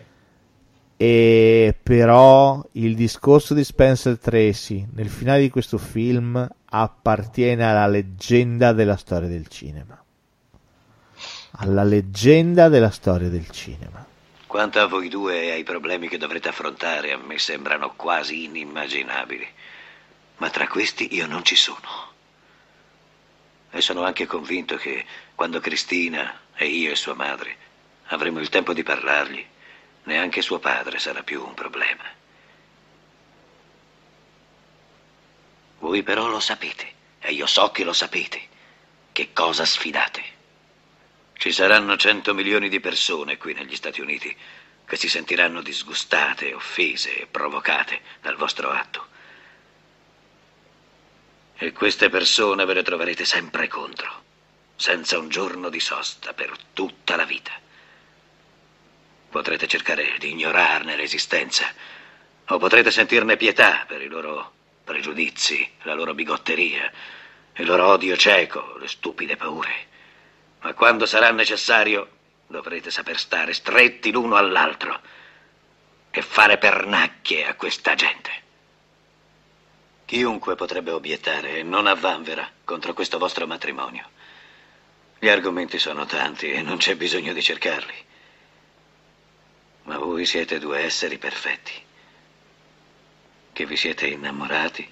e però il discorso di Spencer Tracy nel finale di questo film appartiene alla leggenda della storia del cinema. Alla leggenda della storia del cinema. Quanto a voi due e ai problemi che dovrete affrontare, a me sembrano quasi inimmaginabili. Ma tra questi io non ci sono. E sono anche convinto che quando Cristina e io e sua madre avremo il tempo di parlargli, Neanche suo padre sarà più un problema. Voi però lo sapete, e io so che lo sapete, che cosa sfidate. Ci saranno cento milioni di persone qui negli Stati Uniti che si sentiranno disgustate, offese e provocate dal vostro atto. E queste persone ve le troverete sempre contro, senza un giorno di sosta per tutta la vita. Potrete cercare di ignorarne l'esistenza, o potrete sentirne pietà per i loro pregiudizi, la loro bigotteria, il loro odio cieco, le stupide paure. Ma quando sarà necessario, dovrete saper stare stretti l'uno all'altro e fare pernacchie a questa gente. Chiunque potrebbe obiettare, e non a vanvera, contro questo vostro matrimonio. Gli argomenti sono tanti e non c'è bisogno di cercarli. Ma voi siete due esseri perfetti, che vi siete innamorati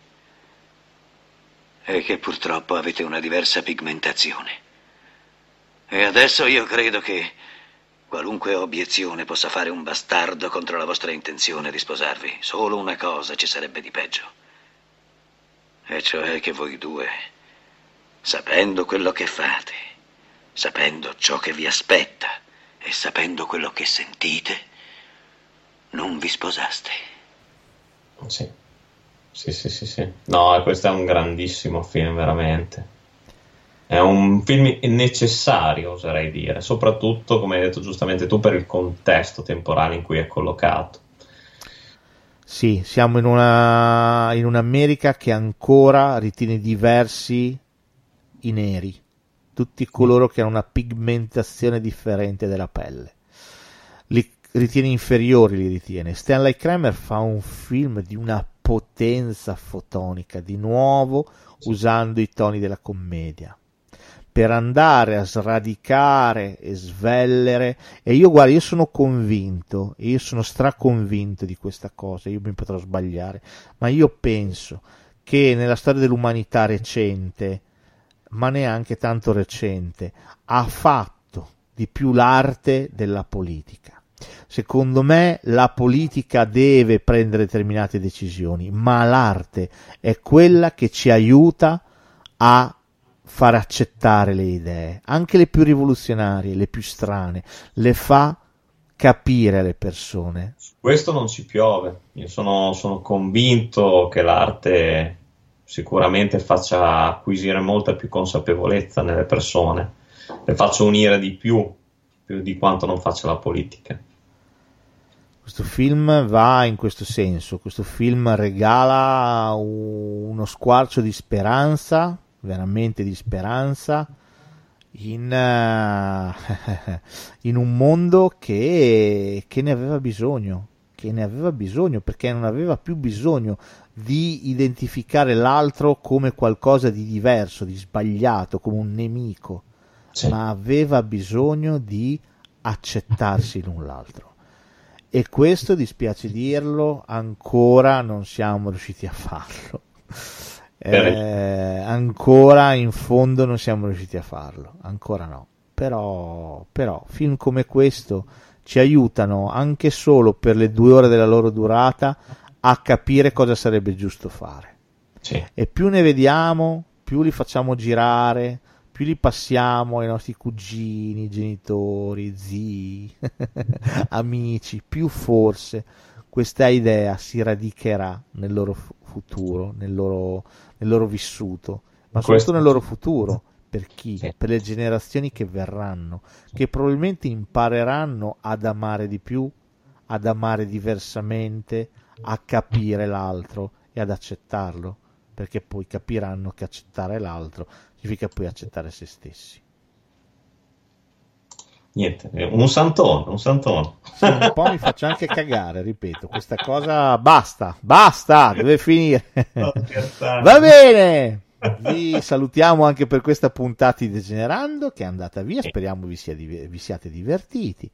e che purtroppo avete una diversa pigmentazione. E adesso io credo che qualunque obiezione possa fare un bastardo contro la vostra intenzione di sposarvi, solo una cosa ci sarebbe di peggio. E cioè che voi due, sapendo quello che fate, sapendo ciò che vi aspetta e sapendo quello che sentite, non vi sposaste. Sì. Sì, sì, sì, sì. No, questo è un grandissimo film, veramente. È un film necessario, oserei dire, soprattutto, come hai detto giustamente tu, per il contesto temporale in cui è collocato. Sì, siamo in, una, in un'America che ancora ritiene diversi i neri, tutti coloro che hanno una pigmentazione differente della pelle. Ritiene inferiori, li ritiene. Stanley Kramer fa un film di una potenza fotonica, di nuovo usando i toni della commedia. per andare a sradicare e svellere. E io, guarda, io sono convinto, io sono straconvinto di questa cosa, io mi potrò sbagliare, ma io penso che nella storia dell'umanità recente, ma neanche tanto recente, ha fatto di più l'arte della politica. Secondo me la politica deve prendere determinate decisioni, ma l'arte è quella che ci aiuta a far accettare le idee, anche le più rivoluzionarie, le più strane, le fa capire alle persone. Su questo non ci piove. Io sono, sono convinto che l'arte sicuramente faccia acquisire molta più consapevolezza nelle persone, le faccia unire di più, più di quanto non faccia la politica. Questo film va in questo senso, questo film regala uno squarcio di speranza veramente di speranza in, uh, in un mondo che, che ne aveva bisogno, che ne aveva bisogno perché non aveva più bisogno di identificare l'altro come qualcosa di diverso, di sbagliato, come un nemico, sì. ma aveva bisogno di accettarsi l'un l'altro. E questo, dispiace dirlo, ancora non siamo riusciti a farlo eh, ancora in fondo non siamo riusciti a farlo, ancora no. Però, però film come questo ci aiutano anche solo per le due ore della loro durata a capire cosa sarebbe giusto fare. Sì. E più ne vediamo, più li facciamo girare, più li passiamo ai nostri cugini, genitori, zii, amici, più forse questa idea si radicherà nel loro futuro, nel loro, nel loro vissuto, ma soprattutto nel loro futuro. Per chi? Sì. Per le generazioni che verranno, che probabilmente impareranno ad amare di più, ad amare diversamente, a capire l'altro e ad accettarlo, perché poi capiranno che accettare l'altro significa poi accettare se stessi. Niente, un santone, un santone. Sì, un po' mi faccio anche cagare, ripeto, questa cosa basta, basta, deve finire. Va bene, vi salutiamo anche per questa puntata di Degenerando che è andata via, speriamo vi, sia, vi siate divertiti.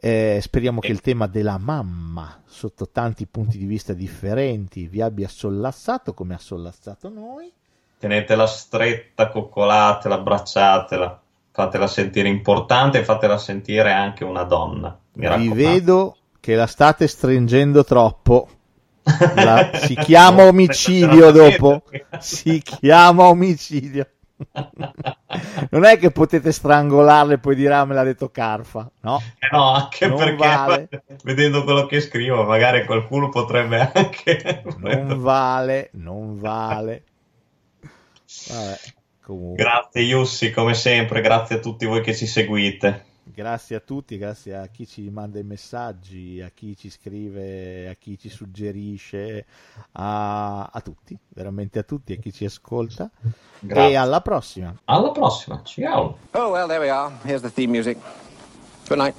Eh, speriamo che il tema della mamma, sotto tanti punti di vista differenti, vi abbia sollassato come ha sollassato noi. Tenetela stretta, coccolatela, abbracciatela fatela sentire importante e fatela sentire anche una donna. Vi vedo che la state stringendo troppo. La, si chiama omicidio dopo. Si chiama omicidio. non è che potete strangolarle e poi dire ah me l'ha detto Carfa no, eh no anche non perché vale. vedendo quello che scrivo magari qualcuno potrebbe anche non vale non vale Vabbè. Comunque. Grazie Yussi, come sempre, grazie a tutti voi che ci seguite. Grazie a tutti, grazie a chi ci manda i messaggi, a chi ci scrive, a chi ci suggerisce, a, a tutti, veramente a tutti, a chi ci ascolta. Grazie. E alla prossima. Alla prossima, ciao. Oh, well, there we are. Here's the theme music. Good night.